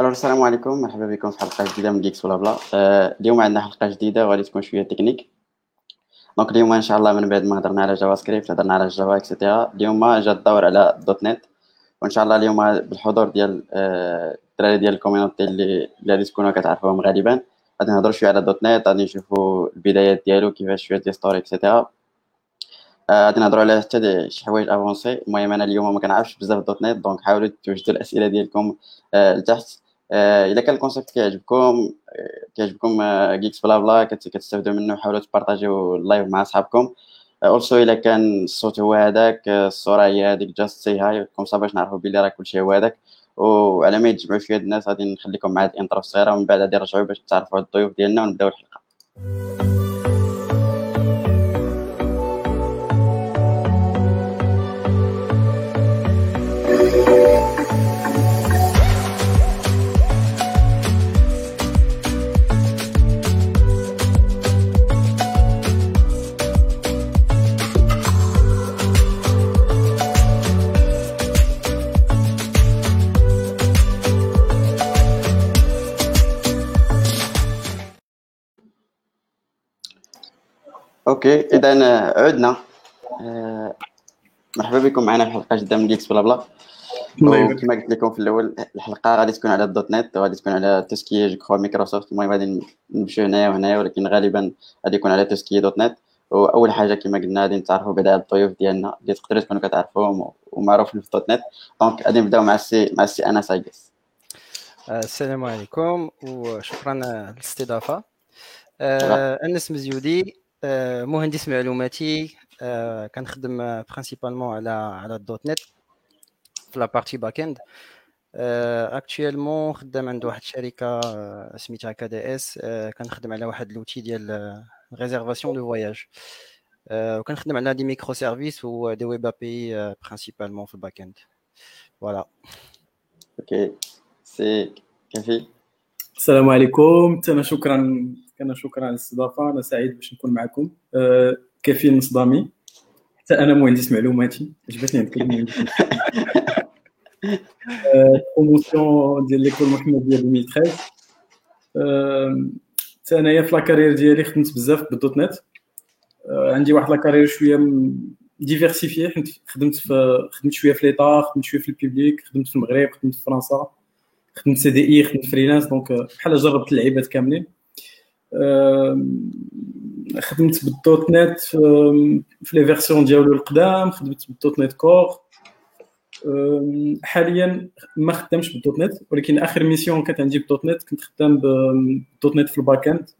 ألو السلام عليكم. مرحبا بكم في حلقة جديدة من GeeksBlabla آه، اليوم عندنا حلقة جديدة وغادي تكون شوية fr technique donc اليوم إن شاء الله من بعد ما هضرنا على JavaScript هضرنا على ال Java et cetera اليوم جا الدور على. .NET وإن شاء الله اليوم بالحضور ديال آه، الدراري ديال ال community اللي اللي تكونوا كتعرفوهم غالبا. غادي نهضروا شوية على. .NET غادي نشوفوا البدايات ديالو كيفاش شوية ديال story et cetera غادي نهضروا على حتى شي حوايج avancées المهم أنا اليوم ما كنعرفش بزاف .NET donc حاولوا توجدوا الأسئلة ديالكم آه، لتحت. آه، الا كان ال concept كيعجبكم آه، كيعجبكم GeeksBlabla كتستافدوا منه حاولوا تبارطاجيو ال live مع صحابكم also الا كان الصوت هو هذاك الصورة هي هذيك just say hi comme باش نعرفوا بلي راه كلشي هو هذاك. وعلى ما يتجمعوا شوية الناس غادي نخليكم مع هاد ال intro الصغيره ومن بعد غادي نرجعوا باش تعرفوا الضيوف ديالنا ونبداو الحلقة. okay اذا عدنا. آه، مرحبا بكم معنا في حلقة جديده من GeeksBlabla. كما قلت لكم في الأول الحلقة غادي تكون على ال .NET وغادي تكون على tout ce qui je crois Microsoft. المهم غادي نمشيو هنايا وهنايا ولكن غالبا غادي يكون على tout ce qui .NET. وأول حاجة كما قلنا غادي نتعرفوا بعدا على الضيوف ديالنا اللي تقدروا تكونوا كتعرفوهم ومعروفين في .NET. donc غادي نبداو مع السي مع السي انس ايجس السلام عليكم وشكرا للاستضافه آه، انس مزيودي آه، مهندس معلوماتي آه، كنخدم principalement على على. ال .NET في la partie backend actuellement خدام عند واحد الشركة سميتها KDS كنخدم على واحد l'outil ديال réservation de voyage وكنخدم على des microservices و des web API principalement في ال backend voilà okay سي كفيل السلام عليكم. أنا شكرا. كان شكرا على الاستضافة. أنا سعيد باش نكون معكم. أه كفيل نصدامي. حتى أنا مهندس معلوماتي. عجبتني الكلمة. promotion ديال l'école محمديه 2013 حتى أنايا في la carrière ديالي خدمت بزاف ب ال .NET. أه عندي واحد la carrière شوية diversifiée حيت خدمت في خدمت شوية في l'état خدمت شوية في ال public خدمت في المغرب خدمت في فرنسا خدمت CDI خدمت freelance. donc بحال جربت اللعيبات كاملين. خدمت ب ال .NET في les versions ديالو القدام خدمت ب ال .NET Core. حاليا ما خدامش ب ال .NET ولكن آخر mission كانت عندي ب ال .NET كنت خدام ب ال .NET في ال backend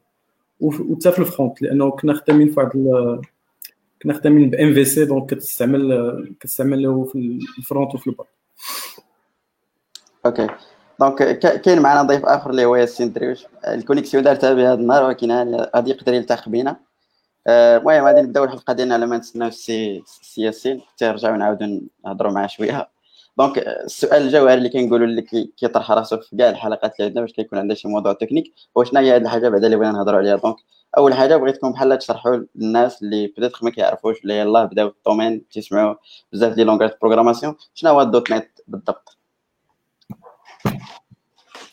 وحتى في ال front لأنه كنا خدامين في واحد كنا خدامين ب MVC donc كتستعمل كتستعمل في ال front وفي ال back okay donc كاين معنا ضيف آخر اللي هو ياسين درويش. ال connexion دارتها بهذا النهار ولكن غادي يقدر يلتحق بينا. آه، المهم غادي نبداو الحلقة ديالنا على ما نتسناو السي سي ياسين. حتى نرجعو نعاودو نهضروا معاه شوية. donc السؤال الجوهري اللي كنقولوا اللي كيطرح راسو في كاع الحلقات اللي عندنا باش كيكون عندنا شي موضوع تكنيك هو شنو هي هذه الحاجة بعدا اللي بغينا نهضروا عليها. donc أول حاجة بغيتكم بحال تشرحوا للناس اللي بدات ما كيعرفوش اللي يلاه بداو ال domaine تيسمعوا بزاف ديال langage programmation شنو هو. ال .NET بالضبط؟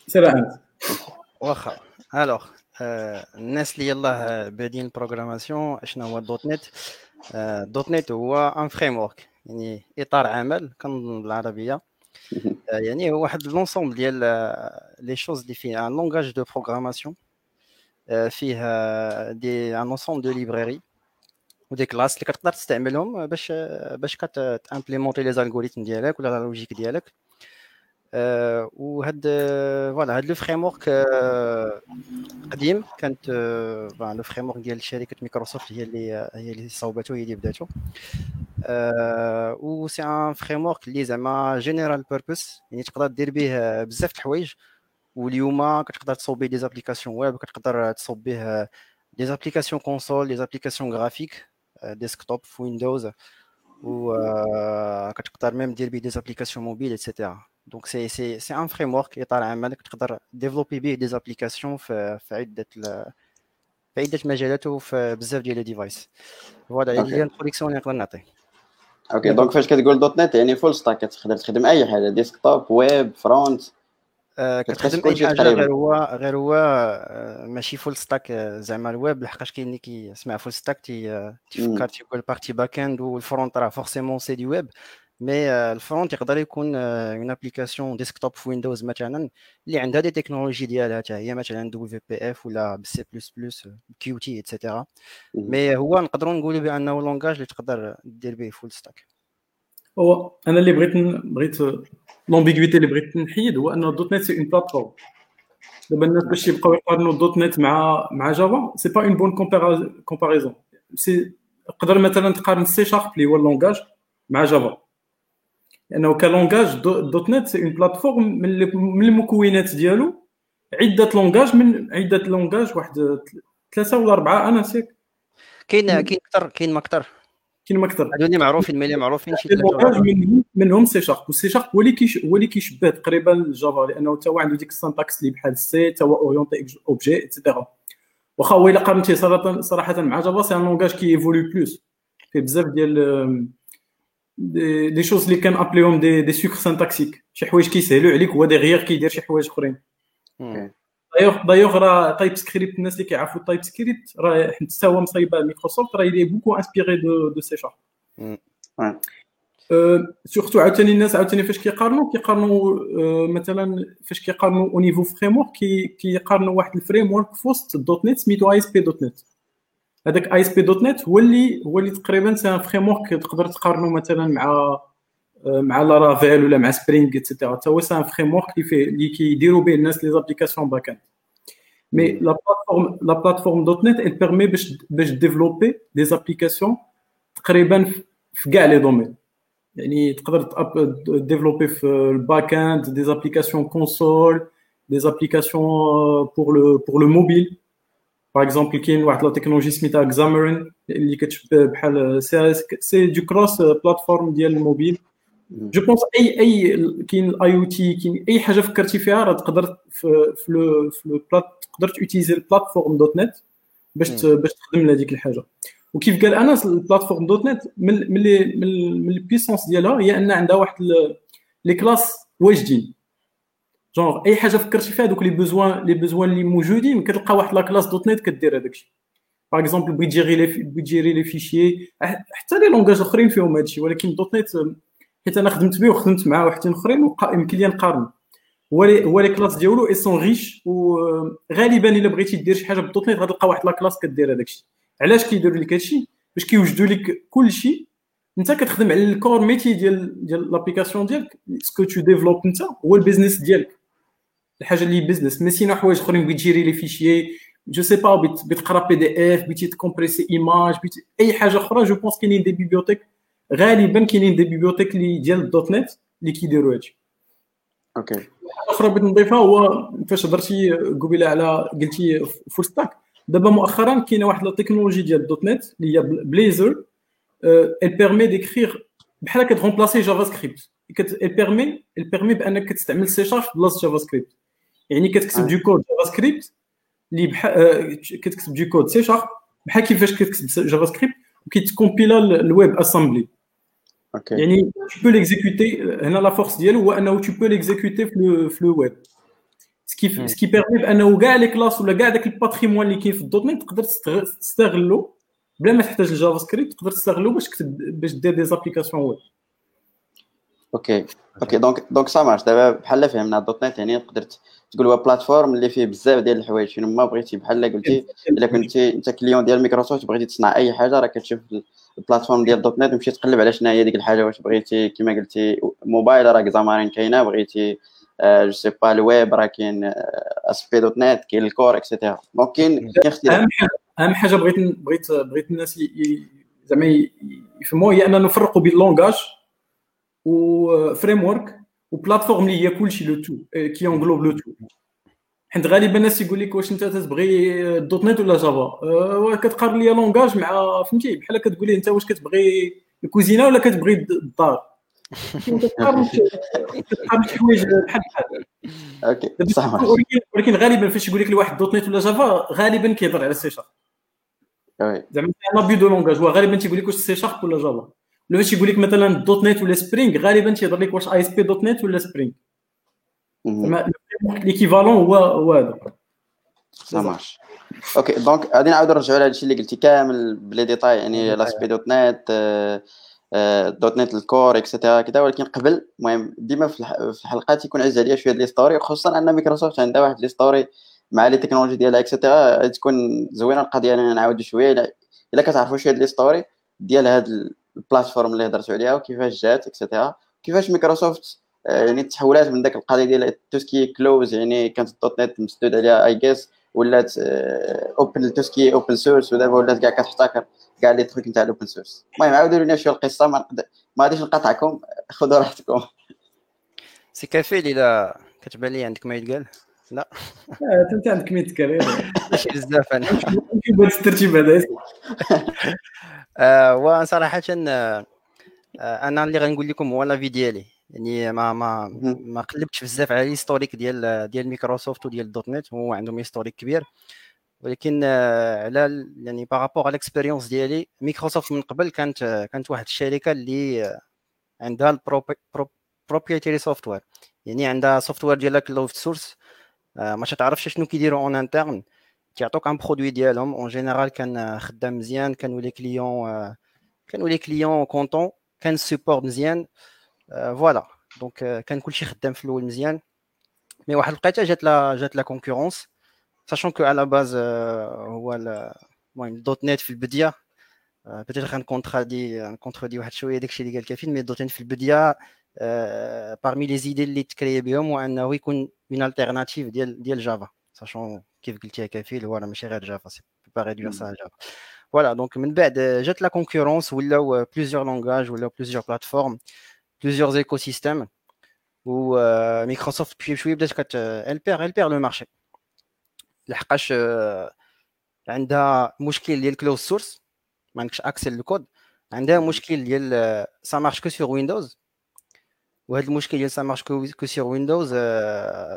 سير انت واخا alors الناس اللي يلاه بادين ال programmation شنو هو .NET؟ .NET هو un framework يعني إطار عمل كنظن بالعربية. يعني هو واحد l'ensemble ديال les choses اللي فيه un langage de programmation فيه des un ensemble de librairies و دي classes اللي كتقدر تستعملهم باش باش كت implémenter les algorithmes ديالك ولا ال logique ديالك. وهاد voilà هاد le framework قديم كانت le framework ديال شركه مايكروسوفت هي اللي هي اللي صوبته هي اللي بداتو و c'est un framework اللي زعما general purpose يعني تقدر دير به بزاف د الحوايج واليوم كتقدر تصوب به des applications web كتقدر تصوب به des applications console des applications graphiques desktop في ويندوز و كتقدر même دير به des applications mobiles et cetera donc c'est c'est c'est un framework اطار عملك تقدر développer به دي زابليكاسيون في في عده في عده مجالات وفي بزاف ديال les devices voilà هي هي ال introduction اللي نقدر نعطي OK donc فاش كتقول دوت نت يعني full stack كتقدر تخدم اي حاجة desktop web front آه، كتخدم اي حاجة غير هو غير هو آه، ماشي full stack آه، زعما الويب لحقاش كاين اللي كيسمع full stack تيفكر تيقول partie back-end وال front راه forcément c'est du web mais ال front يقدر يكون une application desktop في ويندوز مثلا اللي عندها des technologies ديالها حتى هي مثلا WPF ولا ب C++ Qt et cetera mais هو نقدروا نقولوا بانه langage اللي تقدر دير به full stack هو أنا اللي بغيت بغيت l'ambiguïté اللي بغيت نحيد هو ان .NET c'est une plateforme دابا الناس باش يبقاو يقارنوا .NET مع مع Java c'est pas une bonne comparaison c'est تقدر مثلا تقارن سي شارب اللي هو ال langage مع Java لأنه ك langage .NET c'est une plateforme من المكونات ديالو. عدة langages من عدة langages واحد ثلاثة ولا أربعة أنا نسيت. كاين كاين أكثر كاين ما أكثر كاين ما أكثر هادو اللي معروفين ملي معروفين شي منهم منهم سي شارب وسي شارب هو اللي هو اللي كيشبه تقريبا ال Java لأنه حتى هو عنده ديك ال syntaxe اللي بحال C حتى هو orienté objet et cetera واخا هو إلا قارنتيه صراحة صراحة مع Java c'est un langage qui évolue plus فيه بزاف ديال des, des choses اللي كان appelle هم des des sucres syntaxiques شي حوايج كيسهلوا عليك هو derrière كيدير شي حوايج اخرين دايوغ دايوغ راه TypeScript الناس اللي كيعرفوا TypeScript راه حتى هو مصايبه مايكروسوفت راه يلي بوكو انسبيري دو دو سي شارب سورتو عاوتاني الناس عاوتاني فاش كيقارنوا كيقارنوا مثلا فاش كيقارنوا au niveau framework كيقارنوا واحد framework في وسط ال .NET سميتو اي اس بي دوت نت هذاك اي اس بي دوت نت هو اللي هو اللي تقريبا c'est framework تقدر تقارنوا مثلا مع مع Laravel ولا مع Spring et cetera حتى هو c'est un framework اللي فيه اللي كيديروا به الناس les applications back-end mais la plateforme la plateforme .NET elle permet باش باش développer des applications تقريبا في كاع les domaines يعني تقدر développer في ال back-end des applications console des applications pour le pour le mobile par exemple كاين واحد la technologie سميتها Xamarin اللي كتشبه بحال c'est c'est du cross-platform ديال ال mobile je pense AI كاين ال IoT كاين اي حاجة فكرتي فيها راه تقدر في le في le plat تقدر تutiliser ال plateforme .NET باش باش تخدم لهذيك الحاجة وكيف قال انس ال plateforme .NET من من من ال puissance ديالها هي ان عندها واحد les classes واجدين جونغ أي حاجة فكرتي فيها donc les besoins les besoins اللي موجودين كتلقى واحد la classe .NET كدير هذاك الشيء. par exemple بغيت لي بغيت les fichiers حتى les langages أخرين فيهم هادشي ولكن .NET حيت أنا خدمت به وخدمت مع واحدين أخرين يمكن لي نقارن هو هو les classes ديالو ils sont riches وغالبا إلا بغيتي دير شي حاجة بال .NET غتلقى واحد la classe كدير هذاك الشيء. علاش كيديروا لك هادشي باش كيوجدوا لك كل شيء. أنت كتخدم على ال cœur métier ديال ديال l'application ديالك ce que tu développes أنت هو ال business ديالك. الحاجة اللي business mais sinon حوايج أخرين بغيت ت gérer les fichiers je sais pas بتقرا PDF بغيتي ت compresser image أي حاجة أخرى je pense كاينين des bibliothèques غالبا كاينين des bibliothèques اللي ديال. ال .NET اللي كيديروا هادشي. OK أخرى بغيت نضيفها هو فاش هضرتي قبيله على قلتي full stack دابا مؤخرا كاينة واحد la technologie ديال. ال .NET اللي هي Blazor elle permet d'écrire بحال كت remplacer JavaScript elle permet elle permet بأنك تستعمل سي شارب بلاصة JavaScript يعني كتكتب du code JavaScript اللي بحال كتكتب دو كود سي شارب بحال كيفاش كتكتب JavaScript وكيت compiler ال WebAssembly OK يعني tu peux l'exécuter هنا la force ديالو هو أنه tu peux l'exécuter في le في le web ce qui ce qui permet بأنه كاع les classes ولا كاع داك ال patrimoine اللي كاين في ال .NET تقدر تستغلو بلا ما تحتاج ال JavaScript تقدر تستغلو باش تكتب باش دير des applications web OK OK donc donc ça marche دابا بحال فهمنا ال .NET يعني تقدر تقول هو plateforme اللي فيه بزاف ديال الحوايج فين ما بغيتي بحال قلتي إلا كنتي أنت client ديال مايكروسوفت بغيتي تصنع أي حاجة راه كتشوف ال plateforme ديال .NET ومشي تقلب على شنو هي ديك الحاجة واش بغيتي كما قلتي موبايل راه زعما كاينة بغيتي je sais pas ال web راه كاين ASP.NET كاين ال Core et cetera donc كاين أهم أهم حاجة بغيت بغيت بغيت الناس زعما يفهموا هي أننا نفرقوا بين langage و framework و plateforme اللي هي كلشي le tout qui englobe le tout. حيت غالبا الناس يقول لك واش انت تبغي Dot Net ولا Java؟ أه كتقارن ليا langage مع فهمتي؟ بحال كتقول لي انت واش كتبغي الكوزينة ولا كتبغي الدار؟ كتقارن شي حوايج بحال بحال. OK صح ولكن غالبا فاش يقول لك واحد Dot Net ولا Java غالبا كيهضر على C Sharp زعما l'abus de langage هو غالبا تيقول لك واش C Sharp ولا Java. ولا فاش يقول لك مثلا Dot Net ولا Spring غالبا تيهضر لك واش ASP Dot Net ولا Spring. زعما l'équivalent هو هو هذا. ça marche OK donc غادي نعاود نرجعوا لهذا الشيء اللي قلتي كامل بلي ديتاي يعني l'ASP Dot Net Dot Net ال Core et cetera كذا ولكن قبل المهم ديما في الحلقات يكون عز عليا شوية l'histoire خصوصا أن مايكروسوفت عندها واحد l'histoire مع les technologies ديالها et cetera تكون زوينة. القضية اننا نعاودوا شوية الا كتعرفوا شوية l'histoire ديال هاد ال plateforme اللي هضرتوا عليها وكيفاش جات et cetera كيفاش مايكروسوفت يعني تحولات من داك القضية ديال tout ce qui closed يعني كانت ال Dot Net مسدود عليها اي جيس ولات open tout ce qui open source ودابا ولات كاع كتحتكر كاع les trucs نتاع ال open source المهم عاودوا لنا شوية القصة ما غاديش نقاطعكم خذوا راحتكم. سي كافي الا كتبان لي عندك ما يتقال لا. انت عندك ما يتقال ماشي بزاف أنا. كيف الترتيب هذا وصراحة أنا اللي غنقول لكم هو لافي ديالي. يعني ما ما ما قلبتش بزاف على الهيستوريك ديال ديال مايكروسوفت وديال. دوت نت هو عندهم هيستوريك كبير. ولكن على يعني بارابور على الاكسبيريونس ديالي مايكروسوفت من قبل كانت كانت واحد الشركة اللي عندها ال proprietary software يعني عندها software ديالها closed source ما تعرفش شنو كيديروا en interne كيعطوك un produit ديالهم en général كان خدام مزيان كانوا les clients كانوا les clients contents كان ال support مزيان voilà donc كان كلشي خدام في الأول مزيان mais واحد الوقيته جات la جات la concurrence sachant que à la base هو المهم Dot Net في البدايه peut-être غن contredit contredit واحد شوية داكشي اللي قال كافين mais Dot Net في البدايه parmi les idées اللي t'créé بهم هو انه يكون une alternative ديال ديال Java sachant كيف قلتي كفيل هو راه ماشي غير Java c'est pas réduire ça Java voilà donc من بعد جات la concurrence ولاو plusieurs langages ولاو plusieurs plateformes plusieurs écosystèmes où euh, Microsoft puis بشويه بدات كت elle perd elle perd le marché. لحقاش عندها مشكل ديال closed source ما عندكش accès لل code عندها مشكل ديال ça marche que sur Windows وهذا المشكل ديال ça marche que sur Windows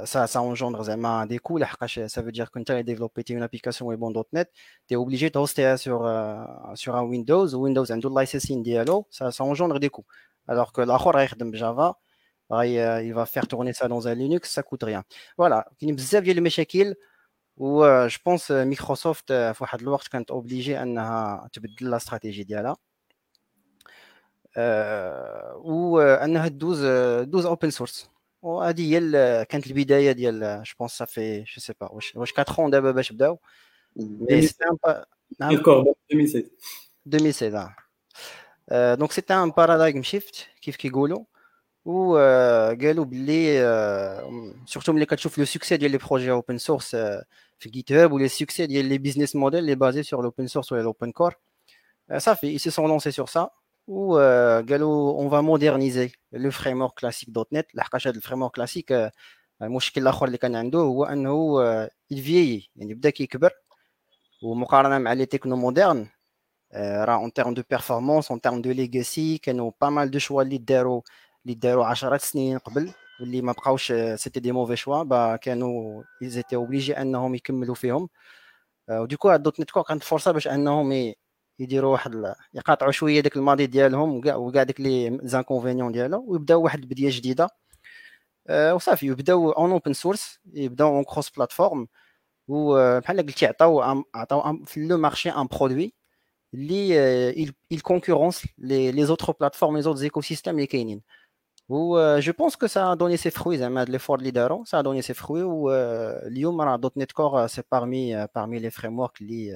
ça ça engendre زعما des coûts لحقاش ça veut dire quand t'développes une application web en Dot Net t'es obligé تهوستيها sur sur un Windows Windows عنده ال licensing ديالو ça ça engendre des coûts alors que الآخر غيخدم ب Java il va faire tourner ça dans un Linux ça coûte rien. Voilà. كاين بزاف ديال المشاكل و جو بونس مايكروسوفت في واحد الوقت كانت اوبليجي انها تبدل لا استراتيجي ديالها وانها دوز دوز اوبن سورس وهذه هي كانت البداية ديال جو بونس صافي جو سي با واش واش 4 اون دابا باش بداو. مي سي ان 2016 2016 دونك سيتي ان بارادايم شيفت كيف كيقولوا. و قالوا باللي surtout ملي كتشوف le succès ديال les projets open source في GitHub و les succès ديال les business models les basés sur l'open source ولا l'open core صافي ils se sont lancés sur ça. و قالوا on va moderniser le framework classique Dot Net لحقاش هذا ال framework classique المشكل الآخر اللي كان عنده هو انه الفيي يعني بدا كيكبر ومقارنه مع les technos modernes en termes de performance, en termes de legacy, كانوا pas mal de choix اللي داروا اللي داروا 10 سنين قبل واللي ما بقاوش c'était des mauvais choix bah كانوا ils étaient obligés انهم يكملوا فيهم و du coup ال Dot Net Core كانت فرصه باش انهم يديروا واحد يقاطعوا شوية داك الماضي ديالهم وكاع وكاع داك les inconvénients ديالو ويبداو واحد البدايه جديده وصافي يبداو en open source يبداو en cross-platform وبحال قلتي عطاو عطاو في le marché un produit il, il concurrence les, les, autres plateformes, les autres écosystèmes, les Kainin. Où, euh, je pense que ça a donné ses fruits, hein, l'effort de leader, ça a donné ses fruits. Où euh, .NET Core, c'est parmi, parmi les frameworks li, li,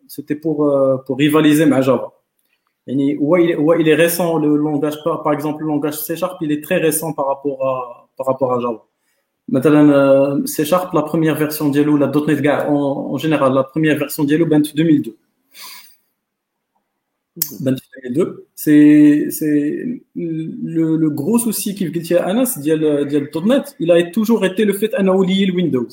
c'était pour, euh, pour rivaliser avec Java. Et, il, est récent, le langage, par exemple, le langage C Sharp, il est très récent par rapport à, par rapport à Java. Maintenant, euh, C Sharp, la première version d'Yellow, la .NET en, en général, la première version d'Yellow, ben 2002. 2002, c'est le, le gros souci qu'il y a à Anas, .NET, il a toujours été le fait d'anaoulier le Windows.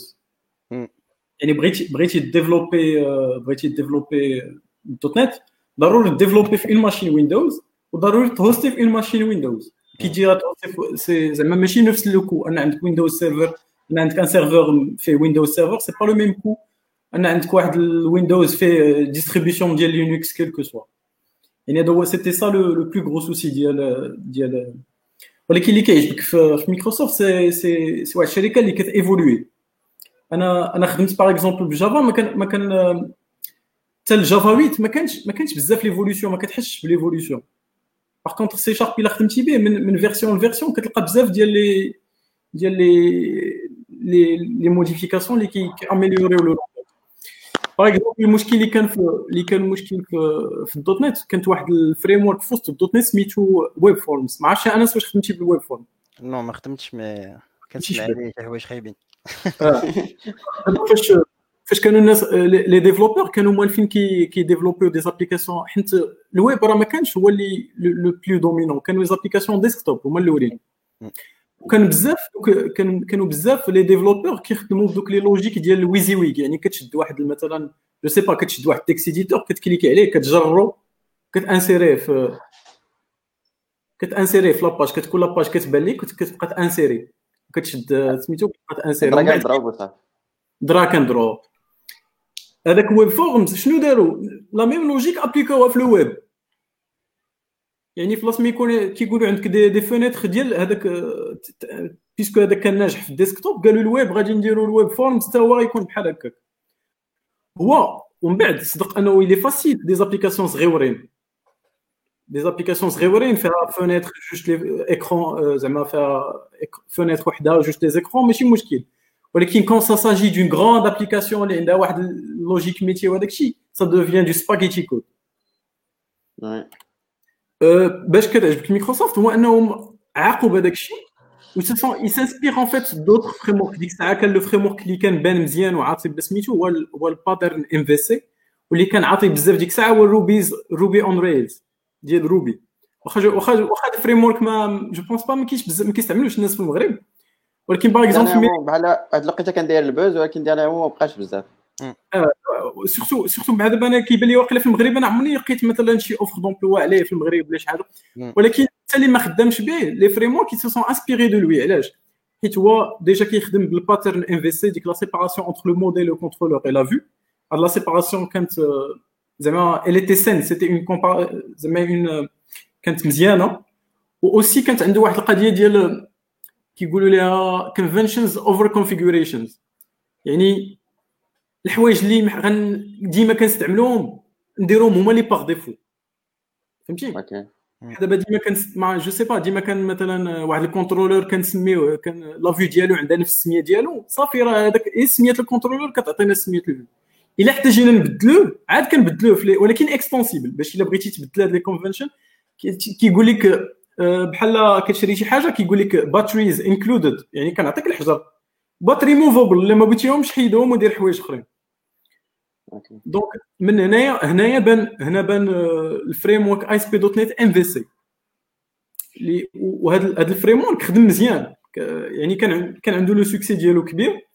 Mm يعني بغيتي بغيتي ديفلوبي بغيتي ديفلوبي دوت نت ضروري ديفلوبي في اون ماشين ويندوز وضروري تهوستي في اون ماشين ويندوز. كي تجي سي زعما ماشي نفس لوكو أنا عندك ويندوز سيرفر أنا عندك ان سيرفر في ويندوز سيرفر سي با لو ميم كو أنا عندك واحد الويندوز في ديستريبيوشن ديال لينكس كيلكو سوا يعني هذا هو سيتي سا لو بلو غرو سوسي ديال ديال ولكن اللي كيعجبك في مايكروسوفت سي سي سي واحد الشركة اللي كتيفولوي أنا أنا خدمت par exemple ب Java ما كان ما كان حتى ال Java 8 ما كانش ما كانش بزاف l'évolution ما كتحسش ب l'évolution par contre C Sharp إلا خدمتي به من من version ل version كتلقى بزاف ديال les ديال les les les modifications اللي كي améliorer و le par exemple المشكل اللي كان في اللي كان المشكل في, في ال Dot Net كانت واحد ال framework في وسط ال Dot Net سميتو Web Forms. ما عرفتش أنا واش خدمتي بال Web Form. non ما خدمتش mais كنسمع عليه حوايج خايبين فاش فاش كانوا الناس les développeurs كانوا موالفين كي كي développiw des applications حيت الويب راه ما كانش هو اللي le plus dominant كانوا les applications desktop هما الأولين. وكان بزاف كان كانوا بزاف les développeurs كيخدموا بدوك les logiques ديال ال WYSIWYG يعني كتشد واحد مثلا je sais pas كتشد واحد text editor كت cliquer عليه كتجرو كتانسيريه في كتانسيريه في la page كتكون لاباج كتبان لك كتبقى ت insérer. كتشد سميتو كتبقى ت insérer drag and drop drag and drop هذاك web forms شنو داروا la même logique appliquaw ـها في الويب. يعني في بلاصه ما يكون كيقولوا عندك des, des fenêtres ديال هذاك puisque هذاك كان ناجح في ال desktop قالوا الويب غادي نديروا ال web forms حتى هو يكون بحال هكاك. هو ومن بعد صدق أنه il est facile des applications صغيورين. des applications صغيورين فيها fenêtre جوج les écrans زعما فيها fenêtre وحده جوج les écrans ماشي مشكل ولكن quand ça s'agit d'une grande application اللي عندها واحد ال logique métier وهذاك الشيء ça devient du spaghetti code باش كتعجبك مايكروسوفت هو انهم عاقوا بهذاك الشيء و ils s'inspirent en fait d'autres frameworks ديك الساعة كان le framework اللي كان بان مزيان وعاطي بلا سميتو هو هو ال pattern MVC واللي كان عاطي بزاف ديك الساعة هو ال Rubies Ruby on Rails ديال Ruby. واخا واخا واخا ال framework ما je pense pas ما كاينش بزاف ما كيستعملوش الناس في المغرب. ولكن par exemple بحال هاد الوقيته كندير ال pause ولكن ديالها ما بقاش بزاف. surtout surtout مع دابا أنا كيبان لي واقيلا في المغرب. أنا عمرني لقيت مثلا شي offre d'emploi عليه في المغرب ولا شحال ولكن حتى اللي ما خدامش به لي vraiment qui se sont inspirés de lui علاش؟ حيت هو déjà كيخدم بال pattern MVC ديك la séparation entre le modèle le contrôleur et la vue هاد la séparation كانت زعما elle était saine. C'était une زعما un كانت مزيانة. و aussi كانت عنده واحد القضية ديال كيقولوا لها conventions over configurations. يعني الحوايج اللي غن ديما كنستعملوهم نديروهم هما اللي par défaut فهمتي؟ دابا ديما كان مع je sais pas ديما كان مثلا واحد ال contrôleur كنسميوه كان la vue ديالو عندها نفس السمية ديالو. صافي راه هذاك اي سميه ال contrôleur كتعطينا سميه ال vue إلا احتاجينا نبدلوه عاد كنبدلوه ولكن extensible باش إلا بغيتي تبدل هاد les conventions كيقول لك بحال كتشري شي حاجة كيقول لك batteries included يعني كنعطيك الحجر. battery movable إلا ما بغيتيهمش حيدهم ودير حوايج أخرين. donc من هنايا هنايا بان هنا بان الفريم ورك اي بي دوت نت ام في سي وهذا هذا ال framework خدم مزيان. يعني كان كان عنده le succès ديالو كبير.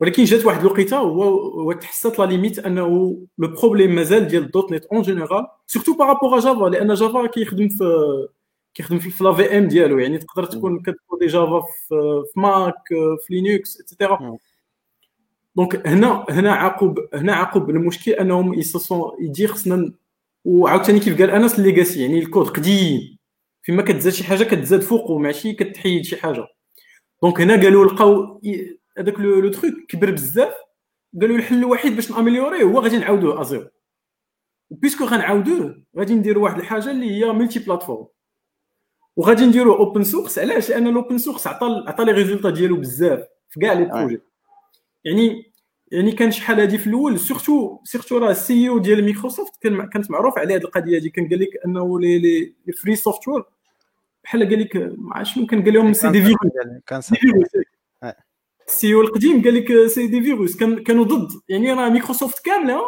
ولكن جات واحد الوقيته هو تحسات la limite انه le problème مازال ديال .NET en général surtout par rapport Java لأن Java كيخدم في كيخدم في la VM ديالو يعني تقدر تكون كت coder Java في Mac في Linux et cetera donc هنا هنا عقب هنا عقب المشكل أنهم يسون يجي خصنا وعاوتاني كيف قال انس ال legacy يعني الكود قديم فيما كتزاد شي حاجة كتزاد فوقه ماشي كتحيد شي حاجة. donc هنا قالوا لقاو هذاك le truc كبر بزاف قالوا الحل الوحيد باش ن améliorer ـه هو غادي نعاودوه à zéro puisque غنعاودوه غادي نديروا واحد الحاجة اللي هي multi-platform وغادي نديروا open source علاش؟ لأن ال open source عطى عطى les résultats ديالو بزاف في كاع les projets يعني يعني كان شحال هادي في الأول surtout surtout راه ال CEO ديال مايكروسوفت كان كانت معروف على هذه القضية هذه كان قال لك أنه les les free software بحال قال لك ما شنو كان قال لهم c'est des virus كان c'est virus ال CEO القديم قال لك c'est des virus كان كانوا ضد. يعني راه مايكروسوفت كاملة.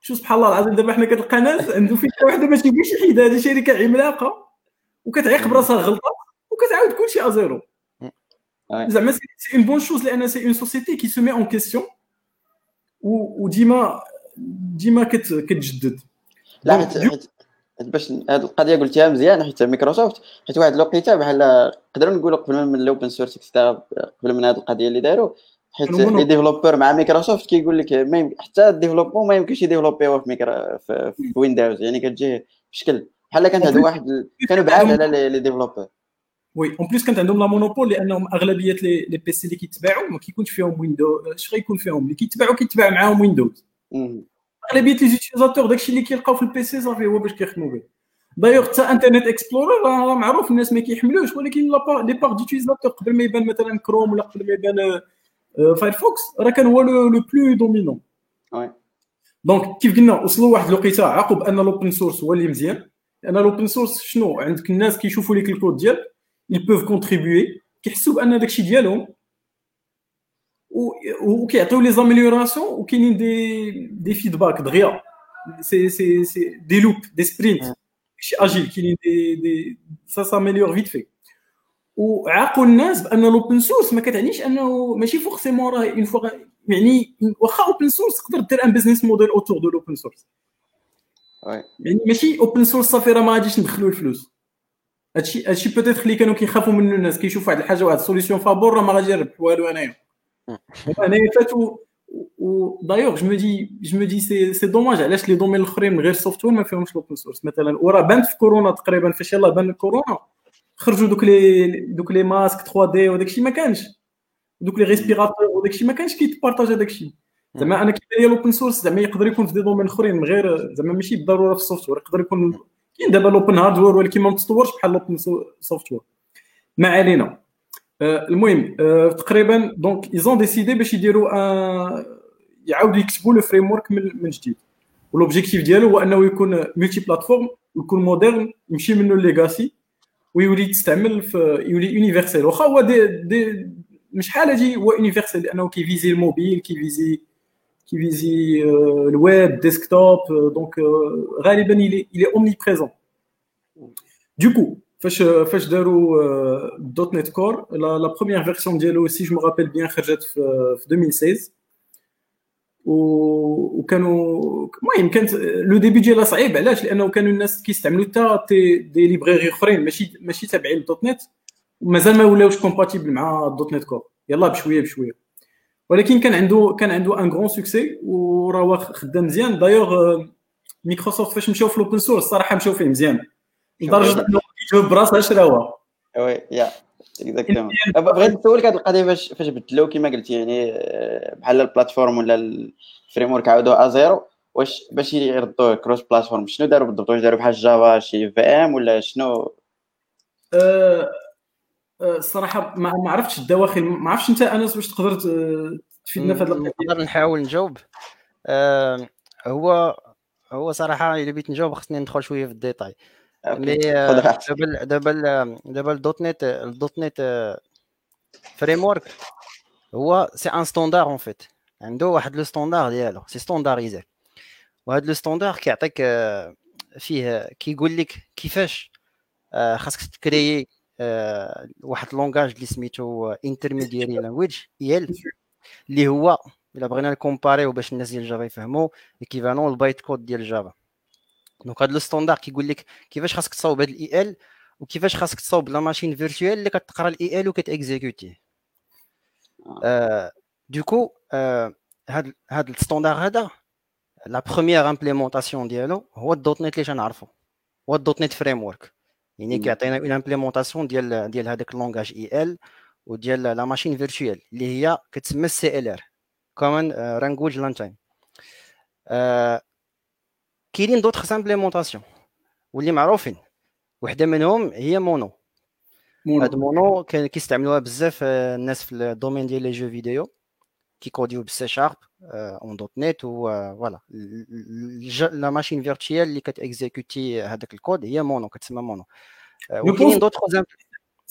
شو سبحان الله العظيم دابا حنا كتلقى ناس عنده فكره واحدة باش يبغيش يحيد هذه شركة عملاقة وكتعيق براسها غلطة وكتعاود كلشي à zéro. زعما c'est une bonne chose لأن c'est une société qui se met en question وديما ديما كتجدد. لا حيت باش هاد القضية قلتيها مزيان حيت مايكروسوفت حيت واحد الوقيتة بحال نقدروا نقولوا قبل من ال open source قبل من هاد القضية اللي داروا حيت les développeurs مع مايكروسوفت كيقول لك ما حتى ال développement ما يمكنش ي développiw ـه في, ميكرو في, في Windows يعني كتجي بشكل بحال كانت هاد واحد كانوا بعاد على les développeurs. oui en plus كانت عندهم la monopole لأنهم أغلبية لي لي بيسي اللي كيتباعوا ما كيكونش فيهم ويندوز اش غيكون فيهم اللي كيتباعوا كيتباع معاهم ويندوز اغلبيه les utilisateurs داكشي اللي كيلقاو في ال PC صافي هو باش كيخدموا به دايوغ حتى Internet Explorer راه معروف الناس ما كيحملوش ولكن les parts d'utilisateurs قبل ما يبان مثلا كروم ولا قبل ما يبان Firefox راه كان هو le plus dominant donc كيف قلنا وصلوا واحد الوقيته عقب أن ال open source هو اللي مزيان. لأن ال open source شنو؟ عندك الناس كيشوفوا لك الكود ديالك ils peuvent contribuer كيحسوا بأن داكشي ديالهم وكيعطيو les améliorations وكاينين des des feedbacks دغيا c'est c'est c'est des loops des sprints ماشي agile كاينين des des ça s'améliore vite في وعاقوا الناس بان l'open source ما كتعنيش انه ماشي forcément راه on voit يعني واخا open source تقدر دير un business model autour de l'open source يعني ماشي open source صافي راه ما غاديش ندخلوا الفلوس هادشي هادشي peut-être اللي كانوا كيخافوا منه الناس كيشوفوا واحد الحاجة واحد la solution فابور راه ما غادي يربح والو انايا انايا en fait و d'ailleurs je me dis je me dis c'est c'est dommage علاش les domaines الاخرين من غير software ما فيهمش l'open source مثلا وراه بانت في كورونا تقريبا فاش يلاه بان كورونا خرجوا دوك les دوك les masques 3D وداك الشيء ما كانش دوك les respirateurs وداك الشيء ما كانش كيتبارطاجا داك الشيء زعما أنا كيبان لي l'open source زعما يقدر يكون في des domaines اخرين من غير زعما ماشي بالضروره في ال software يقدر يكون كاين دابا l'open hardware ولكن ما متطورش بحال l'open software ما علينا المهم آه، تقريبا donc ils ont décidé باش يديروا يعاودوا يكتبوا le framework من جديد و l'objectif ديالو هو أنه يكون multi-plateforme ويكون moderne يمشي منه ال legacy ويولي تستعمل في يولي universel واخا هو دي, ديما شحال هادي هو universel لأنه كي viser ال mobile كي viser qui vise euh, le web, desktop. Euh, donc, euh, غالبا il est, il est omniprésent. Du coup, فاش فاش داروا .NET Core la première version ديالو si je rappelle bien خرجت في, في 2016 وكانوا المهم كانت le début ديالها صعيب علاش؟ لأنه كانوا الناس كيستعملوا حتى des libraries أخرين ماشي ماشي تابعين لل .NET ومازال ما ولاوش compatibles مع ال .NET Core. يلا بشوية بشوية. ولكن كان عنده كان عنده un grand succès وراه خدام مزيان. دايوغ مايكروسوفت فاش مشاو في ال open source الصراحه مشاو فيه مزيان. لدرجة إنه يجاوب براسها شراوه oui يا exactement. بغيت نسولك هذه القضية فاش فاش بدلوا كما قلتي يعني بحال ال plateforme ولا ال framework عاودوا ازيرو واش باش يردوا cross-platform شنو داروا بالضبط؟ واش داروا بحال جافا شي VM ولا شنو؟ الصراحه ما, ما عرفتش الدواخل ما عرفتش أنت أنس واش تقدر تفيدنا في هذا نقدر نحاول نجاوب. آه هو هو صراحة الا بغيت نجاوب خصني ندخل شوية في ال détail. mais دابا دابا دابا ال .NET ال .NET Framework هو c'est un standard en fait عنده واحد le standard ديالو c'est standardisé وهذا le standard كيعطيك فيه كيقول لك كيفاش خاصك ت créer آه، واحد langage اللي سميتو intermediary language IL اللي هو إلا بغينا ن comparer باش الناس ديال جافا يفهموا équivalent ال bytecode ديال جافا. donc هذا ال standard كيقول لك كيفاش خاصك تصاوب هذا ال IL وكيفاش خاصك تصاوب la machine virtuelle اللي كتقرا ال IL وكت exécuter آه du coup آه هاد هاد ال standard هذا la première implémentation ديالو هو الدوت نت اللي تنعرفو هو ال .NET Framework يعني كيعطينا une implémentation ديال ديال هذاك ال langage IL وديال la machine virtuelle اللي هي كتسمى ال CLR Common Language Runtime كاينين d'autres implémentations واللي معروفين. وحدة منهم هي مونو هاد مونو كيستعملوها بزاف الناس في ال domaine ديال لي جو فيديو كيكوديو بالسي شارب اون دوت نت و voilà. la machine virtuelle اللي كت exécuter هذاك الكود هي مونو كتسمى مونو وكاينين دوطخ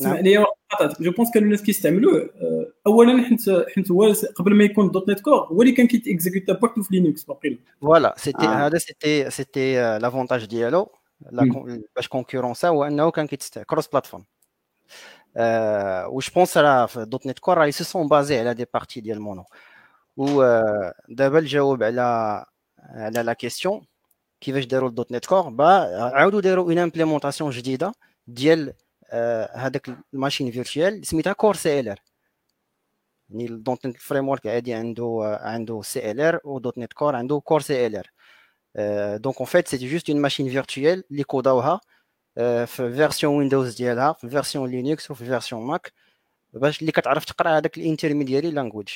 اسمح لي je pense كانوا الناس كيستعملوه. أولا حيت حيت هو قبل ما يكون .NET Core هو اللي كان كيت exécuter بوحدو في لينكس باقي voilà c'était هذا c'était c'était l'avantage ديالو. باش concurrença هو أنه كان كيتست cross-platform و je pense راه في .NET Core راه ils se sont basés على des parties ديال مونو ودابا الجواب على على la question كيفاش داروا ال .NET Core؟ bah عاودوا داروا une implémentation جديدة ديال هذاك ال machine virtuelle سميتها Core CLR. يعني ال .NET Framework عادي عنده عنده CLR و .NET Core عنده Core CLR. donc en fait c'était juste une machine virtuelle اللي codaوها في version ويندوز ديالها في version لينكس وفي version ماك باش اللي كتعرف تقرا هذاك ال intermediary language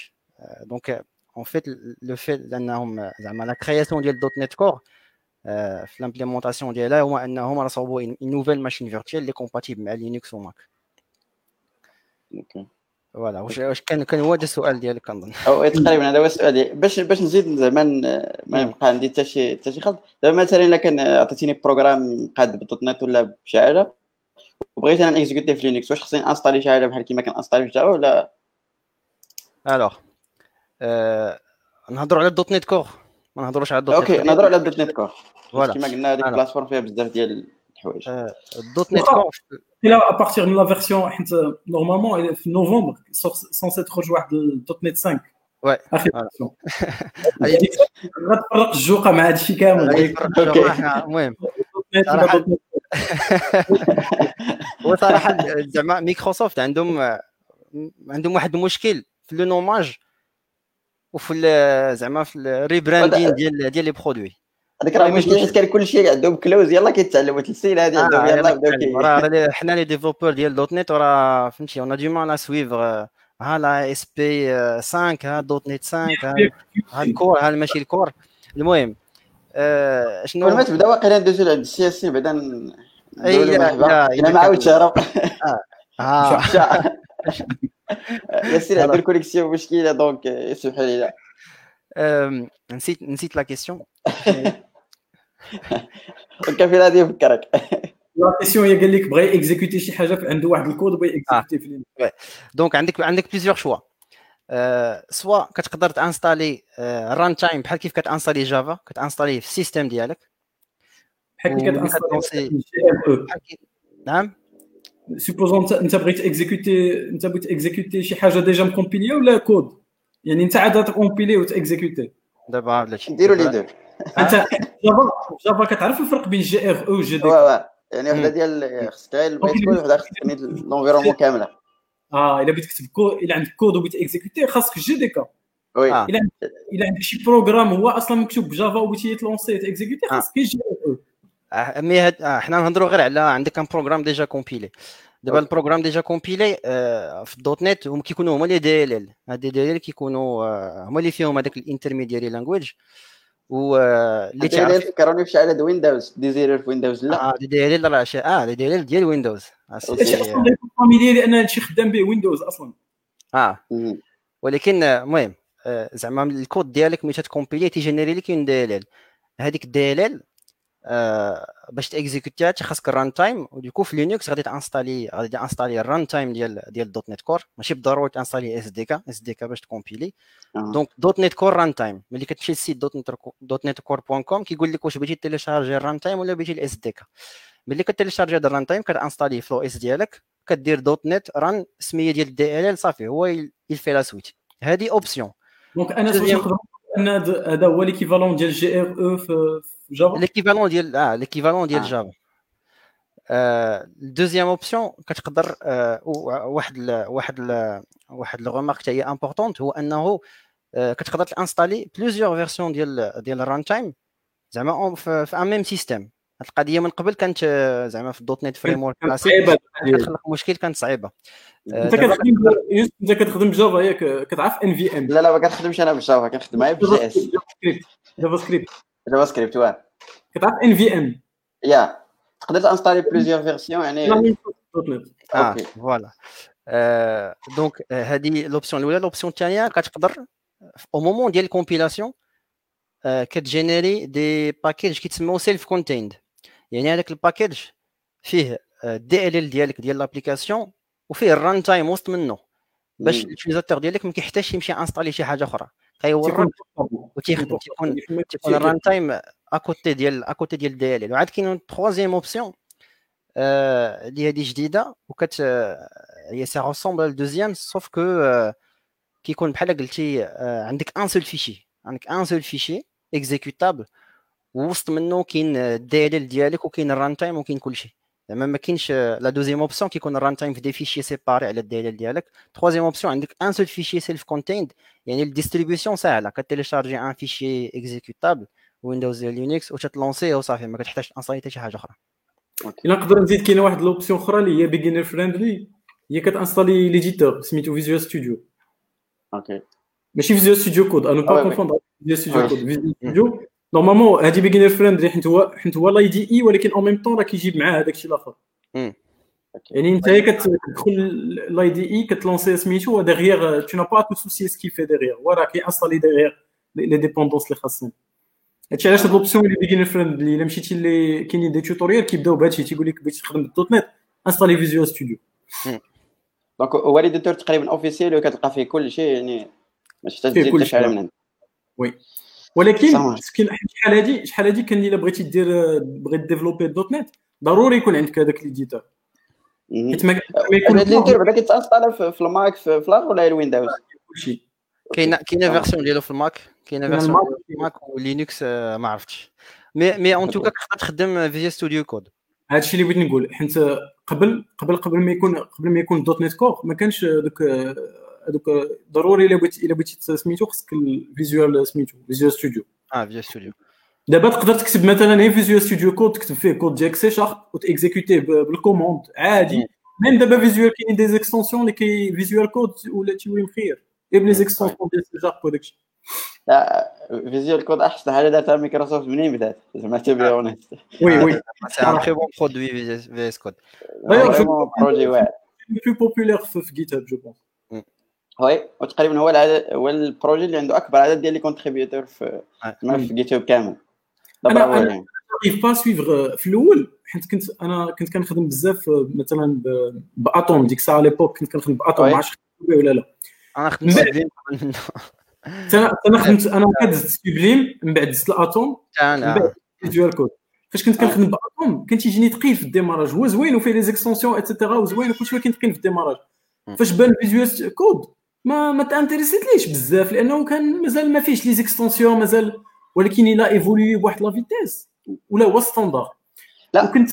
donc en fait le fait لأنهم زعما la création ديال .NET Core في l'implémentation ديالها هو أنهم راه صوبوا une nouvelle machine virtuelle اللي compatible مع لينكس وماك voilà واش واش كان كان هو هذا السؤال ديالك كنظن. أو تقريبا هذا هو السؤال باش باش نزيد زعما ما يبقى عندي حتى شي حتى شي خلط دابا مثلا إلا كان عطيتيني programme قاد بال .NET ولا بشي حاجة وبغيت أنا ن exécuter في لينكس واش خصني installer شي حاجة بحال كيما كن installer في جافا ولا؟ alors نهضروا على ال .NET Core. ما نهضروش على ال .NET okay نهضروا على ال .NET Core voilà كيما قلنا هذيك ال plateforme فيها بزاف ديال الحوايج ال .NET Core لا à partir من la version حيت normalement في نوفمبر سونسي تخرج واحد ال.NET 5 oui غتفرق الجوقه مع هادشي كامل المهم هو صراحة زعما مايكروسوفت عندهم عندهم واحد المشكل في le nommage وفي زعما في ال rebranding ديال ديال les produits هذاك راه مشكل حيت كان كلشي عندهم closed يلاه كيتعلموا السيل هذه عندهم. يلاه بداو راه حنا les développeurs ديال .NET راه فهمتي on demande يسويفر ها la ASP 5 ها .NET 5 ها الكور ها ماشي الكور المهم شنو؟ ما تبدأ واقيلا ندوزو لعند السي إس سي بعدا اي لا أنا ما عاودتش هرب ياسر عنده الكونيكسيون مشكله دونك يسمح لي نسيت نسيت لا كيسيون كان في غادي يفكرك لا كيسيون هي قال لك بغى اكزيكوتي شي حاجة عنده واحد الكود بغى اكزيكوتي في donc عندك عندك plusieurs choix سوا كتقدر ت installer runtime بحال كيف كت installer Java كت installer في ال système ديالك بحال كيف كت installer نعم supposons انت بغيت exécuter انت بغيت exécuter شي حاجة déjà م compiler ولا كود يعني انت عاد ت compiler وت exécuter دابا بلاتي نديروا les deux انت Java Java كتعرف الفرق بين JRE و JD يعني وحده ديال خصك غير البيت كود وحده خصك تبني l'environnement كامله آه الا بغيت تكتب كود الا عندك كود وبغيت exécuter خاصك JDK oui الا الا عندك شي programme هو أصلا مكتوب ب Java وبغيتي ت lancer ت exécuter خاصك جي ار أو مي هاد حنا نهضروا غير على عندك un programme déjà compilé دابا ال programme déjà compilé في ال dotnet هم كيكونوا هما لي des DLL. هاد DLL كيكونوا هما اللي فيهم هذاك ال intermediary language و اللي تعرف فكروني في شحال Windows دي زيرو في Windows لا. آه DL DLL راه آه DLL ديال Windows familier لأن هادشي خدام به Windows أصلا. آه. ولكن المهم زعما الكود ديالك ملي ت compiler تي générer لك un DLL هذيك DLL باش ت exécuter ها خاصك ال runtime وديكو في Linux غادي ت installer غادي ت installer ال runtime ديال ديال dotnet core. ماشي بالضروري ت installer SDK SDK باش ت compiler donc dotnet core runtime ملي كتمشي لل site dotnet dotnet core point com كيقول لك واش بغيتي télécharger ال runtime ولا بغيتي ال SDK ملي ك télécharger هذا ال runtime كت installer فلو OS ديالك كدير dotnet run سمية ديال DLL صافي هو يلفي la suite هذه option donc أنا هذا هو l'équivalent ديال JRE في Java l'équivalent ديال آه l'équivalent ديال Java ال deuxième option كتقدر واحد ال واحد ال واحد ال remarque حتى هي importante هو أنه كتقدر ت installer plusieurs versions ديال ديال ال runtime زعما في un même système القضية من قبل كانت زعما في ال dotnet framework classique. كتخلق مشكل كانت صعيبة. أنت كتخدم أنت كتخدم ب Java ياك كتعرف NVM لا لا ما كنخدمش أنا بال Java كنخدم غير ب JS. JavaScript. JavaScript. واه. كتعرف NVM يا. تقدر ت installer plusieurs versions يعني آه voilà. donc هذه l'option الأولى. l'option الثانية كتقدر au moment ديال ال compilation كت générer des packages كيتسموا self-contained يعني هذاك ال package فيه DLL ديالك ديال l'application وفيه ال runtime وسط منه. باش ال utilisateur ديالك ما كيحتاجش يمشي installer شي حاجة أخرى. كي work وتيخدم تيكون تيكون ال runtime à côté ديال à côté ديال DLL وعاد كاين troisième option اللي هذه جديدة وكت هي ça ressemble ال deuxième sauf que كيكون بحال قلتي آه، عندك un seul fichier عندك un seul fichier exécutable وسط منه كاين ال DLL ديالك وكاين ال runtime وكاين كلشي. زعما ما كاينش la deuxième option كيكون ال runtime في des fichiers séparés على ال DLL ديالك. troisième option عندك un seul fichier self-contained يعني ال distribution ساهلة. ك télécharger un fichier exécutable Windows ديال Linux وتت lancer ه وصافي ما كتحتاجش installer حتى شي حاجة أخرى. إلا نقدر نزيد كاينة واحد l'option أخرى اللي هي beginner friendly هي كت installer l'éditeur سميتو Visual Studio أوكي. ماشي Visual Studio Code أنا pas oui. confonds Visual Studio. Code Visual Studio normalement هادي beginner friendly حيت هو حيت هو l'IDE ولكن en même temps راه كيجيب معاه هذاك الشيء الآخر. يعني أنت هي كتدخل l'IDE كت lancer سميتو و derrière tu n'as pas te soucier ce qui fait derrière هو راه كي installer derrière les dépendances اللي خاصين. هادشي علاش هاد l'option اللي beginner friendly إلا مشيتي اللي كاينين des tutorials كيبداو بهادشي تيقول لك بغيتي تخدم بال dotnet installer Visual Studio donc هو l'éditeur تقريبا officiel وكتلقى فيه كل شيء يعني ما تحتاج فيه تزيد حتى شي حاجة. من عندك ولكن شحال هادي شحال هادي كان إلا بغيتي دير بغيت ديفلوبي دوت نت ضروري يكون عندك هذاك ليديتور. حيت ما هاد يكون ليديتور بعدا كيتانستال في في الماك في في لاغ ولا الويندوز؟ كلشي. كاينة كاينة. فيرسيون ديالو في الماك؟ كاينة كاين فيرسيون. في الماك ولينكس آه، ما عرفتش. مي مي اون توكا تقدر تخدم فيجوال ستوديو كود هادشي اللي بغيت نقول حيت قبل قبل قبل ما يكون قبل ما يكون دوت نت كور ما كانش دوك دوك ضروري إلا بغيتي إلا بغيتي سميتو خصك الفيزيوال سميتو فيزيوال ستوديو آه فيجوال ستوديو دابا تقدر تكتب مثلا غير فيزيوال ستوديو كود تكتب فيه كود ديالك سي شارب وتيكزيكوتيه بالكوموند عادي. ميم دابا فيزيوال كاينين دي زيكستونسيون اللي كي فيزيوال كود ولا تيولي مخير غير بلي زيكستونسيون ديال سي شارب وداكشي لا فيزيوال كود أحسن حاجة دارتها مايكروسوفت منين بدات؟ زعما تبي وي وي. سي ان تري بون برودوي في اس كود بروجي واعر لو بلو بوبولير في جيت هاب جو بونس oui وتقريبا هو العدد هو ال projet اللي عنده أكبر عدد ديال les contributeurs في ما في GitHub كامل. دابا يعني. j'arrive pas à suivre في الأول حيت كنت أنا كنت كنخدم بزاف مثلا ب- ب Atom ديك الساعة l'époque كنت كنخدم ب Atom. ما عرفتش ولا لا. أنا خدمت أنا أنا خدمت أنا دزت Sublime من بعد دزت ال Atom من بعد Visual Code فاش كنت كنخدم ب Atom كان تيجيني ثقيل في ال démarrage. هو زوين وفيه les extensions et cetera وزوين وكلشي ولكن ثقيل في ال démarrage. فاش بان فيجوال كود ما ما تانتريسيتليش بزاف؟ لأنه كان مازال ما فيهش لي زيكستونسيون مازال ولكن إلى ايفولوي بواحد لا فيتيس ولا هو ستاندار لا. كنت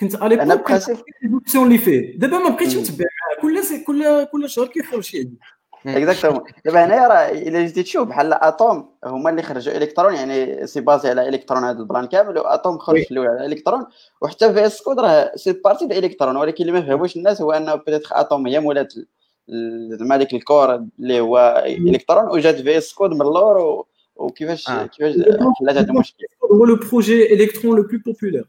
كنت أنا كنت بخاسف الاوبسيون اللي فيه. دابا ما بقيتش معاه. كل سي كل كل شهر كيخرج شي عندي. اكزاكتومون دابا هنايا راه إلا جيتي تشوف بحال اتوم هما اللي خرجوا إلكترون يعني سي بازي على إلكترون هذا البلان كامل واتوم خرج. في الأول على إلكترون وحتى VS Code راه c'est parti د الكترون ولكن اللي ما فهموش الناس هو أنه peut-être Atom هي مولات زعما ديك ال core اللي هو إلكترون وجات VS Code من اللور وكيفاش آه. كيفاش حلات هذا المشكل هو le projet Electron le plus populaire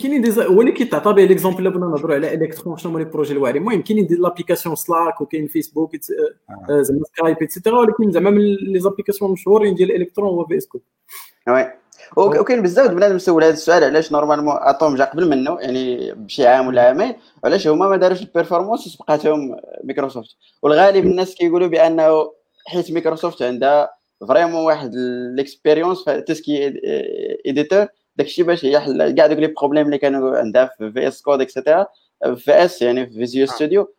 كاينين des هو اللي كيتعطى به l'exemple الا بغينا نهضروا على إلكترون شنو هما les projets الواعرين المهم كاينين des applications Slack وكاين فيسبوك إتس- آه، زعما Skype et cetera ولكن زعما من les applications المشهورين ديال الالكترون هو VS Code. oui. وكاين بزاف د بنادم سول هذا السؤال. علاش normalement Atom جا قبل منه؟ يعني بشي عام ولا عامين. علاش هما ما داروش ال performance وسبقاتهم مايكروسوفت والغالب الناس كيقولوا بأنه حيت مايكروسوفت عندها vraiment واحد ال expérience في tout ce qui éditeur داكشي باش هي حل كاع دوك les problèmes اللي كانوا عندها في VS Code et cetera VS يعني في Visual Studio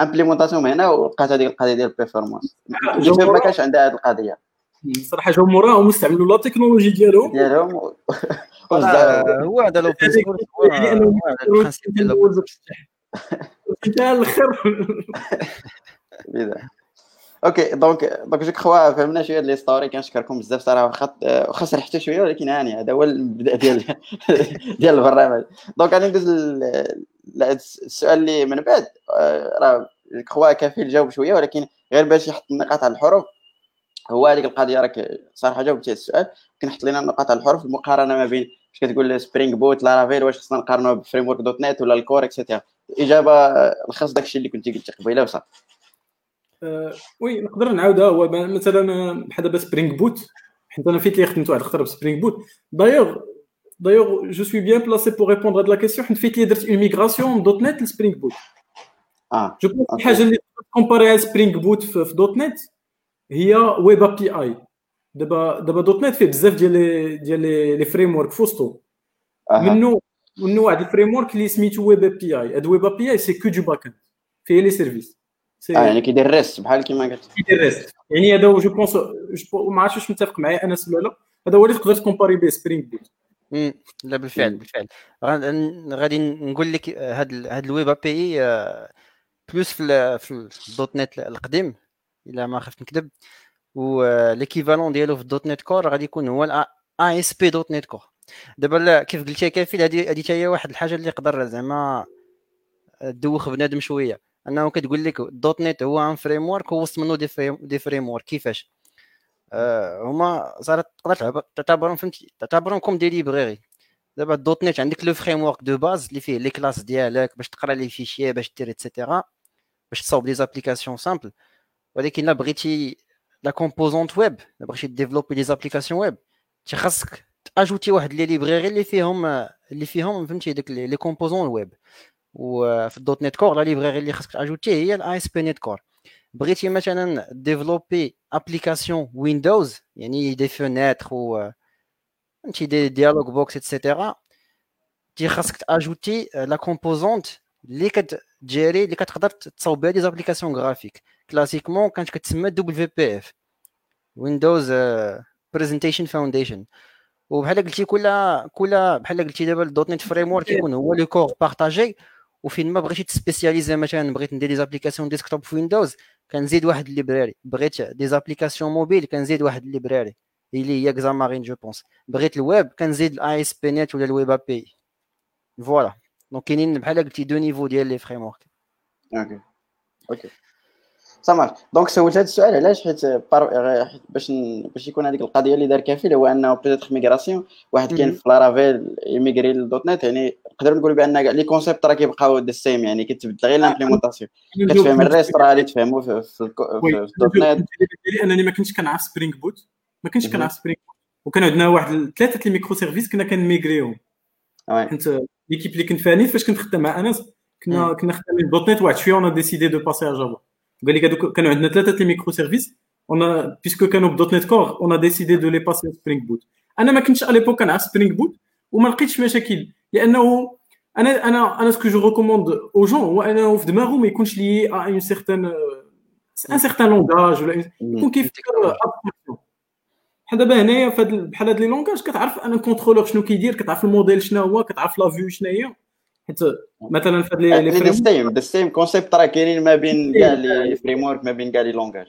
implémentation هنا ولقات هذيك القضية ديال ال performance جوجل ما كانش عندها هذه القضية. صراحة جاو موراهم واستعملوا la technologie ديالهم. ديالهم. آه، هو هذا source يعني أنهم هو هذا ال principe ديال الآخر بدا OK donc donc je crois فهمنا شوية l'histoire كنشكركم بزاف صراحة واخا واخا سرحتوا شوية ولكن هاني هذا هو المبدا ديال ديال البرنامج. donc غادي ندوز السؤال اللي من بعد آه، راه je crois كفيل جاوب شوية ولكن غير باش يحط النقاط على الحروف هو هذيك القضية راك صراحة جاوبتي على السؤال. كنحط لنا النقاط على الحروف المقارنة ما بين واش كتقول Spring Boot Laravel واش خصنا نقارنوها ب framework .NET ولا ال core et cetera الإجابة آه، لخص داكشي اللي كنتي قلتي قبيلة وصافي. آه، oui نقدر نعاودها. هو مثلا آه، بحال دابا Spring Boot حيت أنا فيت اللي خدمت واحد الخطره ب Spring Boot d'ailleurs d'ailleurs je suis bien placé pour répondre هاد la question حيت فيت اللي درت une migration .NET ل Spring Boot آه je pense. الحاجة اللي comparer Spring Boot في .NET هي Web API دابا دابا .NET فيه بزاف ديال les ديال les frameworks فوسطو. منه منه واحد ال framework اللي سميتو Web API هاد Web API c'est que du backend فيه les services آه يعني كيدير REST بحال كيما قلت. كيدير REST يعني هذا je pense ما عرفتش واش متفق معايا انس ولا لا هذا هو اللي تقدر تكومباري به Spring Boot لا بالفعل بالفعل. غادي نقول لك هاد هاد ال Web API plus في في ال .NET القديم. الا ما خفت نكذب. و l'équivalent ديالو في ال .NET Core غادي يكون هو اي اس بي .NET كور. دابا كيف قلتي كافي هذه هذه هي واحد الحاجة اللي يقدر زعما دوخ بنادم شوية. أنه كتقول لك دوت نت هو un framework وسط منه des frame des frameworks كيفاش؟ آه هما صارت تقدر تعتبرهم فهمتي؟ تعتبرهم comme des librairies دابا .NET عندك le framework de base اللي فيه les classes ديالك باش تقرا les fichiers باش دير et cetera باش تصاوب les applications simples ولكن لا بغيتي la composante web لا بغيتي développer les applications web خاصك تاجوتي واحد les librairies اللي فيهم اللي فيهم فهمتي داك les composants web وفي ال .NET Core la librairie اللي خاصك تاجوتي هي ال ASP.NET Core بغيتي مثلا développer application Windows يعني des fenêtres و فهمتي des dialog box et cetera تي خاصك تاجوتي la composante اللي كتجيري اللي كتقدر تصاوب بها des applications graphiques classiquement كانت كتسمى WPF Windows Presentation Foundation وبحال قلتي كل كل بحال قلتي دابا ال .NET framework يكون هو le core partagé وفين ما بغيتي تسبيسياليزي مثلا بغيت ندير des applications desktop في Windows كنزيد واحد ال librairie بغيت des applications mobiles كنزيد واحد ال librairie اللي هي Xamarin je pense بغيت الويب كنزيد ال ASP.NET ولا ال Web API voilà donc كاينين بحال قلتي deux niveaux ديال les frameworks OK OK سامر donc سولت هذا السؤال علاش حيت باش باش يكون هذيك القضية اللي دار كافي هو انه peut-être migration واحد كاين في Laravel يميغري لل .NET يعني نقدر نقول بان كاع les concepts راه كيبقاو the same يعني كتبدل غير l'implémentation كتفهم ال REST راه اللي تفهمو في, في, ال .NET انني ما كنتش كنعرف Spring Boot ما كنتش كنعرف Spring Boot وكان عندنا واحد ثلاثة les microservices كنا كنميغريهم كنت l'équipe اللي كنت فيها فاش كنت خدام مع انس كنا كنا خدامين .NET واحد شوية on a décidé de passer à Java قال لك هذوك كانوا عندنا ثلاثة les microservices on puisque كانوا ب .NET Core on a décidé de les passer Spring Boot أنا ما كنتش l'époque كنعرف Spring Boot وما لقيتش مشاكل لأنه أنا أنا أنا ce que je recommande aux jeunes هو انه في دماغه ما يكونش lié à un certain un certain langage ولا يكون كيفكر بحال دابا هنايا بحال هاد les langages كتعرف ان contrôleur شنو كيدير كتعرف الموديل شنو هو كتعرف la vue شنو هي. حيت مثلا في هاد les frames same the same concept راه كاينين ما بين كاع les frameworks ما بين كاع les langages.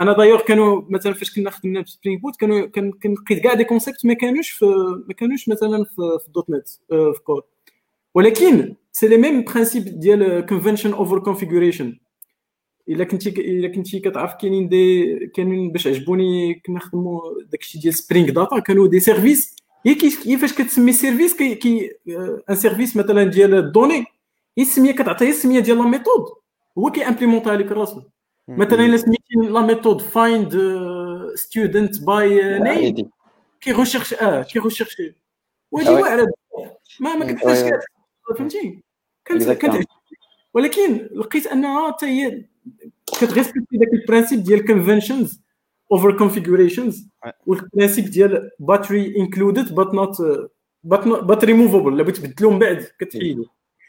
أنا دايوغ كانوا مثلا فاش كنا خدمنا في Spring Boot كانوا كنلقيت كاع des concepts ما كانوش في ما كانوش مثلا في, في. .NET في كود ولكن c'est les mêmes principes ديال convention over configuration إلا كنتي إلا كنتي كتعرف كاينين دي كاينين باش عجبوني كنا نخدموا داكشي ديال Spring Data كانوا des services هي كيفاش كتسمي service كي, كي un service مثلا ديال ال données هي السمية كتعطيه السمية ديال la méthode هو كي implémenter ها لك راسو. مثلا إلا سميتي la méthode find student by name كي recherche آه كي recherche وهذه واعرة. ما ما كتحتاجش فهمتي؟ كانت ولكن لقيت أنها حتى هي كتريسبكتي داك ال principe ديال conventions over configurations وال principe ديال باتري انكلودد بات نوت بات ريموفبل لا بغيت تبدلو من بعد كتحيدو.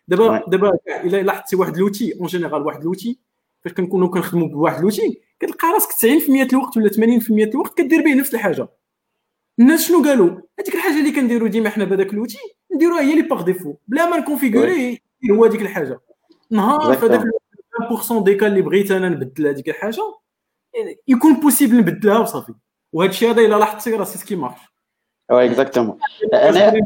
دابا دابا الا لاحظتي واحد l'outil en général واحد l'outil فاش كنكونوا كنخدموا بواحد l'outil كتلقى راسك 90% الوقت ولا 80% الوقت كدير به نفس الحاجة. الناس شنو قالوا هذيك الحاجة اللي كنديروا ديما حنا بهذاك l'outil نديروها هي اللي par défaut بلا ما نكونفيغوري هو هذيك الحاجة. نهار فهذاك 20% ديكال اللي بغيت أنا نبدل هذيك الحاجة يكون possible نبدلها وصافي وهذا الشيء هذا إلا لاحظتي راه c'est ce qui marche. oui exactement أنا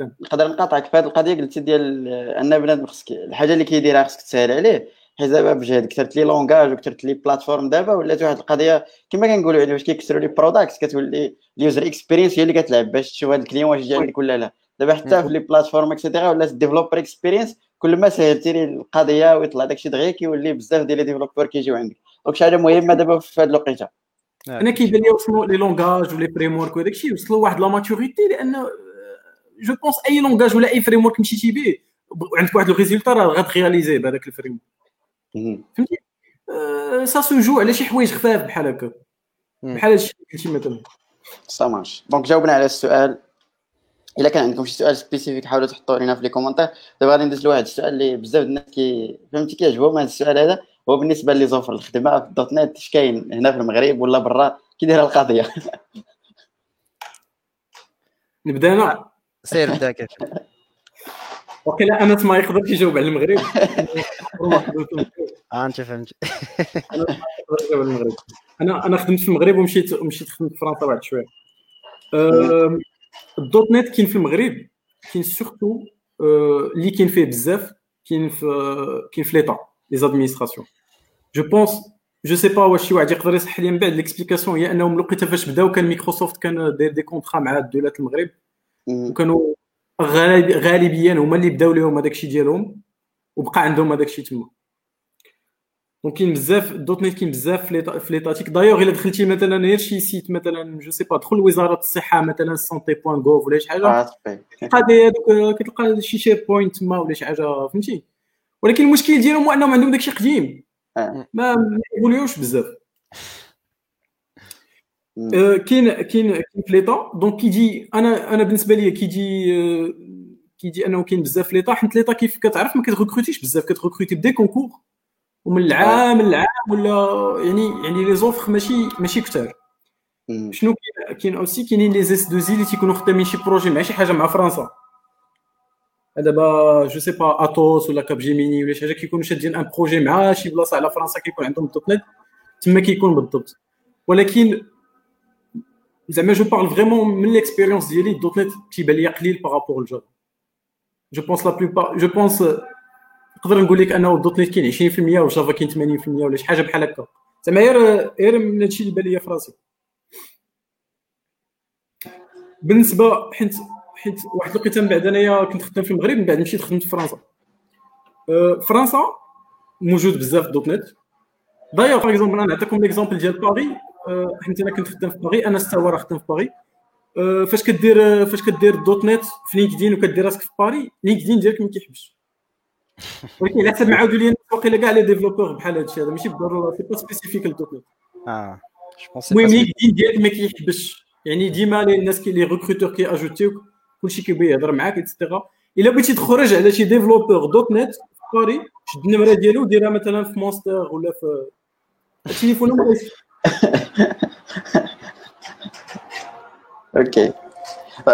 نقدر نقاطعك في هذه القضية قلتي ديال أن بنادم خصك الحاجة اللي كيديرها خصك تسهل عليه. حيت دابا بجهد كثرت les langages وكثرت les plateformes دابا ولات واحد القضية كما كنقولوا يعني واش كيكسروا les products كتولي ال user experience هي اللي كتلعب باش تشوف هذا ال client واش جا لك ولا لا. دابا حتى في les plateformes et cetera ولات ال developer experience كل ما سهلتي لي القضية ويطلع داكشي دغيا كيولي بزاف ديال les développeurs كيجيو عندك donc شي حاجة مهمة دابا في هذه الوقيتة. أنا كيبان لي وصلوا les langages و les frameworks وداك الشيء وصلوا واحد la maturité لأن je pense أي langage ولا أي framework مشيتي به وعندك واحد ال résultat راه غترياليزي بهذاك ال frame فهمتي؟ ça se joue على شي حوايج خفاف بحال هكا. بحال هادشي اللي قلتي مثلا. ça marche donc جاوبنا على السؤال. إلا كان عندكم شي سؤال spécifique حاولوا تحطوه لنا في les commentaires. دابا غادي ندوز لواحد السؤال اللي بزاف الناس كي فهمتي كيعجبهم هذا السؤال هذا. هو بالنسبة les offres الخدمة في ال .NET اش كاين هنا في المغرب ولا برا؟ كي دايره القضية. نبدأ أنا؟ سير بدأ كيف؟ وقيلا انس ما يقدرش يجاوب على المغرب. آه أنت فهمت. أنا أنا خدمت في المغرب ومشيت ومشيت خدمت في فرنسا واحد شوية. ال .NET كاين في المغرب كاين surtout اللي كاين فيه بزاف كاين في كاين في l'état les administrations je pense je sais pas واش شي واحد يقدر يصح لي من بعد l'explication هي أنهم لقيتها فاش بداو كان مايكروسوفت كان داير des contrats مع دولات المغرب وكانوا غالبيا هما اللي بداو لهم هذاك الشيء ديالهم وبقى عندهم هذاك الشيء تما. donc كاين بزاف .NET كاين بزاف في l'étatique d'ailleurs الا دخلتي مثلا غير شي site مثلا je sais pas دخل وزاره الصحه مثلا santé point gov ولا شي حاجة تلقى كتلقى شي SharePoint تما ولا شي حاجة فهمتي ولكن المشكل ديالهم هو أنهم عندهم داكشي قديم. ما يقولوش بزاف. كاين كاين كاين في l'état. donc كيجي أنا أنا بالنسبة لي كيجي كيجي أنه كاين بزاف في l'état حيت l'état كيف كتعرف ما كتركروتيش بزاف كتركروتي ب des concours ومن العام للعام ولا يعني يعني les offres ماشي ماشي كثار شنو كاين؟ كاين aussi كاينين les SS2I اللي تيكونوا خدامين شي projet مع شي حاجة مع فرنسا. دابا je sais pas Atos ولا Capgemini ولا شي حاجة كيكونوا شادين un projet مع شي بلاصة على فرنسا كيكون عندهم .NET تما كيكون بالضبط. ولكن زعما je parle vraiment من l'expérience ديالي .NET تيبان لي قليل par rapport ال Java je pense la plupart je pense نقدر نقول لك أنه ال .NET كاين 20% و Java كاين 80% ولا شي حاجة بحال هكا. زعما غير غير من هادشي اللي بان ليا في راسي. بالنسبة حيت حيت واحد الوقيتة من بعد أنايا كنت خدام في المغرب من بعد مشيت خدمت في فرنسا. أه فرنسا موجود بزاف .NET d'ailleurs par exemple أنا نعطيكم l'exemple ديال باغي أه حيت أنا كنت خدام في باغي أنا ستا راه خدام في باغي أه فاش كدير فاش كدير .NET في LinkedIn وكدير راسك في Paris LinkedIn ديالك ما كيحبسش ولكن على حسب ما عاودوا لي واقيلا كاع les développeurs بحال هادشي هذا ماشي بالضروره c'est pas spécifique .NET آه المهم LinkedIn ديالك ما كيحبسش. يعني ديما الناس كي les recruteurs كي ajouter وك كلشي كيبغي يهضر معاك et cetera إلا بغيتي تخرج على شي développeur .NET في باري شد النمرة ديالو وديرها مثلا في Monster ولا في التليفون OK.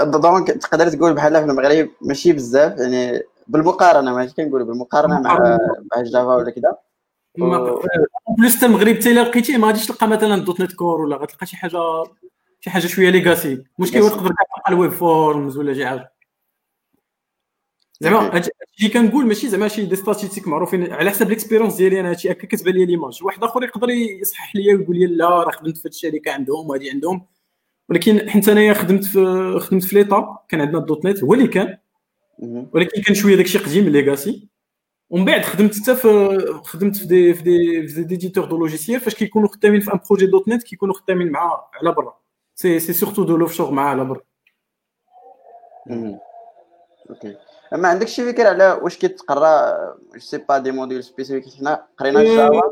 donc تقدر تقول بحال في المغرب ماشي بزاف يعني بالمقارنة ماشي كنقولوا بالمقارنة مع مع ال Java ولا كذا plus حتى المغرب حتى الا لقيتيه ما غاديش تلقى مثلا .NET Core ولا غتلقى شي حاجة شي حاجة شوية legacy المشكل هو تقدر تلقى ال Web Forms ولا شي حاجة. زعما هادشي كنقول ماشي زعما شي des statistiques معروفين. على حسب l'expérience ديالي أنا هادشي هكا كتبان لي l'image واحد آخر يقدر يصحح لي ويقول لي لا راه خدمت في الشركة عندهم وهادي عندهم. ولكن حيت أنايا خدمت في خدمت في l'état كان عندنا ال .NET هو اللي كان. ولكن كان شوية داكشي قديم legacy ومن بعد خدمت حتى في خدمت في des في des في des d'éditeurs de logiciels فاش كيكونوا خدامين في un projet .NET كيكونوا خدامين مع على برا. c'est c'est surtout de l'offshore مع على برا. OK ما عندكش شي فكرة على واش كيتقرا؟ je sais pas des modules spécifiques حنا قرينا جافا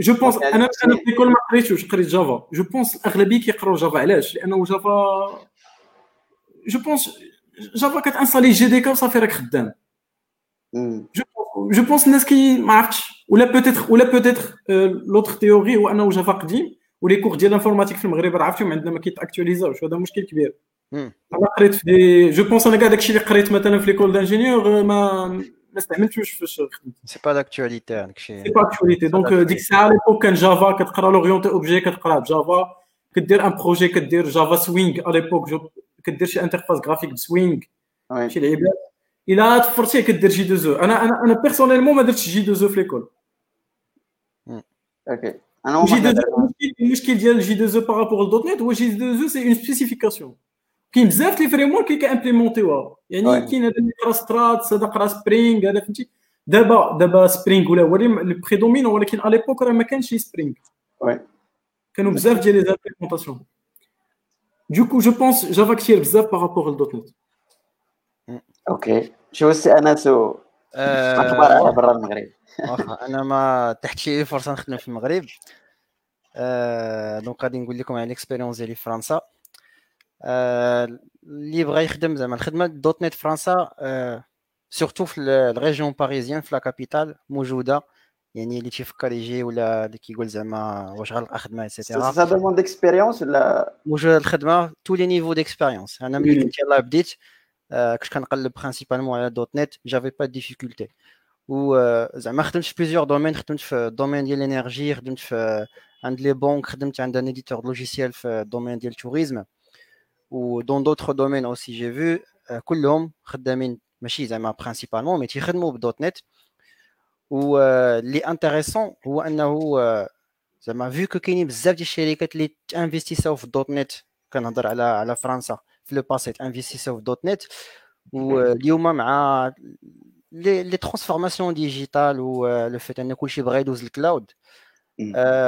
جو بونس أنا أنا في l'école ما قريتوش قريت Java je pense الأغلبية كيقراو جافا علاش؟ لأنه Java je pense Java كتانستالي JDK وصافي راك خدام je pense الناس كي ما عرفتش ولا peut-être ولا peut-être l'autre théorie هو انه Java قديم و les cours ديال ال informatique في المغرب راه عرفتهم عندنا ما كيتactualisاوش هذا مشكل كبير أنا قريت في des je pense أنا كاع داكشي اللي قريت مثلا في l'école d'ingénieurs ما ما استعملتوش فاش خدمت c'est pas d'actualité داكشي c'est pas d'actualité donc ديك الساعة l'époque كان Java كتقرا l'orienté objet كتقرا ب Java كدير un projet كدير Java Swing على l'époque كدير شي interface graphique ب Swing شي لعيبات إلا تفرتيه كدير J2EE أنا أنا أنا personnellement ما درتش J2EE في l'école OK. أنا J2EE المشكل ديال J2EE par rapport ل .NET هو J2EE c'est une spécification كاين بزاف les frameworks اللي كا implémentيوها يعني كاين هذا اللي قرا Struts هذا قرا Spring هذا فهمتي. دابا دابا Spring ولا هو ال prédominant ولكن على l'époque راه ما كانش Spring. كانوا بزاف ديال les implémentations du coup je pense Java كثير بزاف par rapport ل .NET OK شو السي انس أخبار على برا المغرب أنا ما تحتش لي فرصة نخدم في المغرب. donc غادي نقول لكم على ال expérience ديالي في فرنسا. اللي بغى يخدم زعما الخدمة .NET فرنسا surtout في ال région parisienne في la capitale موجودة. يعني اللي تيفكر يجي ولا اللي كيقول زعما واش غنلقى خدمه et cetera ça demande d'expérience ولا موجوده الخدمة؟ tous les niveaux d'expérience أنا ملي كنت يلاه بديت كنت كنقلب principalement على .NET j'avais pas de difficulté و زعما خدمت في plusieurs domaines خدمت في ال domaine ديال ال énergie خدمت في عند les banques خدمت عند un éditeur logiciel في ال domaine ديال ال tourisme و dans d'autres domaines aussi j'ai vu كلهم خدامين ماشي زعما principalement mais تيخدموا ب .NET. و اللي intéressant هو انه زعما vu que كاينين بزاف ديال الشركات اللي تا investissاو في ال .NET كنهضر على على فرنسا في le passé تا investissاو في ال .NET واليوم مع les les transformations digitales و le fait أن كلشي بغا يدوز ال cloud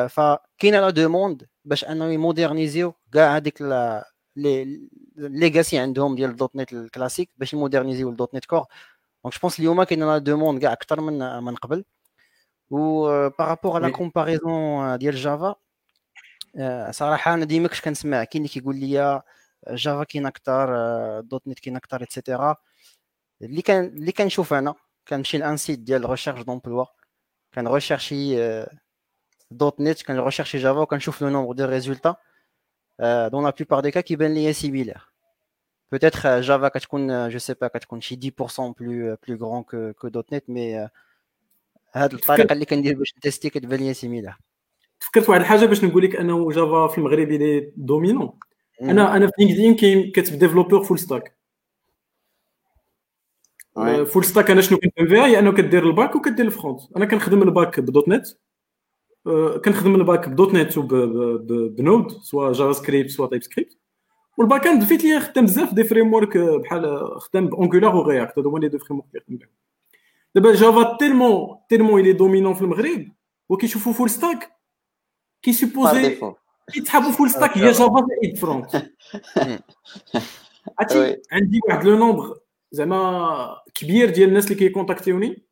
فكاينه la demande باش انه ي modernisيو كاع هذيك لي ليغاسي عندهم ديال دوت نت الكلاسيك باش ي modernisيو ال .NET Core donc je pense اليوم كاين la demande كاع أكثر من من قبل و par rapport على comparaison ديال Java صراحة أنا ديما كنت كنسمع كاين اللي كيقول لي Java كاين أكثر .NET كاين أكثر et cetera اللي كان اللي كنشوف أنا كنمشي لأن site ديال recherche d'emploi كن rechercheي .NET كن rechercheي Java وكنشوف le nombre de résultats dans la plupart des cas كيبان ليا similaire peut-être Java كتكون je sais pas كتكون شي 10% plus plus grand que que .NET mais هاد الطريقة اللي كندير باش ن testي كتبان ليا similaire فكرت واحد الحاجة باش نقول لك أنه Java في المغرب اللي dominant أنا أنا في LinkedIn كاين كتب développeur full stack full stack أنا شنو كنفهم فيها؟ هي أنه كدير ال back وكدير ال front أنا كنخدم ال back ب .NET كنخدم ال back ب .NET وب Node سواء JavaScript سواء TypeScript وال back-end en fait لي خدام بزاف des frameworks بحال خدام ب Angular و React هادو هما les deux frameworks اللي خدام بهم. دابا Java tellement tellement elle est dominante في المغرب وكيشوفوا full stack كي supposي كيتحابوا full stack هي Java زائد front عرفتي؟ عندي واحد le nombre زعما كبير ديال الناس اللي كي contactيوني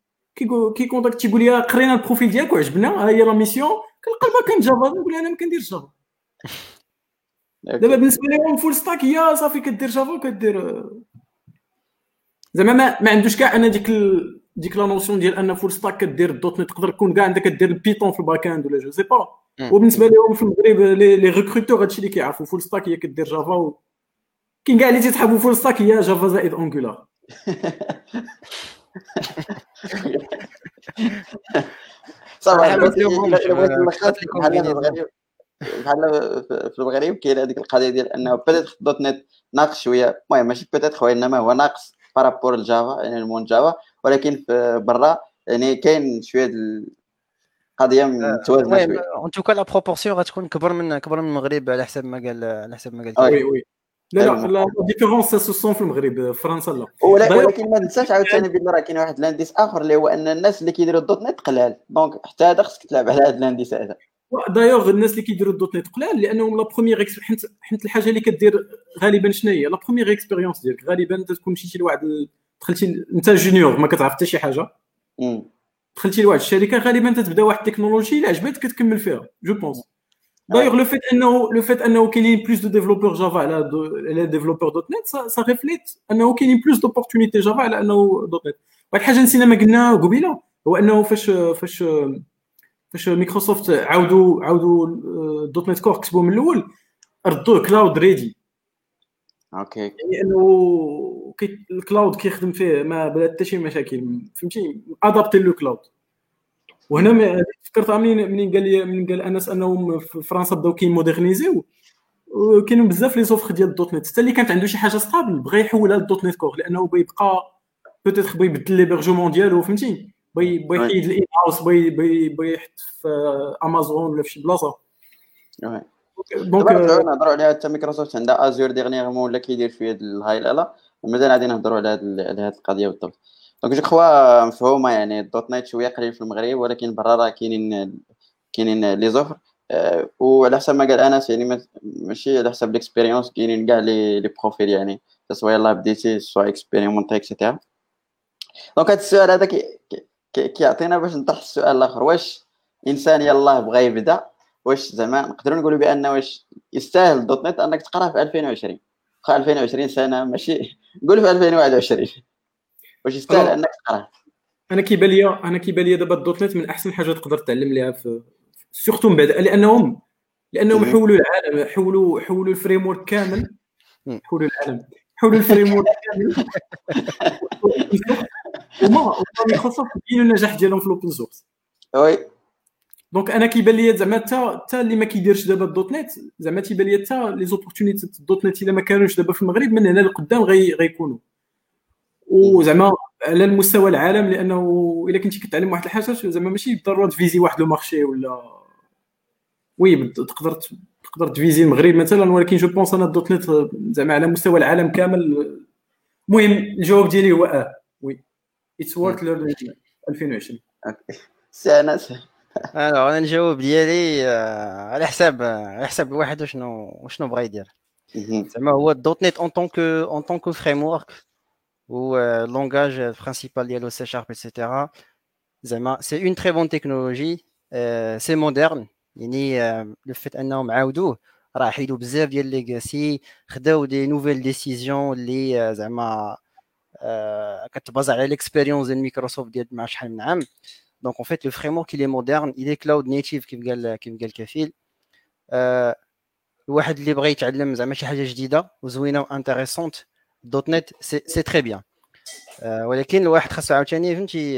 كي contact تيقول لي قرينا ال profil ديالك وعجبنا ها هي la mission. كنلقى ال back Java نقول أنا ما كنديرش Java. دابا بالنسبة لهم full stack هي صافي كدير Java وكدير زعما ما, ما عندوش كاع أنا ديك ال... ديك la notion ديال un full stack كدير ال .NET تقدر تكون كاع عندك كدير ال Python في ال back-end ولا je sais pas وبالنسبة لهم في المغرب les, les recruteurs هادشي اللي كيعرفوا full stack هي كدير Java و... كاين كاع اللي تيتحبوا full stack هي Java زائد Angular صراحة بحال في المغرب كاين هذيك القضية ديال انه petite .NET ناقص شوية. المهم ماشي petite خويا انما هو ناقص par rapport ال Java يعني المون Java ولكن في برا يعني كاين شوية القضية متوازنه شوية. en tout cas la proportion غتكون كبر من كبر من المغرب على حسب ما قال على حسب ما قال oui oui. لا لا la différence sus ça في المغرب فرنسا لا. ولكن ما تنساش عاوتاني بان راه كاين واحد ال indice آخر اللي هو أن الناس اللي كيديروا ال .NET قلال. donc حتى هذا خصك تلعب على هذا ال indice هذا. دايوغ الناس اللي كيديروا ال .NET قلال لأنهم la première حيت حيت الحاجة اللي كدير غالبا شنو هي؟ la première expérience ديالك. غالبا تكون مشيتي لواحد دخلتي أنت junior ما كتعرف حتى شي حاجة. دخلتي لواحد الشركة غالبا تتبدأ واحد التكنولوجي اللي عجبتك كتكمل فيها je pense d'ailleurs le fait أنه le fait أنه كاينين plus de développeurs Java على على ديفلوبور .NET ça reflète أنه كاينين plus d'opportunités Java على أنه .NET. واحد الحاجة نسينا ما قلنا قبيلة هو أنه فاش فاش فاش مايكروسوفت عاودوا عاودوا .NET Core كتبوا من الأول ردوه cloud ready OK. يعني إنه ال cloud كيخدم فيه ما بلا حتى شي مشاكل فهمتي؟ adapté le cloud وهنا فكرت منين منين قال لي منين قال أنس أنهم في فرنسا بداو كي moderniser يو كاينين بزاف les offres ديال ال .NET. حتى اللي كانت عنده شي حاجة stable بغى يحولها لل .NET Core لأنه بغى يبقى peut-être بغى يبدل l'hébergement ديالو فهمتي؟ بغى بغى يحيد ال in-house بغى بغى يحط في امازون ولا في شي بلاصة. دونك نهضروا عليها حتى مايكروسوفت عندها ازور ديغنيغمون ولا كيدير شوية الهاي لالا ومازال غادي نهضروا على هذه القضية بالضبط. دونك جو كخوا مفهومة يعني الدوت نايت شوية قليل في المغرب ولكن برا راه كاينين كاينين لي زوفر. أه وعلى حسب ما قال أنس يعني ماشي على حسب ليكسبيريونس كاينين كاع لي لي بروفيل يعني. سواء يلاه بديتي سواء اكسبيريمونتي اكسيتيرا donc هذا السؤال هذا كيعطينا باش نطرح السؤال الآخر. واش إنسان يلاه بغى يبدأ؟ واش زعما نقدروا نقولوا بأن واش يستاهل .NET أنك تقرأ في 2020 واخا 2020 سنة ماشي نقول في 2021 واش يستاهل أنك تقراه أنا كيبان لي أنا كيبان لي دابا ال .NET من أحسن حاجة تقدر تعلم ليها في surtout من بعد لانهم لأنهم حولوا العالم حولوا حولوا ال framework كامل. حولوا العالم. حولوا ال framework كامل. وما مايكروسوفت بينوا النجاح ديالهم في ال open source oui. donc أنا كيبان لي زعما حتى حتى اللي ما كيديرش دابا ال .NET زعما تيبان لي حتى les opportunités ال .NET إلا ما كانوش دابا في المغرب من هنا لقدام غي غيكونوا. وزعما على المستوى العالم لأنه إلا كنتي كتعلم واحد الحاجة زعما ماشي بالضرورة ت viser واحد le marché ولا oui تقدر تقدر ت viser المغرب مثلا ولكن je pense أنا ال .NET زعما على مستوى العالم كامل المهم الجواب ديالي هو آه it's worth learning 2020 سي أنس أنا الجواب ديالي آه، على حساب على حساب الواحد وشنو وشنو بغا يدير زعما هو ال .NET en tant que en tant que framework ou euh, langage principal ديالو C Sharp etc زعما c'est une très bonne technologie c'est moderne يعني le fait انهم عاودوه راه حيدوا بزاف ديال legacy خداو des nouvelles décisions اللي زعما كت baser على l'expérience ديال مايكروسوفت ديال مع شحال من عام. donc en fait le framework il est moderne il est cloud native كيف قال كيف قال كفيل. الواحد اللي بغى يتعلم زعما شي حاجة جديدة وزوينة و intéressante .NET c'est très bien ولكن الواحد خاصو عاوتاني فهمتي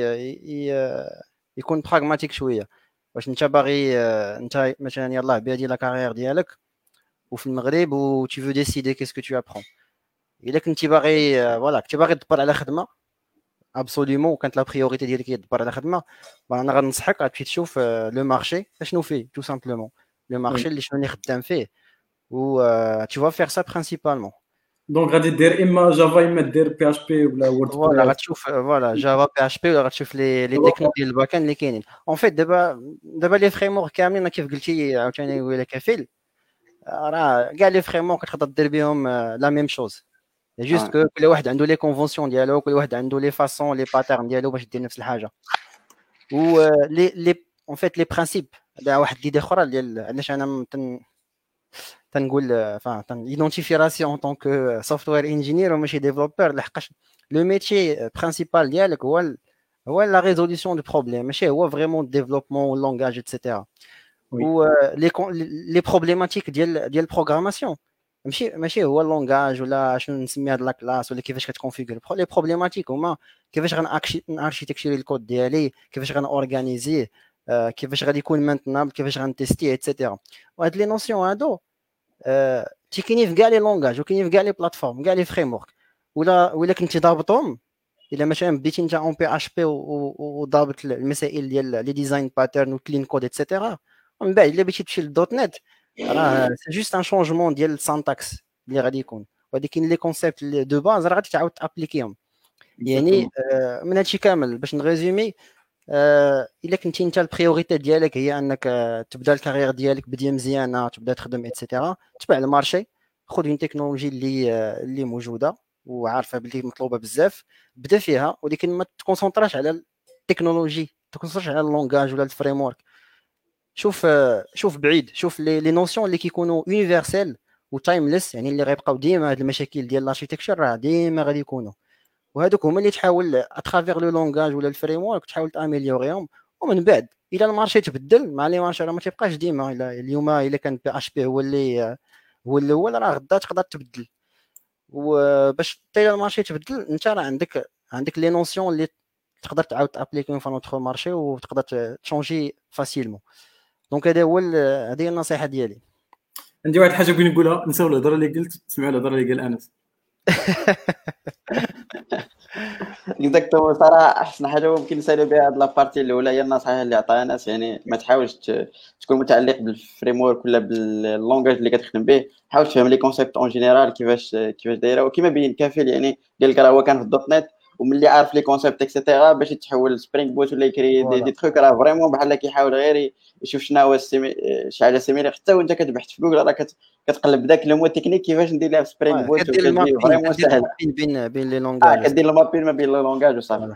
يكون pragmatique شوية. واش انت باغي انت مثلا يلاه بادي la carrière ديالك وفي المغرب و tu veux décider qu'est-ce que tu apprends إلا كنتي باغي voilà كنتي باغي تدبر على خدمة absolument وكانت la priorité ديالك هي تدبر على خدمة. أنا غنصحك غتمشي تشوف le marché اشنو فيه؟ tout simplement le marché اللي شنو خدام فيه. و tu vas faire ça principalement donc غادي دير إما Java إما دير PHP ولا Word voilà غتشوف voilà Java PHP ولا غتشوف les les techniques ديال ال back-end اللي كاينين. en fait دابا دابا les frameworks كاملين كيف قلتي عاوتاني ولا كفيل راه كاع les frameworks تقدر دير بهم la même chose juste que كل واحد عنده les conventions ديالو كل واحد عنده les façons les patterns ديالو باش دير نفس الحاجة. و les les en fait les principes واحد l'idée أخرى ديال علاش أنا تنقول enfin identifier راسي en tant que software engineer وماشي développeur. لحقاش le métier principal ديالك هو هو la résolution de problèmes ماشي هو vraiment développement وال langage et cetera و les les problématiques ديال ديال ال programmation ماشي ماشي هو ال langage ولا شنو نسمي هاد la classe ولا كيفاش كت configurer les problématiques هما كيفاش غن architecturer ال code ديالي كيفاش غن organiser ه كيفاش غادي يكون maintenable كيفاش غن tester ه et cetera وهاد les notions هادو تيكيني في كاع les langages وكاينين في كاع les plateformes كاع les frameworks ولا ولا كنتي ضابطهم إلا مثلا بديتي انت en PHP وضابط المسائل ديال les design patterns و clean code et cetera ومن بعد إلا بغيتي تمشي لل .NET راه c'est juste un changement ديال ال syntaxe اللي غادي يكون. ولكن les concepts de base راه غادي تعاود ت appliquer هم يعني من هادشي كامل. باش ن résumer آه، إلا كنتي أنت ال priorité ديالك هي أنك آه، تبدا ال carrière ديالك بديه مزيانة تبدا تخدم et cetera تبع ال marché. خذ une technologie اللي آه، اللي موجودة وعارفة باللي مطلوبة بزاف. بدا فيها ولكن ما تكونسونطراش على التكنولوجي تكونسونطراش على اللونغاج ولا ال framework شوف شوف بعيد شوف les notions اللي كيكونوا universal و timeless يعني اللي غيبقاو ديما هاد المشاكل ديال ال architecture راه ديما غادي يكونوا. وهذوك هما اللي تحاول à travers le langage ولا ال framework تحاول ت améliorer يهم ومن بعد إلى ال marché تبدل مع le marché راه ما تيبقاش ديما إلى اليوم إلا كان PHP هو اللي هو الأول راه غدا تقدر تبدل. وباش حتى ال marché تبدل أنت راه عندك عندك les notions اللي تقدر تعاود t appliquer في notre marché وتقدر ت changer facilement donc هذا هو هذه هي النصيحة ديالي. عندي واحد الحاجة بغيت نقولها. نساو الهضرة اللي قلت تسمعوا الهضرة اللي قال أنس. exactement صراحة أحسن حاجة ممكن نسالو بها هاد la partie الأولى هي النصائح اللي عطاها أنس يعني ما تحاولش تكون متعلق بال framework ولا بال langage اللي كتخدم به. حاول تفهم les concepts en général كيفاش كيفاش دايرة. وكما بين كافل يعني قال لك راه هو كان في ال .NET وملي عارف les concepts et cetera باش يتحول Spring Boot ولا يكري دي, دي تخوك راه vraiment بحال كيحاول غير يشوف شنو هو شي حاجة similaire حتى وإنت كتبحث في جوجل راه كتقلب داك le mot technique كيفاش ندير لها في Spring Boot vraiment سهل. بين بين les langages آه كدير المابين ما بين les langages وصافي.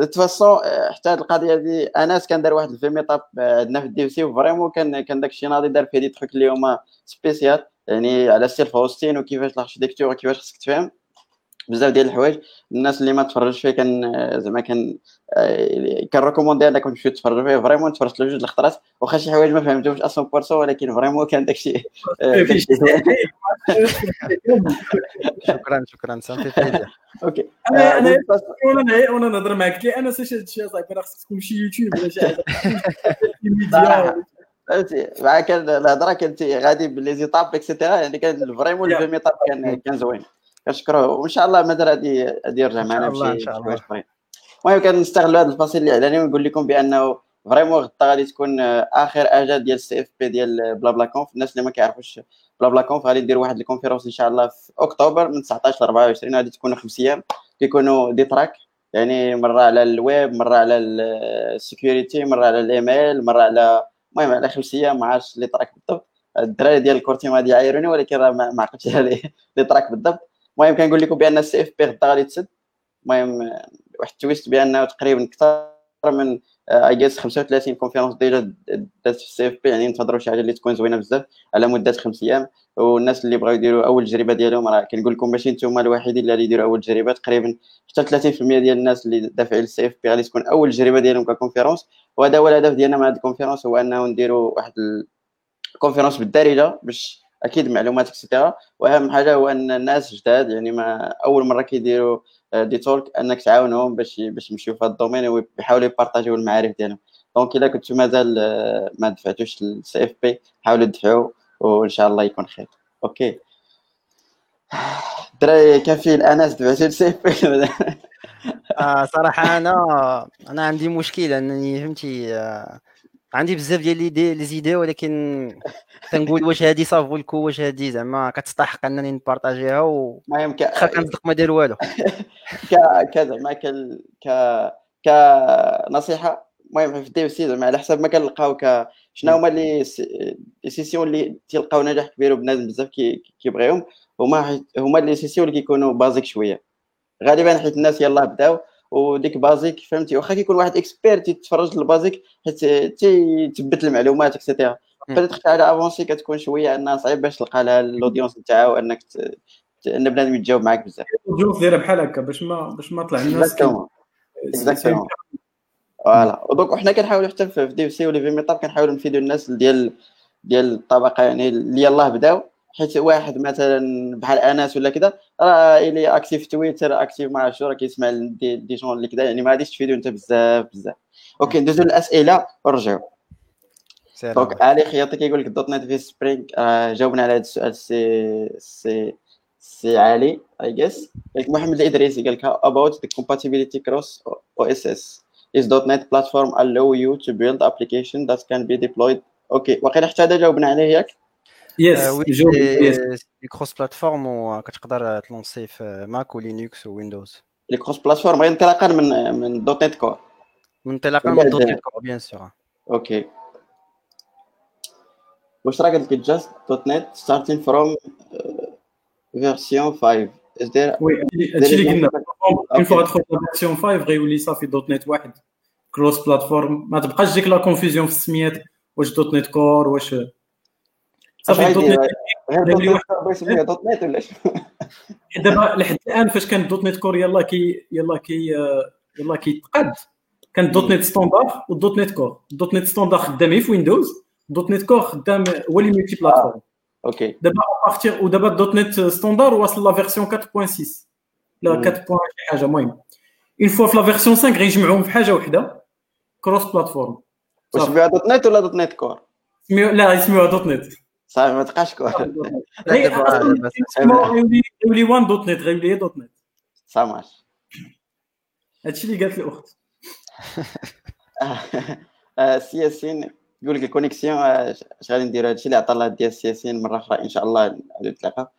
de façon حتى هاد القضية هادي انس كان دار واحد ال meetup عندنا في ال DC و vraiment كان كان داك الشيء ناضي دار فيه دي تخوك اللي هما spécial يعني على ال self-hosting وكيفاش ال architecture وكيفاش خصك تفهم. بزاف ديال الحوايج. الناس اللي ما تفرجش فيه كان زعما كان كان recommander انكم تمشيو تفرجوا فيه. vraiment تفرجت له جوج الخطرات واخا شي حوايج ما فهمتهمش 100% ولكن vraiment كان داكشي. شكرا شكرا. سامي plaisir OK. أنا أنا وأنا وأنا نهضر معاك. لي أنا ساش هادشي صاحبي راه خصك تكون شي يوتيوب ولا شي حاجة. فهمتي؟ مع كان الهضرة كانت غادي بلي meetup et cetera يعني كان vraiment le meetup كان كان زوين. كنشكروه وإن شاء الله مازال غادي غادي يرجع معنا بشي حوايج أخرين. المهم كنستغل هذا الفصل الاعلاني ونقول لكم بأنه vraiment غدا غادي تكون آخر اجا ديال ال CFP ديال BlaBla Conf الناس اللي ما كيعرفوش BlaBla Conf غادي دير واحد الكونفيرونس إن شاء الله في أكتوبر من 19 ل 24 غادي تكون خمس أيام. كيكونوا des tracks يعني مرة على الويب مرة على ال security مرة على ال ML مرة على المهم على خمس أيام ما عرفتش les tracks بالضبط. الدراري ديال ال core team غادي يعايروني ولكن راه ما عقلتش على les tracks بالضبط. المهم كنقول لكم بأن ال CFP غدا غادي تسد. المهم واحد ال twist بانه تقريبا أكثر من اي جيس 35 conférence ديجا دازت في ال CFP يعني نتهضروا شي حاجة اللي تكون زوينة بزاف على مدة خمس أيام. والناس اللي بغاو يديروا أول تجربة ديالهم راه كنقول لكم ماشي نتوما الوحيدين اللي غادي يديروا أول تجربة. تقريبا حتى 30% ديال الناس اللي دافعين ال CFP غادي تكون أول تجربة ديالهم ك conférence وهذا هو الهدف ديالنا مع هذه ال conférence هو أنه نديروا واحد ال conférence بالدارجة باش أكيد معلومات et cetera وأهم حاجة هو أن الناس جداد يعني ما أول مرة كيديروا des talks أنك تعاونهم باش باش يمشيو في هذا ال domaine ويحاولوا ي partager و المعارف ديالهم. donc إلا كنتو مازال ما دفعتوش لل CFP حاولوا تدفعوا وإن شاء الله يكون خير. OK. الدراري كافل أنس دفعتو لل CFP. آه صراحة أنا أنا عندي مشكلة أنني فهمتي آه عندي بزاف ديال les les idées ولكن تنقول واش هادي ça vaut le coup واش هادي زعما كتستحق انني ن partager ها و المهم واخا كنصدق ما دير والو. ك زعما ك كنصيحة المهم في DC زعما على حسب ما كنلقاو ك شنو هما les sessions اللي تيلقاو نجاح كبير وبنادم بزاف كيبغيهم هما هما les sessions اللي كيكونوا basiques شوية. غالبا حيت الناس يلاه بداو وديك basique فهمتي؟ واخا كيكون واحد expert تيتفرج لل basique حيت تيثبت المعلومات et cetera بدات على avancé كتكون شوية أنها صعيب باش تلقى لها ال audience نتاعها وانك أن بنادم يتجاوب معاك بزاف. ال audience دايرة بحال هكا باش ما باش ما طلع الناس exactement voilà و donc حنا كنحاولوا حتى في DC ولي في meetup كنحاولوا نفيدوا الناس ديال ديال الطبقة يعني اللي يلاه بداو. حيت واحد مثلا بحال انس ولا كذا راه il est actif تويتر actif مع راه كيسمع des, des gens اللي كذا يعني ما غاديش تفيدو أنت بزاف بزاف. OK ندوزو للأسئلة ونرجعوا donc علي خياطي كيقول لك .NET في Spring آه جاوبنا على هذا السؤال سي سي سي علي اي جيس قال محمد الإدريسي قال لك about the compatibility cross OSes .NET platform allow you to build application that can be deployed OK واقيلا حتى هذا جاوبنا عليه ياك. Yes les cross-platform وكتقدر ت lancer في Mac و Linux و Windows les cross-platform غير انطلاقا من من .NET Core من انطلاقا من .NET Core bien sûr OK واش راه قالت لك just .NET starting from version 5 is there oui هادشي اللي قلنا une fois تدخل version 5 غيولي صافي .NET واحد cross-platform ما تبقاش ديك la confusion في السميات واش .NET Core واش صافي .NET. غير .NET ولا دابا لحد الآن فاش كان .NET Core يلا كي يلا كي يلا كيتقاد كان .NET Standard وال .NET Core. ال .NET Standard خدام في Windows .NET Core خدام هو اللي multi-plateforme OK. دابا à partir ودابا .NET Standard واصل la version 4.6 لا 4. شي حاجة المهم. une fois في la version 5 غيجمعوهم في حاجة وحدة cross-platform واش سميوها .NET ولا .NET Core؟ لا يسميوها .NET. صافي ما تبقاش Core يولي One .NET غيولي .NET. ça marche هادشي اللي قالت الاخت سي ياسين يقول لك الكونيكسيون اش غادي نديرو هادشي اللي عطى الله ديال سي ياسين مرة أخرى إن شاء الله غادي نتلاقى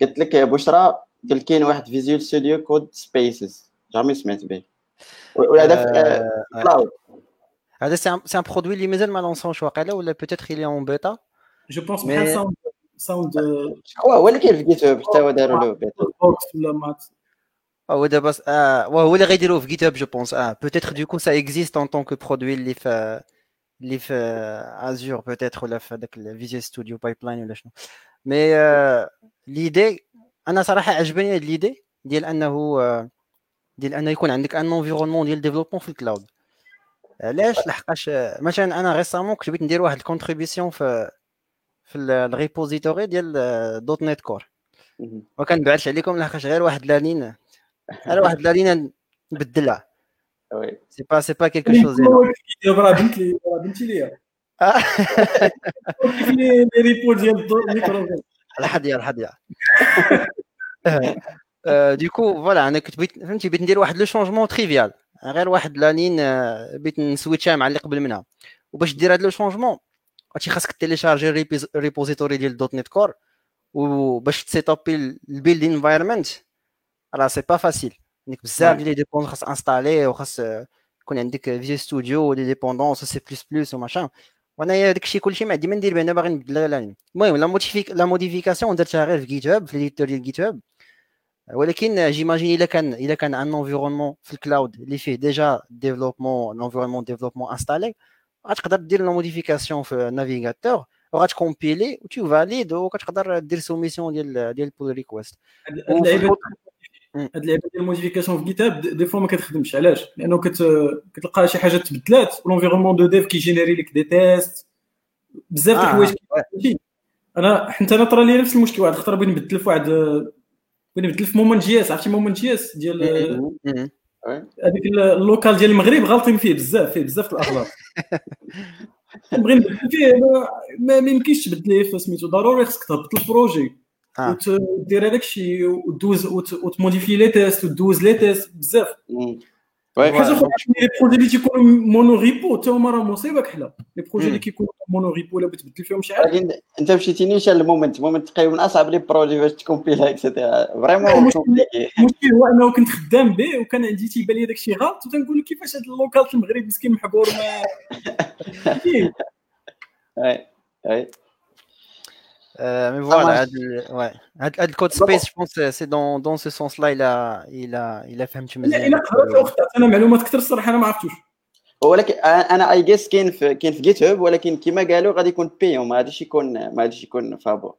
قلت لك بشرى قال كاين واحد فيزيول ستوديو كود سبيسز جامي سمعت به ولا هذا هذا سي ان برودوي اللي مازال ما لونسونش واقيلا ولا بوتيتر il est en bêta؟ جو بونس بحال ساوند ساوند هو هو اللي كاين في جيت هاب حتى هو داروا له بيتا بوكس ولا مات هو دابا آه وهو اللي غيديروه في جيت هاب جو بونس آه بوتيتر دو كو سا اكزيست ان طونك برودوي اللي في اللي في Azure peut-être ولا في هذاك ال Visual Studio pipeline ولا شنو mais آه، l'idée أنا صراحة عجبني هاد l'idée ديال أنه آه، ديال أنه يكون عندك un environnement ديال développement في ال cloud علاش؟ لحقاش آه، مثلا أنا récemment كنت بغيت ندير واحد ال contribution في في ال repository ديال .NET Core. وكنبعث عليكم لحقاش غير واحد la ligne غير واحد la ligne نبدلها. c'est pas c'est pas quelque chose راه بنت لي راه بنتي ليا. les repos ديال الميكرو الحديا الحديا du coup voilà أنا كنت بغيت فهمتي بغيت ندير واحد le changement trivial غير واحد la ligne بغيت ن switchها مع اللي قبل منها. وباش دير هذا le changement غادي خاصك télécharger ال repository ديال .NET Core وباش ت setupي ال build environment راه c'est pas facile عندك بزاف ديال les dépendances خاص installer وخاص يكون عندك Visual Studio و des dépendances c'est plus plus وماشان وأنا داك الشيء كلشي ما عندي ما ندير به أنا باغي نبدل لا المهم la modific la modification درتها غير في GitHub في l'éditeur ديال GitHub ولكن j'imagine الا كان الا كان un environnement في ال cloud اللي فيه déjà développement l'environnement développement installé غتقدر دير la modification في ال navigateur وغت compiler و tout valide وكتقدر دير soumission ديال ديال ال pull request هاد اللعبه ديال ال modification في GitHub des fois ما كتخدمش علاش؟ لأنه كت... كتلقى شي حاجة تبدلات و l'environnement de dev كي générer لك des tests بزاف د آه، الحوايج أنا حتى أنا طرا لي نفس المشكل واحد الخطره بغيت نبدل في واحد بغيت نبدل في Moment.js عرفتي Moment.js ديال هذيك ال locale ديال المغرب غالطين فيه بزاف فيه بزاف الأغلاط. نبغي نبدل فيه ما يمكنش تبدل سميتو. ضروري خصك تهبط ال projet. آه. وتدير هذاك الشيء وتدوز وت modifier les tests وتدوز les tests بزاف. حاجة أخرى les projets اللي تيكونوا mono repo حتى هما راه مصيبه كحله les projets اللي كيكونوا mono repo ولا بتبدل فيهم شي حاجة انت مشيتيني شال ال Moment ال Moment تقريبا من اصعب les projets باش ت compileا et cetera vraiment المشكل هو انه كنت خدام به وكان عندي تيبان لي داك الشيء غلط وتنقول لك كيفاش هذا ال locale في المغرب مسكين محبور ما اي Euh, mais voilà, ouais. le code space, je pense, c'est dans, dans ce sens-là, il a, il a, il a fait un petit مزيان. الا قرات أنا معلومات كثر الصراحه أنا ما عرفتوش. ولكن أنا اي جيس كاين في كاين في جيت هاب ولكن كما قالوا غادي يكون بيون ما غاديش يكون ما غاديش يكون فابور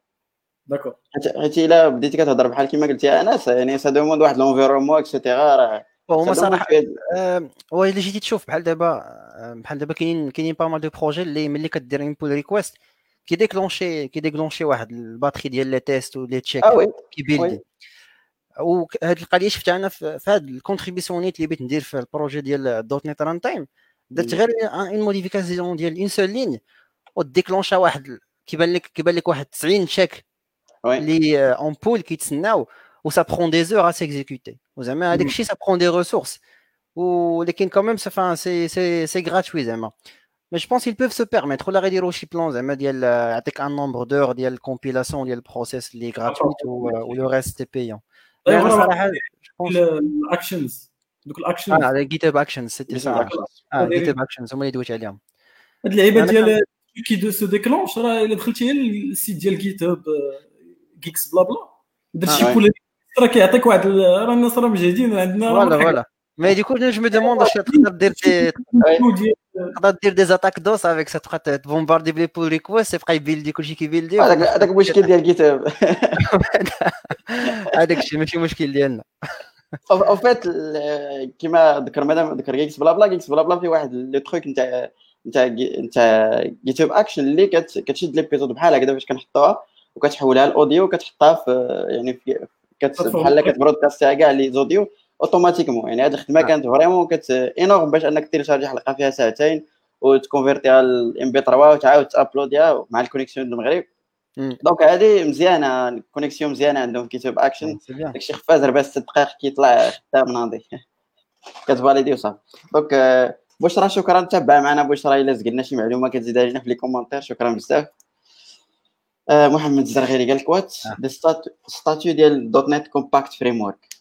داكور حيت إلا بديتي كتهضر بحال كما قلتي أنس يعني سا دوموند واحد لونفيرومون اكسيتيرا راه هما صراحة هو الا جيتي تشوف بحال دابا بحال دابا كاينين كاينين pas mal de projets اللي ملي كدير un pull request كي déclencher كي déclencher واحد ال batterie ديال les tests و les checks آه كي buildي وهاد القضية شفتها أنا في هاد ال contributionات اللي بغيت ندير في ال projet ديال .NET Runtime درت غير une modification ديال une seule ligne و déclenchا واحد كيبان لك كيبان لك واحد 90 check اللي un pull كيتسناو و ça prend des heures à s'exécuter وزعما هذاك الشيء ça prend des ressources ولكن quand même c'est c'est c'est gratuit زعما. Mais je pense qu'ils peuvent se permettre. ولا غيديروا شي plan زعما ديال يعطيك un nombre d'heures ديال ال compilation ديال ال process اللي gratuites و le reste t'es payant صراحة ال actions دوك ال actions آه GitHub Actions c'était ça آه GitHub Actions هما اللي دويت عليهم هاد اللعيبه ديال qui de se déclenche راه الا دخلتي لل site ديال GitHub Geeksblabla درت شي بول راه كيعطيك واحد راه الناس راه مجهدين عندنا فوالا فوالا مي ديكو جو مي دوموند واش تقدر دير تقدر دير دي زاتاك دوس افيك سا تبقى تبومباردي بلي بول ريكويست يبقى يبيلدي كلشي كيبيلدي هذاك المشكل ديال جيت هاب هذاك الشيء ماشي مشكل ديالنا أو فيت كيما ذكر مادام ذكر جيكس بلا بلا جيكس بلا بلا في واحد لو تروك نتاع نتاع نتاع هاب اكشن اللي كتشد ليبيزود بحال هكذا فاش كنحطوها وكتحولها ل audio وكتحطها في يعني في بحال كت broadcastيها كاع les audios automatiquement. يعني هذه الخدمة كانت vraiment كت énorme باش أنك télécharger حلقة فيها ساعتين وت convertيها ل MP3 وتعاود ت uploadيها مع ال connexion المغرب. donc هذه مزيانة ال connexion مزيانة عندهم GitHub Action. داكشي خفاز ربع ست دقائق كيطلع خدام ناضي كت valider وصافي. donc بشرى شكرا. تابع معنا بشرى إلا زقلنا شي معلومة كتزيدها لنا في les commentaires. شكرا بزاف. محمد الزرغيري قال لك what statut ديال .NET Compact Framework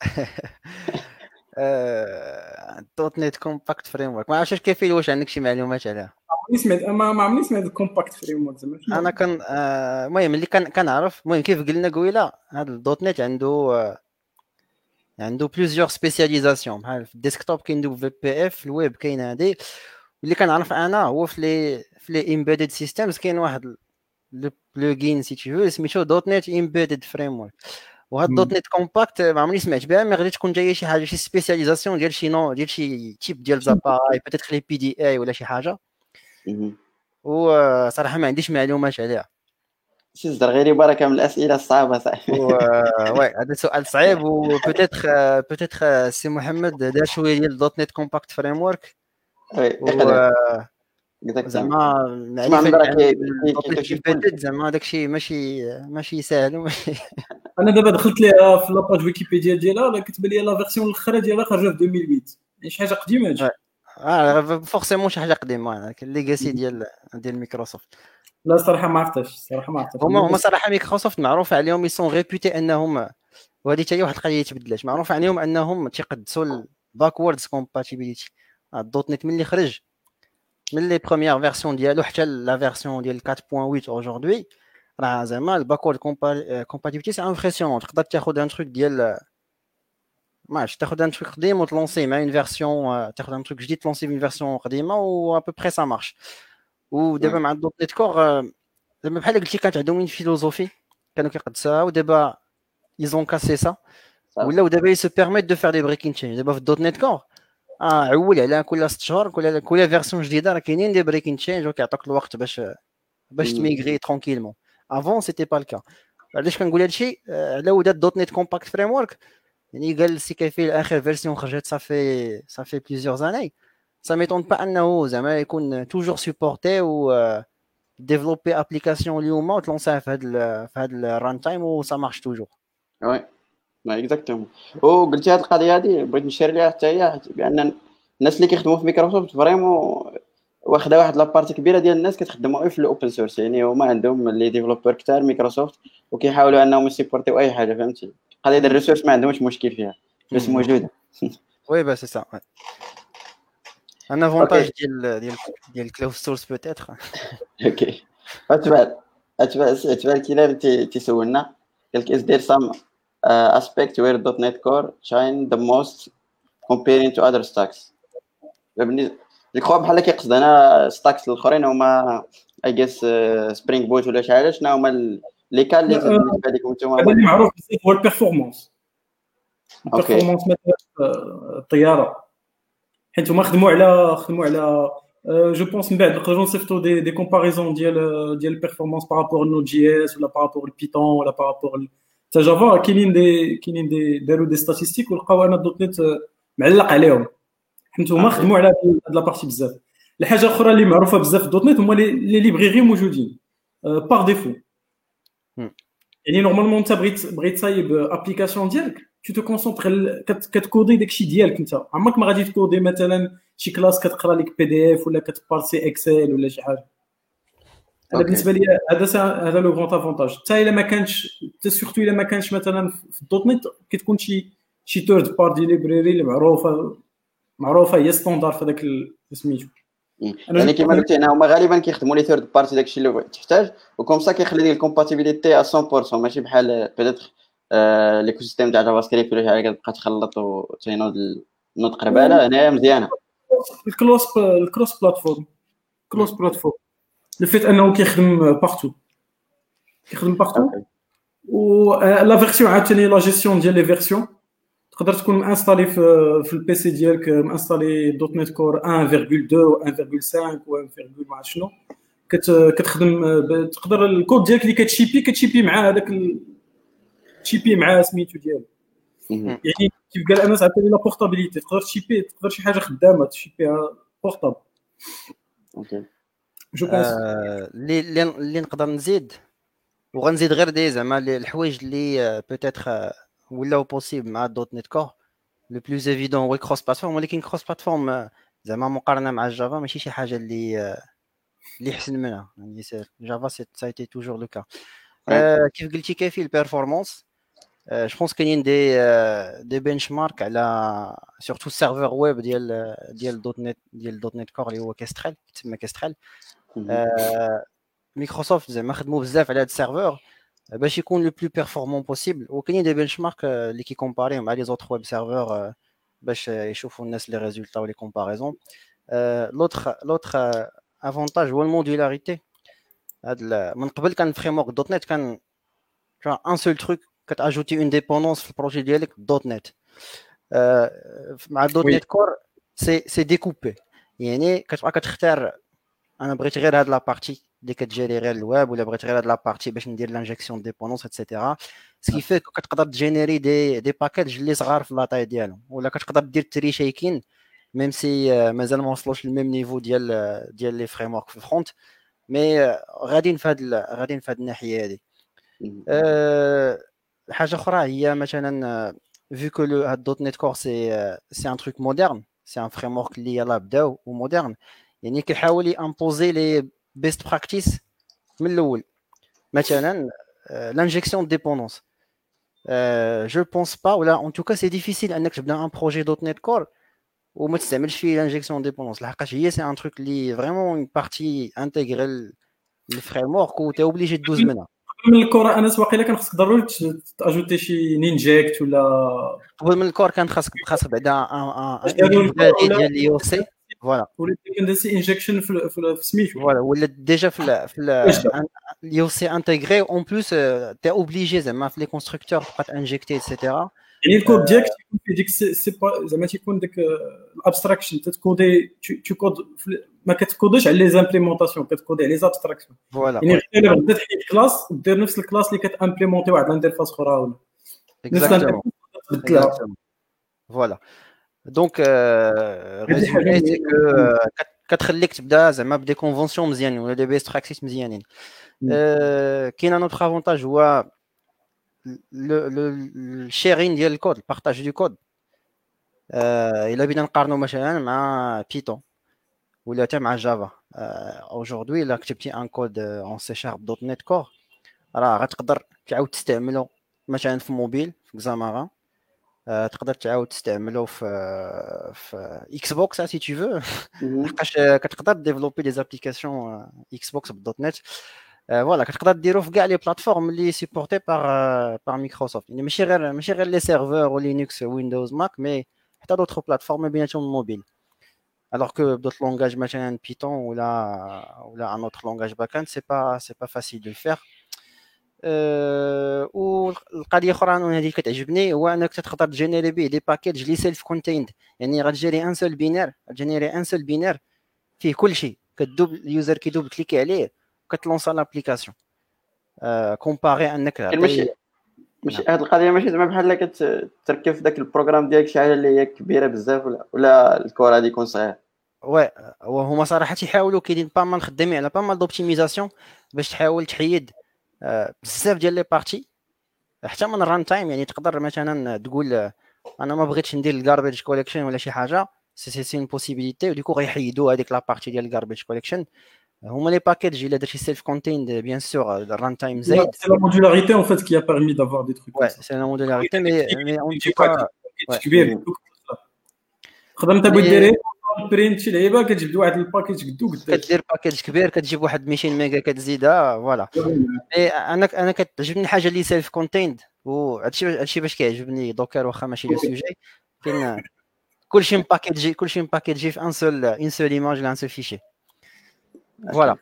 .NET Compact Framework ما عرفتش كيف واش عندك شي معلومات عليها عمرني سمعت ما عمرني سمعت Compact Framework زعما أنا كان آه، المهم اللي كان كنعرف المهم كيف قلنا قبيلة هذا ال .NET عنده آه، عنده plusieurs spécialisations بحال في ال desktop كاين WPF ال web كاين هادي. اللي كنعرف أنا هو في les في les embedded systems كاين واحد plugin c'est tout سميتو .NET Embedded Framework وهاد .NET Compact ما عمرني سمعت بها mais غادي تكون جاية شي حاجة شي spécialisation ديال شي نوع ديال شي type ديال appareils peut-être les PDA ولا شي حاجة وصراحه ما عنديش معلومات عليها c'est غير بركه من الاسئله الصعبه صح oui هذا سؤال صعيب و peut-être peut-être سي محمد دار شوية ديال .NET Compact Framework زعما زعما داكشي ماشي ماشي ساهل وماشي أنا دابا دخلت ليها في la page ويكيبيديا ديالها كتب لي la version الأخرى ديالها خرجت في 2008 يعني شي حاجة قديمة هادشي. آه forcément شي حاجة قديمة ال legacy ديال ديال مايكروسوفت لا صراحة ما عرفتش صراحة ما عرفتش. هما هما صراحة مايكروسوفت معروف عليهم ils sont réputés انهم وهذه حتى هي واحد القضية تبدلات. معروف عليهم أنهم تيقدسوا ال backwards compatibility ال .NET ملي خرج. من les premières versions ديالو حتى la version ديال 4.8 aujourd'hui راه زعما ال backward compatibility c'est impressionnant تقدر تاخذ un truc ديال ما عرفتش تاخذ un truc قديم وت lancer مع une version تاخذ un truc جديد ت lancer une version قديمه و à peu près ça marche ودابا مع ال .NET Core زعما بحال قلتي كانت عندهم une philosophie كانوا كيقدسوها ودابا ils ont cassé ça ولاو دابا ils se permettent de faire des breaking changes دابا في ال .NET Core آه عول على كل ست شهور كل كل version جديدة. راه كاينين des breaking changes وكيعطوك الوقت باش باش ت migrer tranquillement avant c'était pas le cas علاش كنقول هادشي؟ على ود .NET Compact Framework يعني قال سي كيفي اخر version خرجت صافي صافي plusieurs années ça m'étonne pas أنه زعما يكون toujours supporté و développer application اليوم وت lancer ها في هذا في هذا ال runtime و ça marche toujours oui exactement. وقلتي هذه القضية هذه بغيت نشير ليها حتى هي بأن الناس اللي كيخدموا في مايكروسوفت vraiment واخدة واحد la partie كبيرة ديال الناس كتخدموا في ال open source يعني هما عندهم les développeurs كثار مايكروسوفت وكيحاولوا أنهم ي supporter و أي حاجة فهمتي؟ القضية ديال ال ressources ما عندهمش مشكل فيها بس موجودة. oui bah c'est ça un avantage ديال ديال ديال closed source peut-être okay أتبع أتبع أتبع كلام تيسولنا. قال لك is there some aspect where .NET Core shine the most comparing to other stacks. je crois بحال كيقصد أنا stacks الأخرين هما JS Spring Boot ولا شي حاجة شنو هما لي كان اللي بالنسبة لكم نتوما هذا اللي معروف بزاف هو ال performance ال performance مثلا الطيارة. حيت هما خدموا على خدموا على je pense من بعد نقدروا نصيفطوا des des comparaisons ديال ديال ال performance par rapport Node JS ولا par rapport ال Python ولا par rapport حتى Java كاينين دي كاينين دي داروا des statistiques ولقاو أنا .NET معلق عليهم. حيت هما خدموا على هاد la partie بزاف. الحاجة الأخرى اللي معروفة بزاف في .NET هما les librairies موجودين par défaut يعني normalement انت بغيت بغيت تصايب application ديالك tu te concentres كت coder داكشي ديالك انت. عمرك ما غادي ت coder مثلا شي classe كتقرا لك PDF ولا كت parser Excel ولا شي حاجة. أنا بالنسبة لي هذا هذا le grand avantage. حتى إلا ما كانش حتى surtout إلا ما كانش مثلا في ال .NET كتكون شي شي third party library اللي معروفه معروفة هي standard في هذاك سميتو. يعني كما قلت أنا هما غالبا كيخدموا les third party داكشي اللي تحتاج و comme ça كيخلي ديك ال compatibilité 100% ماشي بحال peut-être l'écosystème تاع JavaScript ولا شي حاجة كتبقى تخلط وتينوض نوض قرباله هنايا مزيانة. ال cross ال cross platform cross platform le fait أنه كيخدم partout كيخدم partout و la version عاوتاني لا جيستيون ديال les versions تقدر تكون installer في في ال PC ديالك installer .NET Core 1.2 و 1.5 و 1. ما عرفت شنو. كتخدم تقدر الكود ديالك اللي كتشيبي كتشيبي مع هذاك ت ship ي مع سميتو ديالو. يعني كيف قال أنس عاوتاني la portabilité تقدر ت ship ي تقدر شي حاجة خدامة ت ship يها portable okay. je pense اللي اللي نقدر نزيد. وغنزيد غير دي زعما الحوايج اللي peut-être ولاو possible مع .NET Core. le plus évident هو ال cross platform ولكن cross platform زعما مقارنة مع ال Java ماشي شي حاجة اللي اللي احسن منها. يعني Java c'était toujours le cas كيف قلتي كيفي ال performance je pense كاينين des des benchmarks على surtout ال serveur web ديال ديال .NET ديال .NET Core اللي هو Kestrel تسمى Kestrel مايكروسوفت زعما خدموا بزاف على هذا ال serveur باش يكون le plus performant possible وكاينين des benchmarks اللي كي comparer و مع les autres web serveurs باش يشوفوا الناس les résultats و les comparaisons l'autre l'autre avantage هو ال modularité هاد من قبل كان framework .NET كان un seul truc كت ajouter une dépendance في ال projet ديالك .NET مع .NET Core c'est c'est découpé يعني كتبقى كتختار أنا بغيت غير هاد la partie اللي كت gérer غير الويب ولا بغيت غير هاد la partie باش ندير l'injection dépendances et cetera ce qui fait كتقدر تجينيري des des packages اللي صغار في la taille ديالهم. ولا كتقدر dire très chiquement même si مازال ما وصلوش لل même niveau ديال ديال les frameworks في ال front mais غاديين في هاد غاديين في هاد الناحية هادي. حاجة أخرى هي مثلا vu que le .NET Core c'est c'est un truc moderne c'est un framework اللي يلاه بداو و moderne. يعني كيحاول imposer les best practices من الأول مثلا l'injection dépendances je pense pas ولا en tout cas c'est difficile انك تبدا un projet .NET Core وما تستعملش فيه l'injection dépendances لحقاش هي c'est un truc اللي vraiment une partie intégrée ال framework و t'es obligé d'user منها من الكره انس واقيلا كان خصك ضروري تاجوتي شي Ninject ولا قبل من ال Core كان خاصك خاصك بعدا ان ديال اليو سي voilà ولا dependency injection في في سميتو voilà ولا déjà في في ال IoC intégré en plus t'es obligé زعما في les constructeurs تبقى تانجيكتي etc يعني الكود ديالك تيكون فيه ديك سي زعما تيكون ديك ال abstraction تتكودي تكود ما كتكوديش على les implémentations كتكودي على لي زابستراكسيون فوالا يعني غير بدا تحيد classe ودير نفس ال classe اللي كتامبليمونتي واحد ال interface أخرى ولا نفس ال interface تبدلها voilà donc résumé c'est que كتخليك تبدا زعما ب des conventions مزيانين ولا des best practices مزيانين كاين un autre avantage هو ال sharing ديال ال code ال partage de code الا بينا نقارنوا مثلا مع Python ولا حتى مع Java aujourd'hui الا كتبتي ان كود اون سي شارب دوت نت كور راه غتقدر تعاود تستعمله مثلا في موبيل في Xamarin تقدر تعاود تستعمله في في Xbox si tu veux لحقاش كتقدر ديفلوبي les applications Xbox بال .NET. voilà كتقدر ديرو في كاع les plateformes اللي supportées par par Microsoft يعني ماشي غير ماشي غير les serveurs و Linux Windows Mac mais حتى d'autres plateformes بيناتهم ال mobile alors que d'autres langages مثلا Python ولا ولا un autre langage backend c'est pas c'est pas facile de le faire. أه والقضية أخرى أنا هذه كتعجبني هو أنك تقدر تجينيري به des packages اللي self-contained يعني غتجيري un seul binaire غتجينيري un seul binaire فيه كل شيء. كدوب ال user كي double-cliquer عليه وكتلونسا l'application أه comparé أنك ماشي ماشي هاد القضية ماشي زعما بحال كتركب في ذاك ال programme ديالك شي حاجة اللي هي كبيرة بزاف ولا ولا ال Core غادي يكون صغير؟ oui وهما صراحة تيحاولوا كاينين pas mal خدامين على pas mal d'optimisations باش تحاول تحيد بزاف ديال les parties حتى من ال runtime يعني تقدر مثلا تقول أنا ما بغيتش ندير ال garbage collection ولا شي حاجة c'est c'est une possibilité و d'un coup غيحيدوا هذيك la partie ديال ال garbage collection هما les packages إلا درتي self-contained bien sûr ال runtime زايد. سي لا مودولاريتي ان فيت كي ا بيرمي دافوار دي تروك ouais سي لا مودولاريتي مي مي اون توكا كبير تقدر انت ديري print شي لعيبة كتجبد واحد ال package قدو قداش كدير package كبير كتجيب واحد 200 ميجا كتزيدها voilà. أنا أنا كتعجبني الحاجة اللي self-contained وهادشي هادشي باش كيعجبني Docker واخا ماشي le sujet كاين كلشي مباكيجي كلشي مباكيجي في une seule une seule image ولا un seul fichier voilà.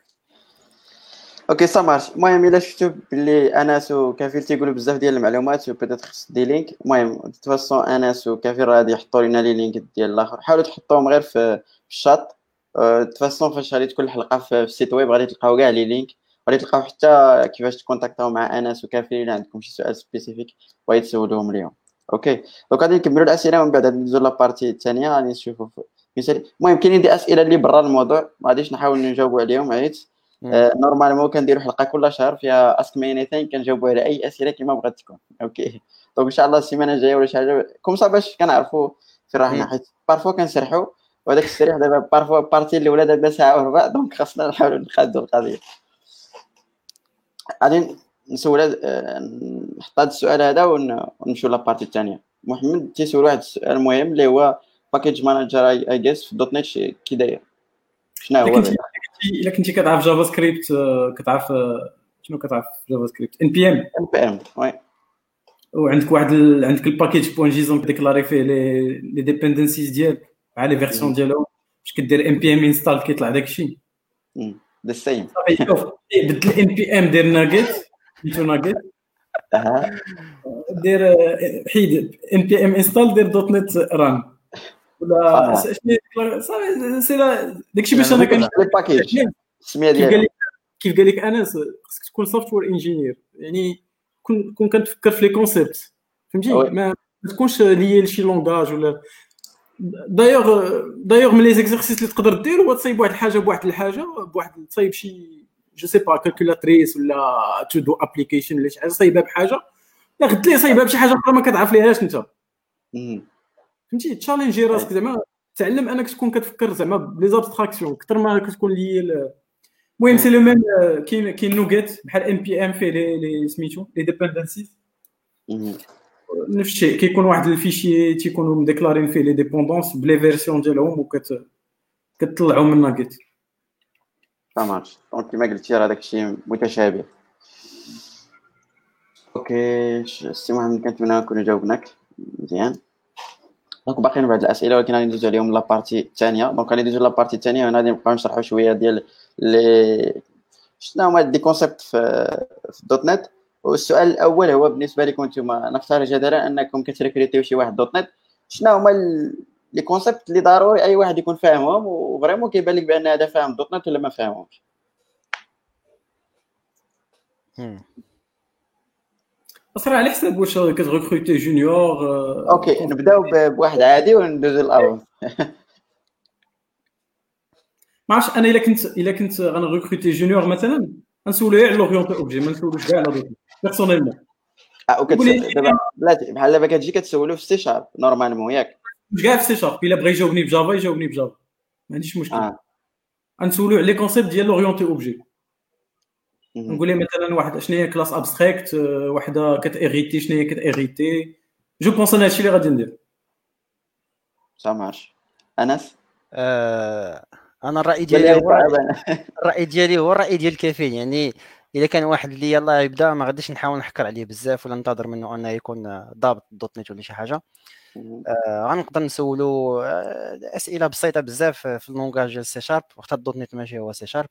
OK ça marche. المهم إلا شفتو باللي انس وكافيل تيقولوا بزاف ديال المعلومات و peut-être خص des links. المهم de toute façon انس وكافيل غادي يحطوا لنا les links ديال الآخر. حاولوا تحطوهم غير في ال chat. de toute façon فاش غادي تكون الحلقة في ال site web غادي تلقاو كاع les links. غادي تلقاو حتى كيفاش تكونتاكتاو مع انس وكافيل إلا عندكم شي سؤال spécifique بغيت تسولوهم اليوم. OK. donc غادي نكملوا الأسئلة ومن بعد ندوزو la partie الثانية غادي نشوفوا المهم كاينين des أسئلة اللي برا الموضوع ما غاديش نحاول نجاوبوا عليهم حيت normalement كنديروا حلقة كل شهر فيها Ask Me Anything كنجاوبوا على أي أسئلة كيما بغات تكون. OK. donc إن شاء الله السيمانة الجاية ولا شي حاجة comme ça باش كنعرفوا في راحنا حيت بارفو كنسرحوا وهذاك السريح دابا بارفو بارتي الاولى دابا ساعه وربع دونك خاصنا نحاولوا نخادوا القضية. غادي نسول نحط هذا السؤال هذا ونمشيو لابارتي الثانية محمد تيسول واحد السؤال مهم اللي هو باكيج مانجر اي جيس في دوت نت كي داير. شنو هو إلا كنتي كتعرف جافا سكريبت كتعرف شنو كتعرف جافا سكريبت ان بي ام ان بي ام وي. وعندك واحد ال... عندك ال package point JSON كديكلاري فيه les les dependencies ديالك مع les versions ديالهم. باش كدير npm install كيطلع داك الشيء. The same صافي شوف بدل ال npm دير NuGet سميتو NuGet دير آه، حيد npm install دير dotnet run ولا آه. صافي c'est باش أنا كان package السميه كيف قال لك كيف قال لك انس خصك تكون software engineer يعني كون كون كتفكر في les concepts فهمتي؟ oui. ما تكونش lié لشي langage ولا d'ailleurs d'ailleurs من les exercices اللي تقدر دير هو تصايب واحد الحاجة بواحد الحاجة بواحد تصايب شي je sais pas calculatrice ولا to-do application ولا شي حاجة صايبها بحاجة. لا غد لي صايبها بشي حاجة أخرى ما كتعرف ليهاش أنت. فهمتي؟ تشالنجي راسك زعما تعلم أنك تكون كتفكر زعما ب les abstractions أكثر ما كتكون les ال- المهم c'est le même كاين كاين NuGet بحال npm فيه les les سميتو les dependencies. نفس الشيء كيكون واحد ال fichier تيكونوا مديكلارين فيه les dépendances ب les versions ديالهم وكت كتطلعوا من NuGet marche donc كما قلتي راه داك الشيء متشابه okay سي محمد كنتمنى نكون جاوبناك مزيان donc باقيين بعض الأسئلة ولكن غادي ندوزو عليهم la partie الثانية donc غادي ندوزو la partie الثانية هنا غادي نبقاو نشرحوا شوية ديال لي شنو هما des concepts في في .NET. والسؤال الأول هو بالنسبة لكم نتوما. نفترض جدلا أنكم كتريكريتيو شي واحد .NET. شنو هما les concepts اللي ضروري أي واحد يكون فاهمهم؟ و vraiment كيبان لك بأن هذا فاهم .NET ولا ما فاهمهمش. صراحة على حساب واش كت recruter junior آه، أوكي نبداو بواحد عادي وندوزو ل l'avancé ما عرفتش أنا الا كنت الا كنت غن recruter junior مثلا غنسولو غير على l'orienté objet ما نسولوش كاع على .NET personnellement آه دابا بلاتي بحال دابا كتجي كتسولو في سي شارب نورمالمون ياك مش كاع في سي شارب إلا بغى يجاوبني ب Java يجاوبني ب Java. ما عنديش مشكل غنسولو على les concepts ديال l'orienté objet. نقول ليه مثلا واحد شنو هي class abstract وحدة كت hériter شنو هي كت hériter je pense أنا هادشي اللي غادي ندير. marche انس آه، أنا الرأي ديالي لي هو الرأي ديالي هو الرأي ديال الكافيين. يعني الا كان واحد اللي يلاه يبدأ ما غاديش نحاول نحكر عليه بزاف ولا ننتظر منه أنه يكون ضابط .NET ولا شي حاجة. آه، غنقدر نسولو آه، أسئلة بسيطة بزاف في ال langage ديال سي شارب وحتى ال .NET ماشي هو سي شارب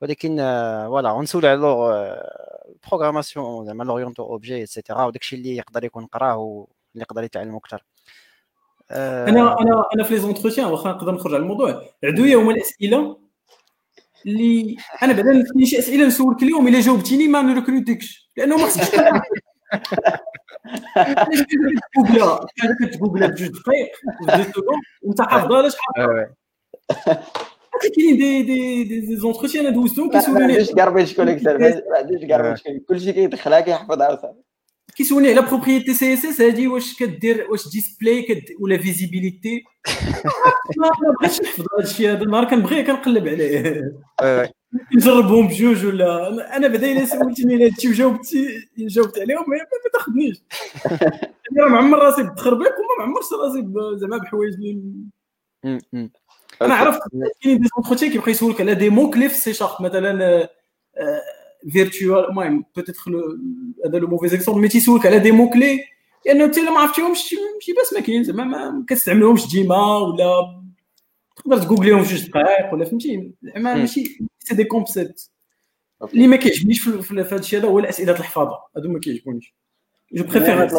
ولكن آه، voilà ونسولو على programmation زعما l'orientée objet et cetera وداكشي اللي يقدر يكون قراه واللي يقدر يتعلمو أكثر أنا أنا أنا في les entretiens واخا نقدر نخرج على الموضوع. عدويا هما الأسئلة اللي أنا بعدا نسولني شي أسئلة نسولك اليوم إلا جاوبتيني ما نركروتيكش لأنه ما خصكش جوجلا حاجة كتجوجلا بجوج دقائق وانت حافظها لا شحال كاينين des des des entretiens أنا دوزتهم ما ما كيسولوني عندوش garbage collector ما عندوش garbage collector كلشي كيدخلها كيحفظها وصافي كيسولني على propriété CSS هادي واش كدير واش display كد ولا visibility ما بغيتش نحفظ هذا الشيء هذا النهار كنبغي كنقلب عليه نجربهم بجوج ولا أنا بعدا الا سولتني على هادشي وجاوبتي جاوبت عليهم ما تاخذنيش أنا معمر راسي بالتخربيق وما معمرش راسي زعما بحوايج اللي أنا عرفت كاينين des entretiens كيبقى يسولك على des mots-clés في سي شارب مثلا virtual المهم peut-être هذا le mauvais exemple mais تيسولك على des mots-clés لأنه انت إلا ما عرفتيهمش شي باس ما كاين زعما ما كتستعملهمش ديما ولا تقدر تجوجليهم في جوج دقائق ولا فهمتي؟ زعما. ماشي c'est des concepts اللي ما كيعجبنيش في في هذا الشيء هذا هو الأسئلة الحفاظة. هادو ما كيعجبونيش. je préfère هاد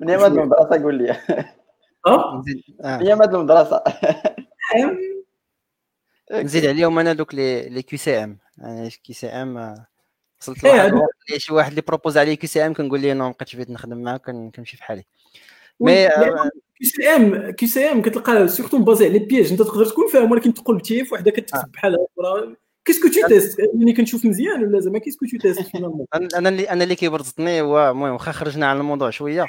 من أيام هاد المدرسة قول لي. أه؟ من أيام هاد المدرسة. نزيد عليهم أنا دوك les les QCM. يعني QCM وصلت إيه، لواحد شي واحد اللي propose عليه QCM كنقول ليه non مابقيتش بغيت نخدم معاه كن- كنمشي في حالي. mais آه، كيو سي إم كيو سي إم كتلقى surtout basé على pièges أنت تقدر تكون فاهم ولكن تقلبتيه في وحدة كتكتب بحال هكا qu'est-ce que tu testes ملي كنشوف مزيان ولا زعما qu'est-ce que tu testes أنا اللي أنا اللي كيبرزطني هو المهم واخا خرجنا على الموضوع شوية.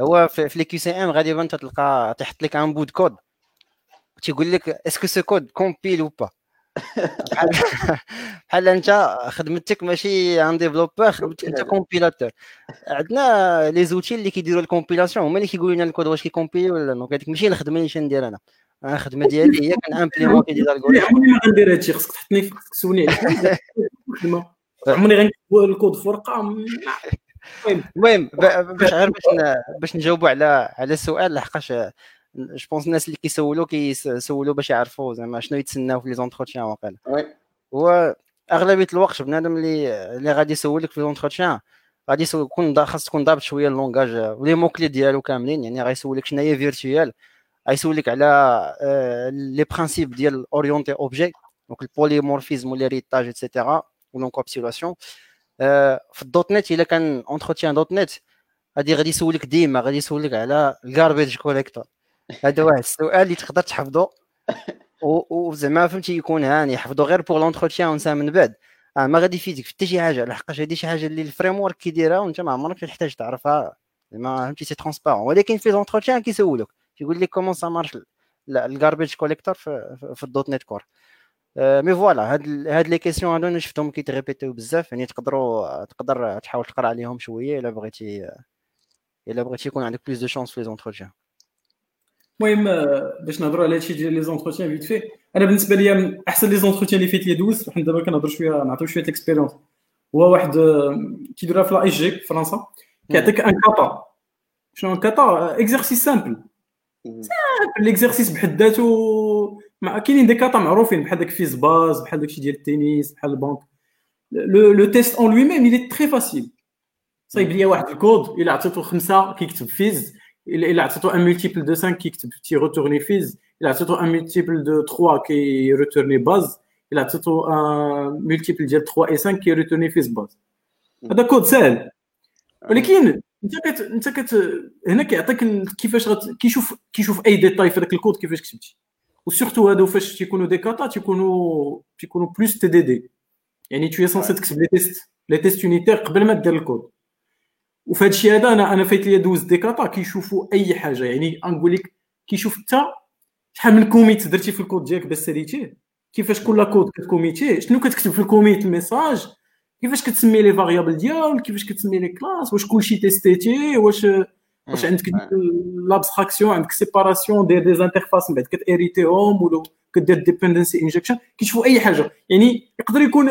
هو في, في les QCM غالبا تلقى تحط لك un bout de code تيقول لك est-ce que ce code compile ou pas بحال انت خدمتك ماشي un développeur خدمتك انت compilateur عندنا les outils اللي كيديروا ال compilation هما اللي كيقولوا لنا الكود واش كي compiler ولا non هذيك ماشي الخدمة اللي ندير أنا. الخدمة ديالي هي كن implémenter des algorithmes عمرني ما غندير هادشي خصك تحطني خصك تسولني على حاجة. خدمة. عمرني غنكتب الكود في ورقه المهم باش غير باش باش نجاوبوا على على السؤال لحقاش je pense الناس اللي كيسولوا كيسولوا باش يعرفوا زعما شنو يتسناو في les entretiens oui هو أغلبية الوقت بنادم اللي اللي غادي يسولك في l'entretien غادي يكون خاص تكون ضابط شوية ال langage و les mots-clés ديالو كاملين. يعني غيسولك شنو هي virtual غيسولك على لي برانسيپ ديال اورينتي اوبجي دونك البوليمورفيزم وليريتاج ايتترا ولونكابسولاسيون في ال .NET إلا كان entretien .NET غادي غادي يسولك ديما غادي يسولك على ال garbage collector هذا واحد السؤال اللي تقدر تحفظه وزعما فهمتي يكون هاني حفظو غير pour l'entretien ونسى من بعد. آه ما غادي يفيدك حتى شي حاجة لحقاش هذه شي حاجة اللي ال framework كيديرها وانت ما عمرك تحتاج تعرفها. زعما فهمتي c'est transparent ولكن في l'entretien كيسولوك. يقول لك comment ça marche ال garbage collector في, في ال .NET Core mais voilà هاد هاد les questions هادو أنا شفتهم كيتريبيتيو بزاف. يعني تقدروا تقدر تحاول تقرأ عليهم شوية إلا بغيتي إلا بغيتي يكون عندك plus de chances في les entretiens المهم باش نهضروا على هادشي ديال les entretiens vite fait أنا بالنسبة لي أحسن les entretiens اللي فيت لي دوز حنا دابا كنهضروا شوية نعطيو شوية ال expérience هو واحد كيديرها في لا اي جي في فرنسا كيعطيك un kata شنو un kata exercice simple simple l'exercice بحد ذاته. كاينين des kata معروفين بحال داك Fizz Buzz بحال داكشي ديال التنس بحال البنك. le test en lui-même il très facile صايب ليا واحد الكود إلا عطيتو خمسة كيكتب Fizz الا عطيتو un multiple de 5 كيكتب تي retourner Fizz الا عطيتو un multiple de 3 كي retourner Buzz الا عطيتو un multiple ديال 3 et 5 كي retourner Fizz Buzz هذا كود سهل ولكن انت كت انت كت هنا كيعطيك كيفاش غت... كيشوف كيشوف أي détail في هذاك الكود كيفاش كتبتي. و surtout هادو فاش تيكونوا des kata تيكونوا تيكونوا plus TDD يعني t'es censé تكتب les tests les tests unitaires قبل ما دير الكود. وفي هذا الشيء هذا أنا أنا فايت لي دوز des kata كيشوفوا أي حاجة. يعني نقول لك كيشوف حتى شحال من commit درتي في الكود ديالك باش ساليتيه. كيفاش كل كود كتكوميتيه؟ شنو كتكتب في ال commit ال message؟ كيفاش كتسمي les variables ديال؟ كيفاش كتسمي les classes واش كلشي تيستيتي واش واش عندك l'abstraction عندك séparation دير des interfaces من بعد كتاريتيهم ولا كدير dependency injection كيشوفوا أي حاجة. يعني يقدر يكون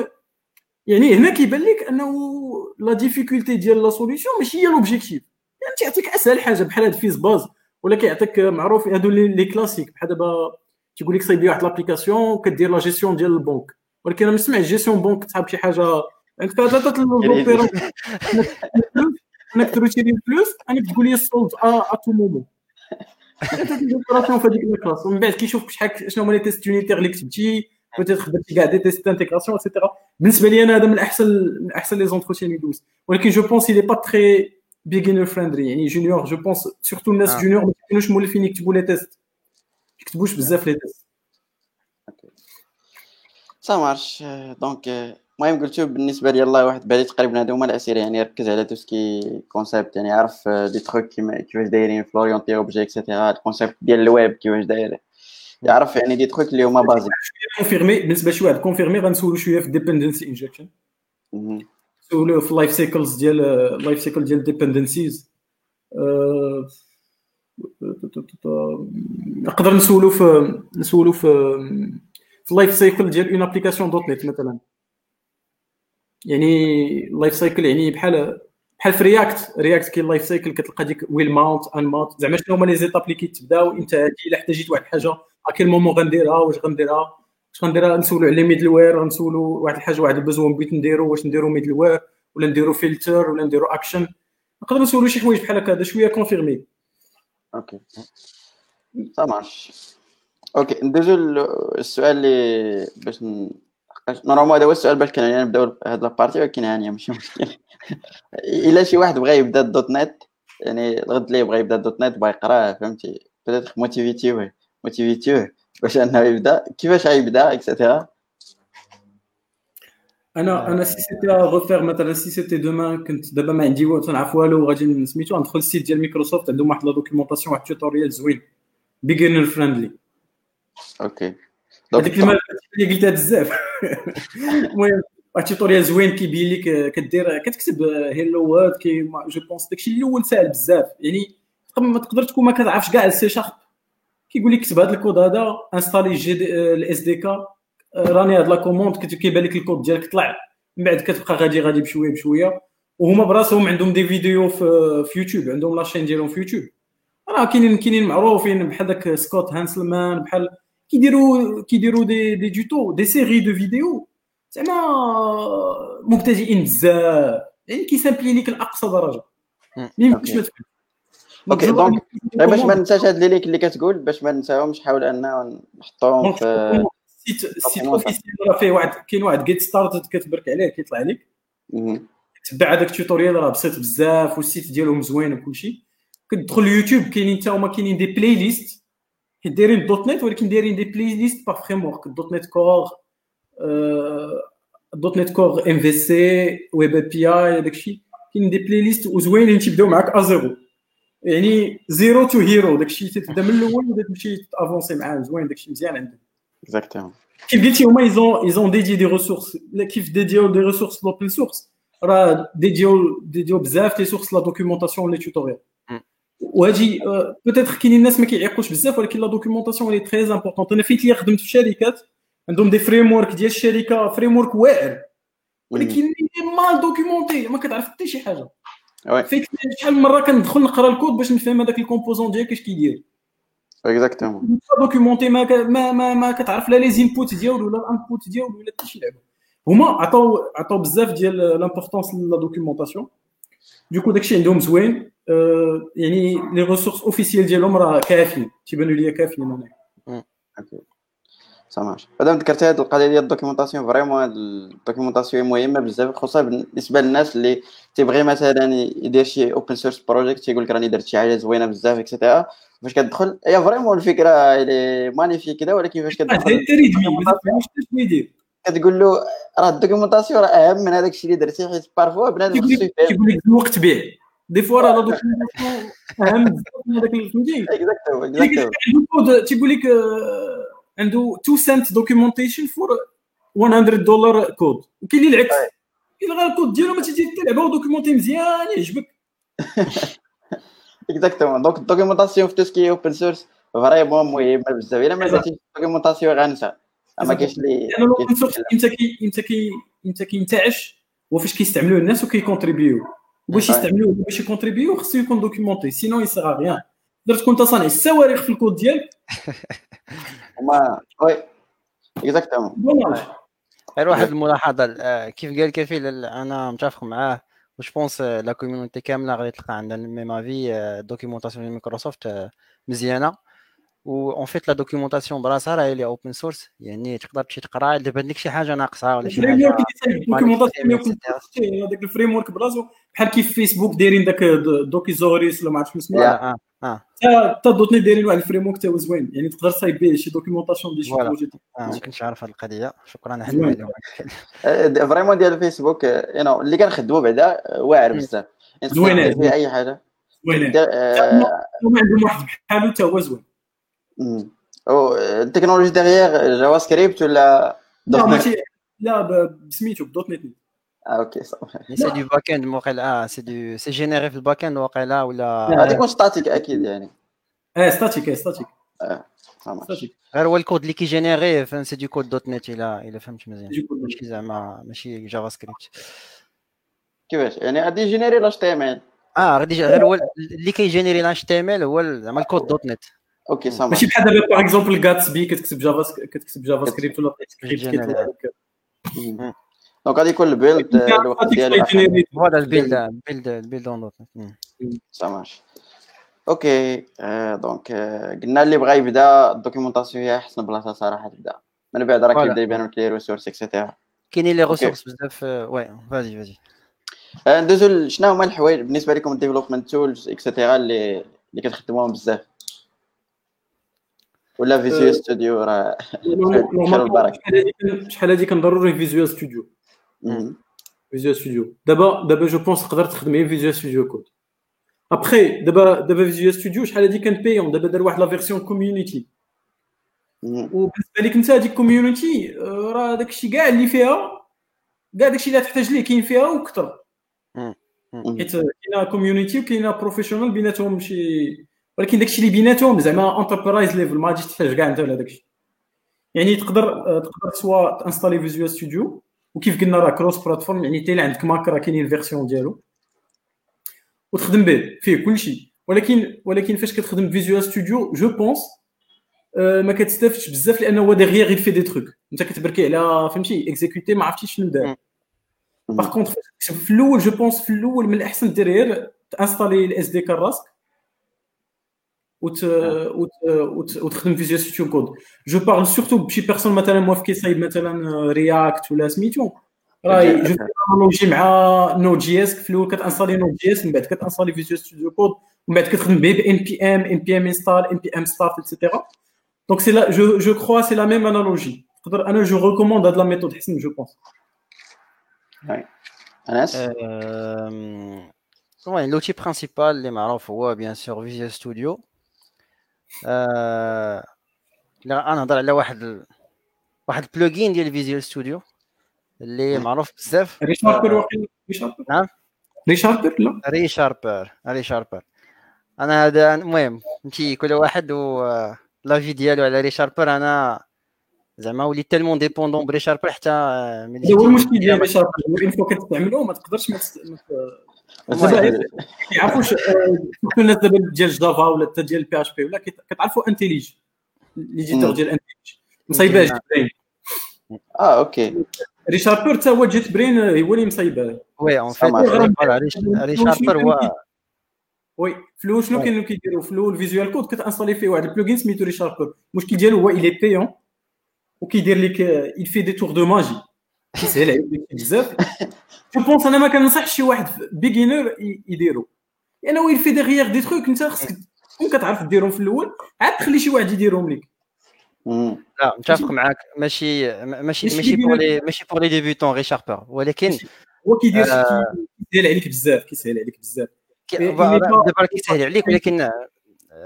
يعني هنا كيبان لك أنه la difficulté ديال la solution ماشي هي l'objectif. يعني تيعطيك أسهل حاجة بحال هاد Fizz Buzz ولا كيعطيك معروف هادو les classiques بحال دابا تيقول لك صايب واحد l'application كدير لا جيستيون ديال البنك. ولكن أنا ما سمعتش جيستيون بنك تحب شي حاجة. عندك ثلاثة les opérations انك ت retirer الفلوس انك تقول le solde à tout moment في هذيك ال classe ومن بعد كيشوف شحال شنو هما les tests unitaires اللي كتبتي. peut-être خدمتي كاع des tests intégration et cetera بالنسبة لي أنا هذا من احسن من احسن les entretiens اللي دوز ولكن je pense il est pas très beginner friendly يعني junior je pense surtout الناس junior ما كيكونوش مولفين يكتبوا les tests ما يكتبوش بزاف les tests ça marche donc المهم قلت بالنسبة لي الله واحد بالي تقريبا هادو هما الاسئله يعني ركز على tout ce qui concept يعني عرف des trucs كيفاش دايرين في l'orienté objet et cetera ال concept ديال الويب كيفاش داير. يعرف يعني des trucs اللي هما basique confirmé بالنسبة لشي واحد confirmé غنسولو شوية في dependency injection نسولو في ال life cycles ديال ال life cycle ديال dependencies نقدر نسولو في نسولو في في ال life cycle ديال une application .NET مثلا. يعني ال life cycle يعني بحال بحال في React React كاين life cycle كتلقى ديك will mount unmount زعما شنو هما les étapes اللي كيتبداو؟ انت إلا احتاجيت واحد الحاجة à quel moment غنديرها واش غنديرها؟ واش غنديرها؟ نسولو على middleware غنسولو واحد الحاجة واحد ال besoin بغيت نديرو واش نديرو middleware ولا نديرو فلتر؟ ولا نديرو اكشن نقدر نسولو شي حوايج بحال هكا شوية confirmé OK ça marche OK ندوزو السؤال اللي باش normalement هذا هو السؤال باش كان نبداو هاد la partie ولكن يعني ماشي مشكل إلا شي واحد بغى يبدا ال .NET يعني الغد اللي بغى يبدا ال .NET بغى يقراه فهمتي؟ peut-être موتيفيتيوه موتيفيتيوه باش انه يبدا كيفاش غيبدا et cetera أنا أنا si c'était à refaire مثلا si c'était demain كنت دابا ما عندي والو تنعرف والو غادي سميتو ندخل ال site ديال مايكروسوفت عندهم واحد la documentation واحد ال tutorial زوين. beginner friendly OK هذيك الكلمة اللي قلتها بزاف. المهم واحد ال tutorial زوين كيبين لك كدير كتكتب hello world que je pense داكشي الأول ساهل بزاف. يعني ما تقدر تكون ما كتعرفش كاع السي شارب كيقول لك كتب هذا الكود هذا installer جي ال SDK run هاد la commande كيبان لك الكود ديالك طلع. من بعد كتبقى غادي غادي بشوية بشوية. وهما براسهم عندهم des vidéos في, في يوتيوب عندهم la chaîne ديالهم في يوتيوب. راه كاينين كاينين معروفين بحال داك Scott Hanselman بحال كيديروا كيديروا des des tutos des séries de vidéos زعما مبتدئين بزاف. يعني كي simplifier ليك لأقصى درجة. ما يمكنش ما تفهم OK donc غير باش ما ننساش هاد les links اللي كتقول باش ما ننساوهمش حاول انه نحطوهم في ال site ال site officiel راه فيه واحد كاين واحد get start كتبرك عليه كيطلع لك. تبع هذاك ال tutorial راه بسيط بزاف وال site ديالهم زوين وكلشي كتدخل اليوتيوب كاينين حتى هما كاينين des playlists حيت دايرين .NET ولكن دايرين دي بلاي ليست باغ فريم ورك دوت نت كور دوت نت كور ام في سي ويب اي بي اي الشيء كاين des playlists وزوينين تيبداو معاك à zéro يعني zero to hero داك الشيء تبدا من الأول وتبدا تمشي ت avancer معاه زوين داك الشيء مزيان عندهم exactement كيف قلتي هما ils ont ils ont dédié des ressources كيف ديديو des ressources l'open source راه ديديو ديديو بزاف des sources la documentation les tutorials وهادي peut-être كاينين الناس ما كيعيقوش بزاف ولكن la documentation elle est très importante أنا فيت لي خدمت في شركات عندهم des frameworks ديال الشركة framework واعر ولكن mal documenté ما كتعرف حتى شي حاجة. فيت شحال من مره كندخل نقرا الكود باش نفهم هذاك ال composant ديالك اش كيدير exactement documenté ما ما ما, ما كتعرف لا les inputs ديالو ولا ال output ديالو ولا حتى شي لعبه هما عطاو عطاو بزاف ديال l'importance la documentation du coup داكشي عندهم زوين يعني les ressources officielles ديالهم راه كافيين تيبانوا لي كافيين أنا ça marche مادام ذكرت هذه القضية ديال ال documentation vraiment هاد ال documentation مهمة بزاف خصوصا بالنسبة للناس اللي تيبغي مثلا يدير شي open source project تيقول لك راني درت شي حاجة زوينة بزاف et cetera فاش كتدخل هي vraiment الفكرة elle est magnifique كذا ولكن فاش كتدخل كتقول له راه ال documentation راه أهم من هذاك الشيء اللي درتي حيت parfois بنادم كيقول لك الوقت بيع des fois راه la documentation أهم بزاف من هذاك فهمتي exactement تيقول لك عنده كود تيقول لك آه، عنده 2 cent documentation for 100 dollar code وكاين اللي العكس كاين غير الكود ديالو ما تيجي تلعبه و documenté مزيان يعجبك. exactement donc ال documentation في tout ce qui open source vraiment مهمه بزاف الا ما درتيش ال documentation غنسى ما كاينش اللي لأن الاوبن سورس إمتى كي إمتى كي إمتى كينتعش هو فاش كيستعملوه الناس وكي contribuer باش. يستعملوه باش ي contribuer خصو يكون documenté sinon ça sert à rien درت كنت صانع الصواريخ في الكود ديالك هما oui exactement غير واحد الملاحظة آه، كيف قال كفيل أنا متفق معاه. و je pense la community كاملة غادي تلقى عندها même avis documentation Microsoft آه، مزيانة. و en fait la documentation براسها راهي elle est open source يعني تقدر تمشي تقرا الا بان لك شي حاجة ناقصه ولا شي حاجة هذاك ال framework براسو بحال كيف فيسبوك دايرين داك Docusaurus ولا ما عرفتش شنو آه آه حتى dot net دايرين واحد ال framework تا هو زوين يعني تقدر تصايب به شي documentation ديال شي. projet آه ما كنتش عارف هذه القضية شكرا على vraiment ديال you know اللي كنخدموا بعدا آه، واعر. بزاف فيه اي حاجة آه، هما عندهم واحد بحالو حتى هو زوين آه، ال technologie derrière JavaScript ولا لا dot net؟ ماشي. لا بسميتو ب dot net. آه، okay صافي c'est du back end واقيلا آه c'est du c'est généré في ال back end واقيلا ولا لا. غادي يكون statique أكيد يعني. آه statique آه statique صافي. statique غير هو الكود اللي كي générer c'est du code dot net إلا إلا فهمت مزيان. ماشي زعما ماشي JavaScript كيفاش؟ يعني غادي générer l'HTML آه غادي غير هو اللي كي générer l'HTML هو ال- زعما ال code dot net. okay صافي ماشي بحال دابا par exemple Gatsby كتكتب Java كتكتب JavaScript ولا سكريبت. كيطلع لك مم. donc غادي يكون ال build آه، الوقت ديالو ال build ال build ال build اون ça marche okay آه، donc آه، قلنا اللي بغى يبدا ال documentation هي احسن بلاصه صراحة تبدا من بعد راه. كيبدا يبان لك les ressources et cetera كاينين les. ressources بزاف آه، oui vas-y vas-y آه، ندوزو شنو هما الحوايج بالنسبة لكم ال development tools et cetera اللي اللي كتخدموهم بزاف ولا أه، Visual Studio راه شحال هادي كان- ضروري Visual Studio. مم. Visual Studio. دابا دابا je pense تقدر تخدم غير Visual Studio Code. ابخي دابا دابا Visual Studio شحال هادي كان payant دابا دار واحد la version community. وبالنسبه لك انت هذيك community راه داكشي كاع اللي فيها كاع داكشي اللي تحتاج ليه كاين فيها وكثر. حيت كاينة community وكاينة professional بيناتهم شي ولكن داكشي اللي بيناتهم زعما enterprise level ما غاديش تحتاج كاع انت ولا داكشي. يعني تقدر آه، تقدر soit ت installer Visual Studio وكيف قلنا راه cross platform يعني حتى إلا عندك Mac راه كاينين ال version ديالو. وتخدم به فيه كلشي. ولكن ولكن فاش كتخدم Visual Studio je pense ما كتستافدش بزاف لأنه هو derrière il fait des trucs أنت كتبركي على فهمتي exécuter ما عرفتيش شنو دار. باغ كونتر في الأول جو بونس في الأول من الأحسن دير تانستالي الاس دي كار راسك. وتخدم فيجوال ستوديو كود جو بارل سورتو بشي بيرسون مثلا موافق كيصايب مثلا رياكت ولا سميتو راهي جو انالوجي مع نود جي اس في الأول كتانستالي نود جي اس من بعد كتانستالي فيجوال ستوديو كود ومن بعد كتخدم به بان بي ام ان بي ام انستال ان بي ام ستارت ايتترا دونك سي لا جو جو كخوا سي لا ميم انالوجي تقدر أنا جو ريكوموند هاد لا ميثود حسن جو بونس انس المهم l'outil principal اللي معروف هو bien sûr Visual Studio لا أنا نهضر على واحد واحد ال plugin ديال Visual Studio اللي معروف بزاف. ReSharper واقيلا ReSharper نعم. ReSharper لا. ReSharper ReSharper أنا هذا المهم فهمتي كل واحد و l'avis ديالو على ReSharper أنا زعما وليت tellement dépendant ب ReSharper حتى ملي هو المشكل ديال ReSharper une fois كتستعملو ما تقدرش ما يعرفوش الناس دابا ديال Java ولا حتى ديال ال PHP ولا كتعرفوا IntelliJ l'éditeur ديال IntelliJ مصايبا JetBrains آه okay. ReSharper حتى هو JetBrains هو اللي مصايبة. oui en fait هو oui الأول شنو كانوا كيديروا؟ في الأول Visual Code كت installer فيه واحد ال plugin سميتو ReSharper المشكل ديالو هو il est payant وكيدير لك il fait des tours de magie كيسهل عليك بزاف. je pense أنا ما كننصحش شي واحد beginner يديرو. لأنه il fait derrière des trucs أنت خصك تكون كتعرف ديرهم في الأول عاد تخلي شي واحد يديرهم لك لا متفق معاك. ماشي ماشي ماشي pour les ماشي pour les débutants ReSharper ولكن هو كيدير كيسهل عليك بزاف كيسهل عليك بزاف. دابا كيسهل عليك ولكن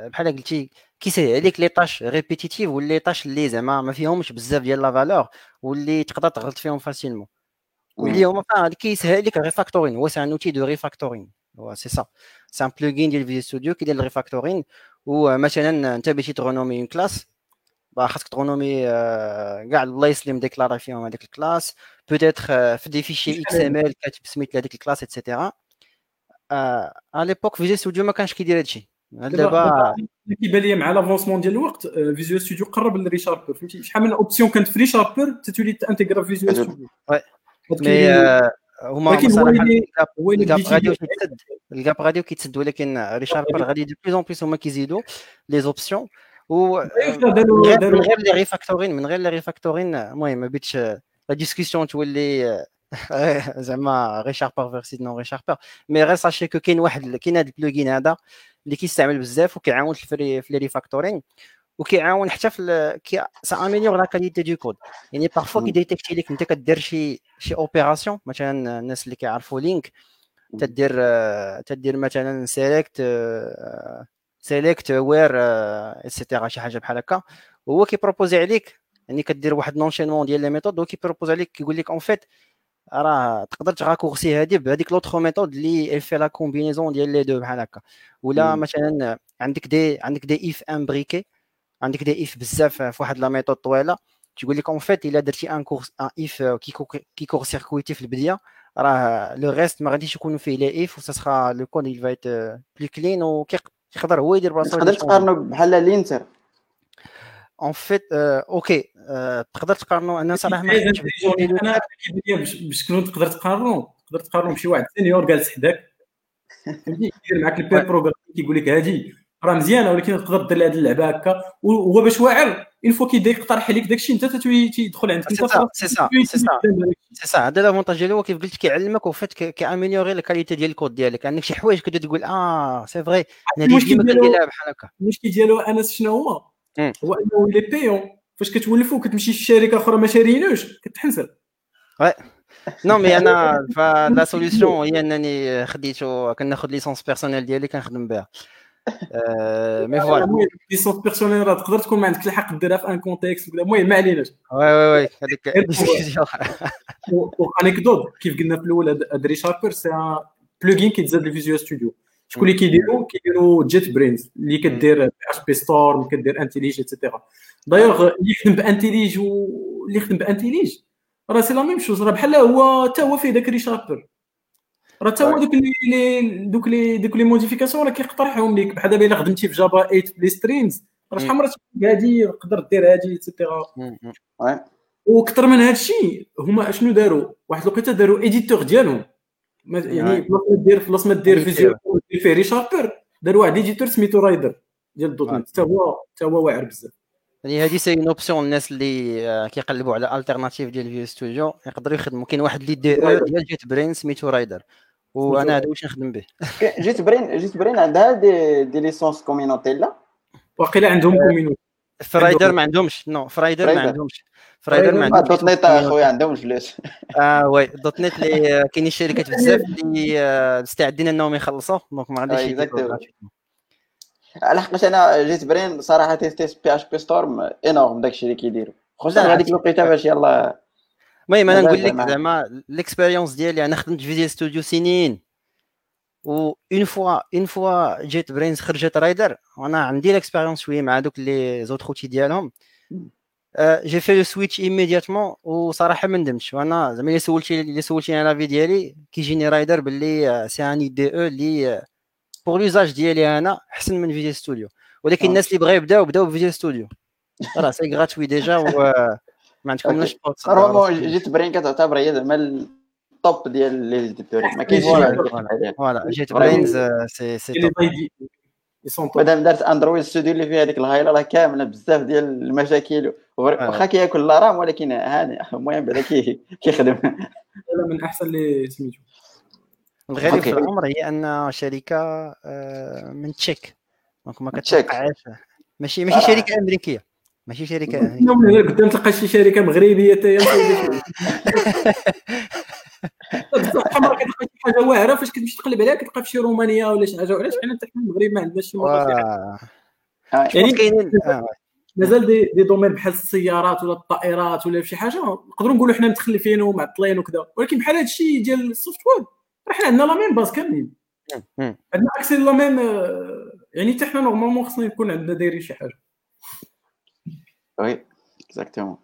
بحال قلتي كيسهل عليك les tâches répétitives و les tâches اللي زعما ما فيهمش بزاف ديال la valeur واللي تقدر تغلط فيهم facilement واللي هما كيسهل عليك ال refactoring هو c'est un outil de refactoring هو c'est ça c'est un plugin ديال Visual Studio كيدير ال refactoring ومثلا انت بغيتي ت renommer une classe خاصك ت renommer كاع البلايص اللي م déclarer فيهم هذيك ال classe peut-être في des fichiers XML كاتب سميت لهذيك ال classe et cetera à l'époque Visual Studio ما كانش كيدير هادشي دابا كيبان لي مع l'avancement ديال الوقت Visual Studio قرب ل ReSharper فهمتي شحال من option كانت في ReSharper تتولي ت intégrer في Visual Studio mais هما صراحة ال gap غادي كيتسد ال gap غادي كيتسد ولكن ReSharper غادي de plus en plus هما كيزيدوا les options و من غير les refactorings من غير les refactorings المهم ما بيتش la discussion تولي زعما ReSharper versus non ReSharper mais غير sachez que كاين واحد كاين هذا ال plugin هذا اللي كيستعمل بزاف وكيعاون في les refactorings وكيعاون حتى في كي ça améliore la qualité de code يعني parfois كي détecter لك انت كدير شي شي opération مثلا الناس اللي كيعرفوا LINQ تدير تدير مثلا select select where et cetera شي حاجة بحال هكا وهو كي proposer عليك يعني كدير واحد un enchaînement ديال les méthodes هو كي proposer عليك كيقول لك en fait راه تقدر ت raccourcir هادي بهذيك l'autre méthode اللي في la combinaison ديال les deux بحال هكا ولا مثلا عندك des عندك des if imbriqués عندك des if بزاف في واحد la méthode طويلة. تقول لك en fait إلا درتي un court un if qui court-circuiter في البداية راه le reste ما غاديش يكونوا فيه les if و ça le code va être plus clean وكيقدر هو يدير راسو تقدر تقارنو بحال لينتر en fait OK تقدر تقارنو أنا صراحة ما أنا باش كنت تقدر تقارنو؟ تقدر تقارنو بشي واحد senior جالس حداك فهمتي؟ كيدير معاك ال pair program كيقول لك هادي. راه مزيانه ولكن تقدر دير هذه اللعبة هكا. وهو باش واعر une fois كيبدا يقترح عليك داكشي انت تتولي تيدخل عندك. انت سي سا سي سا سي سا هذا l'avantage ديالو كيف قلت كيعلمك وفات كي améliorer la qualité ديال الكود ديالك. عندك شي حوايج كتبدا تقول آه c'est vrai أنا ديما كنديرها بحال هكا. المشكل ديالو انس شنو هو؟ هو أنه لي بيون فاش كتولفو كتمشي لشركه أخرى ما شاريينوش كتحنسر. وي نو مي أنا فلا سوليسيون هي أنني خديتو كناخذ ليسونس بيرسونيل ديالي كنخدم بها. مي فوالا ليسونس بيرسونيل راه تقدر تكون ما عندك الحق ديرها في ان كونتكست المهم ما عليناش. وي وي وي هذيك وانيكدوت كيف قلنا في الأول هاد ريشاربر سي plugin كيتزاد ل Visual Studio شكون اللي كيديروا كيديروا JetBrains اللي كدير اش بي ستورم كدير IntelliJ et cetera d'ailleurs اللي يخدم ب IntelliJ واللي يخدم ب IntelliJ راه c'est la même chose راه بحال هو حتى هو فيه داك ReSharper راه حتى هو دوك les دوك les دوك les modifications راه كيقترحهم لك بحال دابا الا خدمتي في Java 8 ب les streams راه شحال مرات هادي تقدر دير هادي et cetera وكثر من هذا الشيء هما أشنو داروا؟ واحد الوقيتة داروا éditeur ديالهم. يعني بلاص ما دير بلاص ما دير Visual فيه ReSharper داروا واحد éditeur سميتو Rider ديال dot net حتى هو حتى هو واعر بزاف. يعني هذه c'est une option الناس اللي آه، كيقلبوا على alternatives ديال Visual Studio يقدروا يخدموا. كاين واحد اللي IDE ديال JetBrains سميتو Rider وأنا هذا واش نخدم به. JetBrains JetBrains عندها des des licences community لا؟ واقيلا عندهم community ف Rider ما عندهمش non ف Rider ما عندهمش. ف Rider ما عندهمش. dot net آخويا عندهم فلوس آه oui dot net اللي كاينين شركات بزاف اللي آه، مستعدين إنهم يخلصوا donc ما غاديش على حقاش أنا JetBrains صراحة testé PhpStorm énorme داكشي اللي كيديروا خصوصا هذيك الوقيتة باش يلاه المهم أنا نقول لك زعما ال expérience ديالي أنا خدمت في Visual Studio سنين. و une fois une fois JetBrains خرجت Rider وأنا عندي ال expérience شوية مع دوك les autres خوتي ديالهم. j'ai fait le switch immédiatement وصراحه ما ندمتش. وأنا زعما اللي سولتي اللي سولتيني على IDE ديالي كيجيني Rider باللي c'est un IDE اللي pour l'usage ديالي أنا أحسن من Visual Studio ولكن الناس اللي بغاو يبداو بداو ب Visual Studio راه c'est gratuit déjà و ما عندكمش JetBrains كتعتبر هي زعما ال top ديال les éditeurs ما كاينش voilà JetBrains c'est c'est مادام دارت Android Studio اللي فيها هذيك الهايلة راه كاملة بزاف ديال المشاكل. واخا كياكل la RAM ولكن هاني المهم بعدا كيخدم. من أحسن اللي سميتو. الغريب في الامر هي أن شركة من تشيك. donc ما كتوقعش ماشي ماشي شركة أمريكية. ماشي شركة. قدام تلقى شي شركة مغربية حتى هي بصح ما كتلقى شي حاجة واعرة فاش كتمشي تقلب عليها كتلقى في شي رومانيا ولا شي حاجة وعلاش حنا حتى في المغرب ما عندناش شي يعني كاينين مازال des, des domaines بحال السيارات ولا الطائرات ولا شي حاجة نقدروا نقولوا حنا متخلفين ومعطلين وكذا. ولكن بحال هذا الشيء ديال ال software حنا عندنا la même base كاملين. عندنا accès la même يعني حتى حنا normalement خصنا يكون عندنا دايرين شي حاجة. oui exactement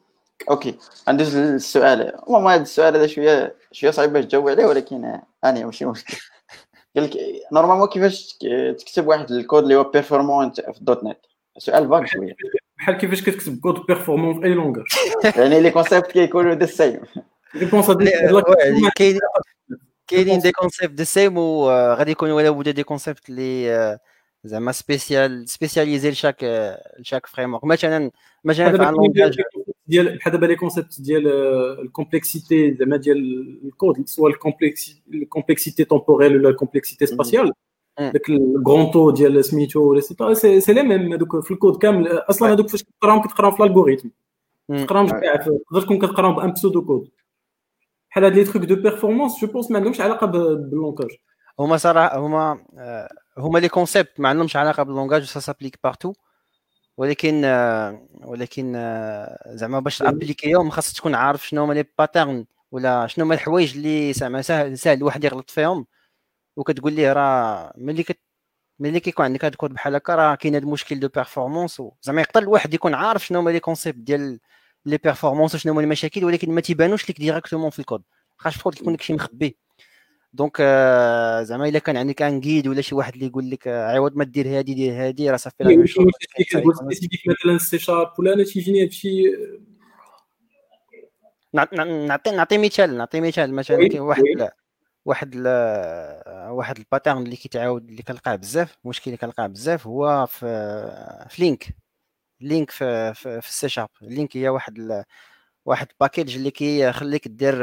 OK ندوز للسؤال المهم هذا السؤال هذا شوية شوية صعيب باش تجاوب عليه ولكن أنا ماشي مشكل. قال لك normalement كيفاش تكتب واحد الكود اللي هو performant في ال .NET؟ سؤال فاك شوية. بحال كيفاش كتكتب code performant في أي langage يعني les concepts كيكونوا the same كاينين des concepts the same وغادي يكونوا ولا بد des concepts اللي زعما spécial spécialisés ل chaque ل chaque framework مثلا مثلا في ال langage ديال بحال دابا لي كونسيبت ديال الكومبلكسيتي زعما ديال الكود سواء الكومبلكسيتي تومبوريل ولا الكومبلكسيتي سباسيال داك الكرون تو ديال سميتو ولا سي سي لي ميم هذوك في الكود كامل أصلا هذوك فاش كتقراهم كتقراهم في الالغوريثم تقراهم كاع تقدر تكون كتقراهم بان بسودو كود بحال هاد لي تروك دو بيرفورمانس جو بونس ما عندهمش علاقه باللونكاج هما صراحة هما هما لي كونسيبت ما عندهمش علاقة باللونغاج سا سابليك بارتو ولكن ولكن زعما باش t'appliquer يهم خاص تكون عارف شنو هما les patterns ولا شنو هما الحوايج اللي زعما سهل سهل الواحد يغلط فيهم. وكتقول ليه راه ملي كت ملي كيكون عندك هاد الكود بحال هكا راه كاين هاد المشكل de performance زعما يقدر الواحد يكون عارف شنو هما les concepts ديال les performances وشنو هما المشاكل ولكن ما تيبانوش لك directement في الكود. خاص تكون يكون لك شي مخبي. donc زعما إلا كان عندك un guide ولا شي واحد اللي يقول لك عوض ما دير هادي دير هادي راه صافي لا مثلا سي شارب ولا أنا تيجيني هادشي نعطي نعطي مثال نعطي مثال مثلا كاين واحد واحد واحد ال pattern اللي كيتعاود اللي كنلقاه بزاف المشكل اللي كنلقاه بزاف هو في في LINQ. لينك في في, في السي شارب. لينك هي واحد واحد ال package اللي كيخليك دير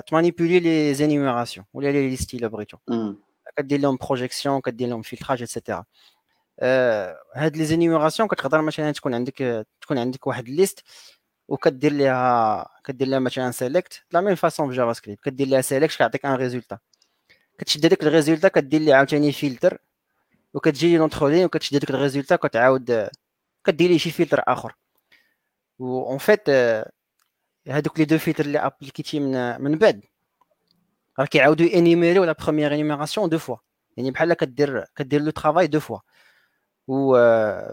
تmanipuler les énumérations ولا les الا بغيتو. كدير لهم projection كدير لهم filtrage et cetera هاد les énumérations كتقدر مثلا تكون عندك تكون عندك واحد liste وكدير ليها كدير لها مثلا select la même façon في JavaScript كدير لها select كيعطيك un résultat كتشد هذاك ال résultat كدير ليه عاوتاني فلتر وكتجي لونتخ لين وكتشد هذاك ال résultat كتعاود كدير ليه شي فلتر آخر. و en fait هذوك les deux filtres اللي appliqué يتي من من بعد. راه كيعاودوا énumérer يو la première énumération deux fois يعني بحال كدير كدير لو ترافاي دو فوا و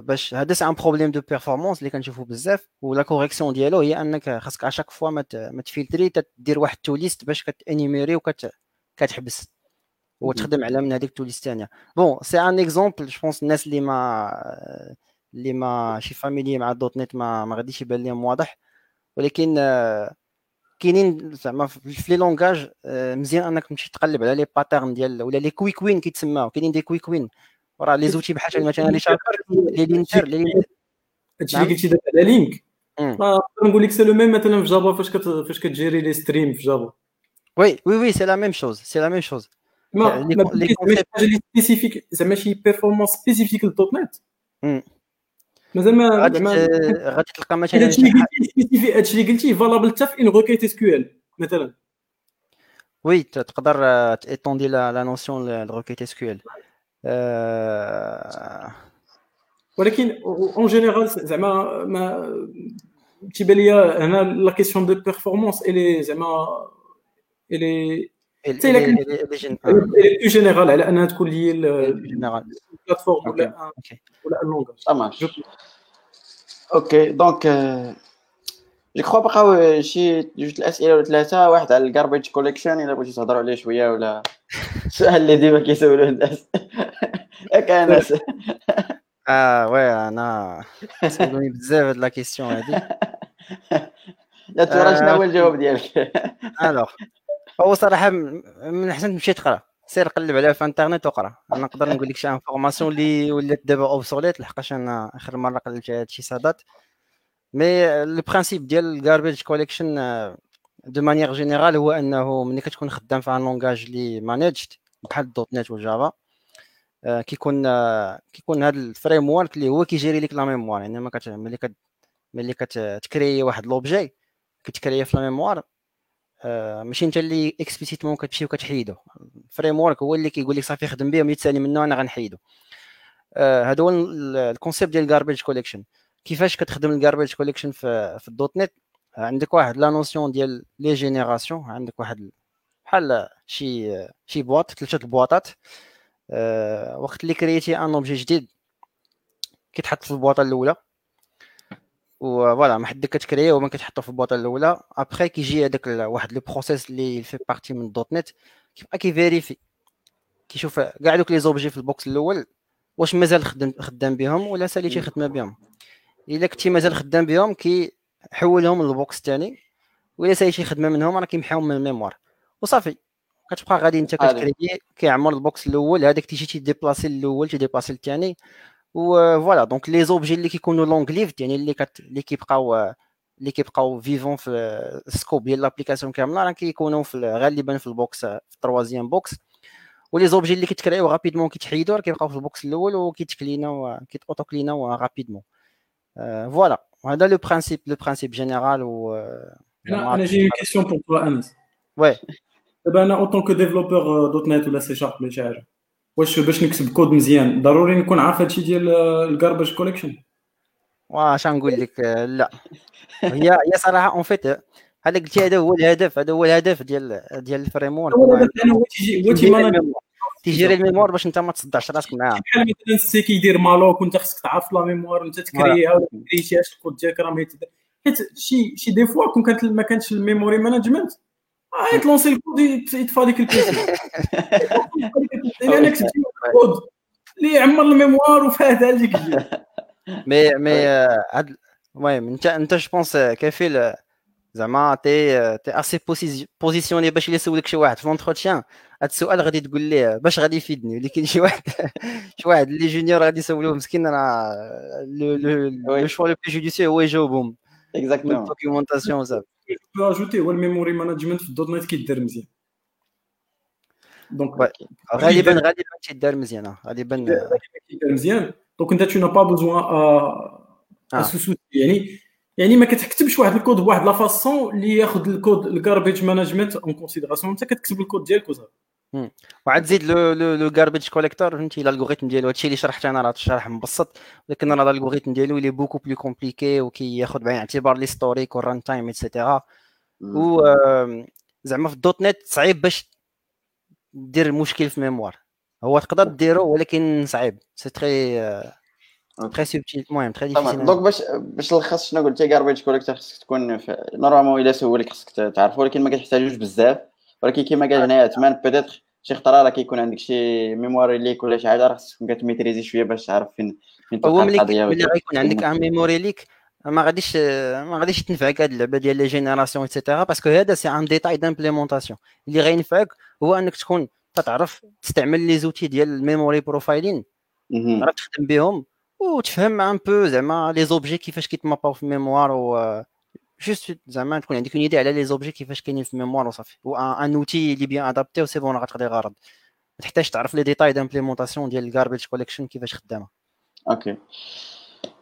باش هذا سي ان بروبليم دو بيرفورمانس اللي كنشوفو بزاف. ولا كوريكسيون ديالو هي أنك خاصك اشاك فوا ما تفلتري تدير واحد تو ليست باش كتانيميري وكت كتحبس. وتخدم على من هذيك التوليز الثانية بون سي ان اكزومبل جو بونس الناس اللي ما اللي ما شي فاميلي مع دوت نت ما ما غاديش يبان لهم واضح. ولكن كاينين زعما في لي لونغاج مزيان انك تمشي تقلب على لي باترن ديال ولا لي كويك وين كيتسماو كاينين دي كويك وين راه لي زوتي بحال مثلا لي شابر لي لينتر لي هادشي اللي قلتي دابا على لينك نقول لك سي لو ميم مثلا في جافا فاش فاش كتجيري لي ستريم في جافا وي وي وي سي لا ميم شوز سي لا ميم شوز. ما لي حاجة اللي سبيسيفيك زعما شي بيرفورمانس سبيسيفيك للدوت نت؟ مازال ما غادي تلقى مثلا هادشي اللي قلتي هادشي اللي قلتي فالابل حتى في ان روكيت اس كيو ال مثلا. Oui تقدر ت étendre la notion ال requête SQL ولكن en général زعما ما تيبان ليا هنا la question de performance الي زعما الي حتى الا كانت plus générale على انها تكون les ال plateformes ولا ولا ال langage OK donc جو كخوا بقاو شي جوج الاسئله ولا ثلاثة واحد على الكاربيج كوليكشن الا بغيتي تهضروا عليه شوية ولا السؤال اللي ديما كيسولوه الناس ياك انس آه وي أنا سولوني بزاف هاد لا كيسيون هادي لا ترى شنو هو الجواب ديالك الوغ هو صراحة من احسن تمشي تقرا. سير قلب عليها في انترنت وقرا. أنا نقدر نقول لك شي انفورماسيون اللي ولات دابا اوبسوليت لحقاش أنا آخر مرة قلبت على هادشي صادات. Mais le principe ديال ال garbage collection de manière générale هو أنه ملي كتكون خدام في un langage اللي managed بحال .NET وال Java كيكون كيكون هذا ال framework اللي هو كي gérer لك la mémoire يعني ملي كت ملي كت créer واحد l'objet كت créer في la mémoire ماشي انت اللي explicitement كتمشي وكتحيدو. ال framework هو اللي كيقول لك صافي خدم به ملي منه أنا غنحيدو. هذا هو ال concept ديال ال garbage collection كيفاش كتخدم ال garbage collection في, في ال .NET؟ عندك واحد la notion ديال les générations عندك واحد بحال شي شي boîtes ثلاثة ال boîte ات. وقت اللي créer يتي un objet جديد كيتحط في ال boîte ة الأولى. و voilà ما حدك كت créer يه وما كتحطو في ال boîte ه الأولى. ابخي كيجي هذاك واحد le process اللي fait partie من .NET كيبقى كي vérifier. كيشوف كاع دوك les objets في ال box الأول واش مازال خدام خدام بهم ولا ساليتي خدمة بهم إلا كنتي مازال خدام بهم كيحولهم لل box الثاني ولا ساليتي خدمة منهم راه كيمحيهم من ال mémoire. وصافي. كتبقى غادي أنت كت créer كيعمر ال box الأول. هذاك تيجي تي déplacer الأول تي déplacer الثاني و voilà donc les objets اللي كيكونوا long-lived يعني اللي كت... اللي كيبقاو اللي كيبقاو vivants في ال scope ديال l'application كامله راه كيكونوا في غالبا في ال box في ال troisième box و les objets اللي كيتكريو rapidement كيتحيدوا راه كيبقاو في ال box الأول وكيتكليناو كيتاوتوكليناو rapidement voilà هذا le principe le principe général و أنا أنا j'ai question pour toi Anas oui دابا أنا en tant que développeur .NET ولا سي شارب ولا شي حاجة واش باش نكتب كود مزيان؟ ضروري نكون عارف هادشي ديال الكارباج كوليكشن واش نقول لك؟ لا. هي هي صراحة en fait هذا قلتي هذا هو الهدف هذا هو الهدف ديال ديال ال framework هو تيجي تيجيري la mémoire باش أنت ما تصدعش راسك معاه. بحال مثلا ال C كيدير malloc وأنت خصك تعرف la mémoire وانت تكريها ولا. تكريتيهاش الكود ديالك راه ما حيت شي شي des fois quand كانت ما كانش ال memory management يتلونسي الكود يطفى ديك ال PC أنا كتبت الكود اللي يعمر الميموار وفاهدها لك مي مي هاد المهم انت انت جو بونس كفيل زعما تي تي اسي بوزيسيوني باش اللي يسولك شي واحد في لونتروتيان هاد السؤال غادي تقول ليه باش غادي يفيدني ولكن شي واحد شي واحد اللي جونيور غادي يسولوه مسكين راه لو شوا لو بلو جوديسيو هو يجاوبهم اكزاكتومون دوكيومونطاسيون وصافي جو اجوتي هو الميموري مانجمنت في. الدوت نت كيدار مزيان donc غالبا غالبا تيدار مزيان غالبا كيدار مزيان donc انت t'as pas besoin يعني يعني ما كتكتبش واحد الكود بواحد la façon اللي ياخذ الكود ال garbage management en considération أنت كتكتب الكود ديالك وصافي. وعاد زيد le le garbage collector فهمتي؟ ال algorithme ديالو. هادشي اللي شرحت أنا راه شرح مبسط. ولكن راه ال algorithme ديالو اللي beaucoup plus compliqué وكياخذ بعين الاعتبار l'historique و ال runtime et cetera و زعما في ال .NET صعيب باش دير مشكل في mémoire هو تقدر ديرو ولكن صعيب. c'est très très subtil المهم très difficile donc باش باش نلخص شنو قلتي garbage collector خصك تكون normalement إلا سولك خصك تعرفو ولكن ما كتحتاجوش بزاف. ولكن كما قال هنايا عثمان peut-être شي خطرة راه كيكون عندك شي memory leak ولا شي حاجة راه خصك كتميتريزي شوية باش تعرف فين فين هو ملي القضية ملي غيكون عندك un memory leak ما غاديش ما غاديش تنفعك هاد اللعبة ديال les générations et cetera parce que هذا c'est un détail d'implémentation اللي غينفعك هو أنك تكون تعرف تستعمل les outils ديال ال memory profiling. تعرف تخدم بهم وتفهم un peu زعما les objets كيفاش كيتماباو في la mémoire و juste زعما تكون عندك une idée على les objets كيفاش كاينين في la mémoire وصافي. و un outil اللي bien adapté و c'est bon راه غتقضي غرض ما تحتاج تعرف les détails d'implémentation ديال ال garbage collection كيفاش خدامة. OK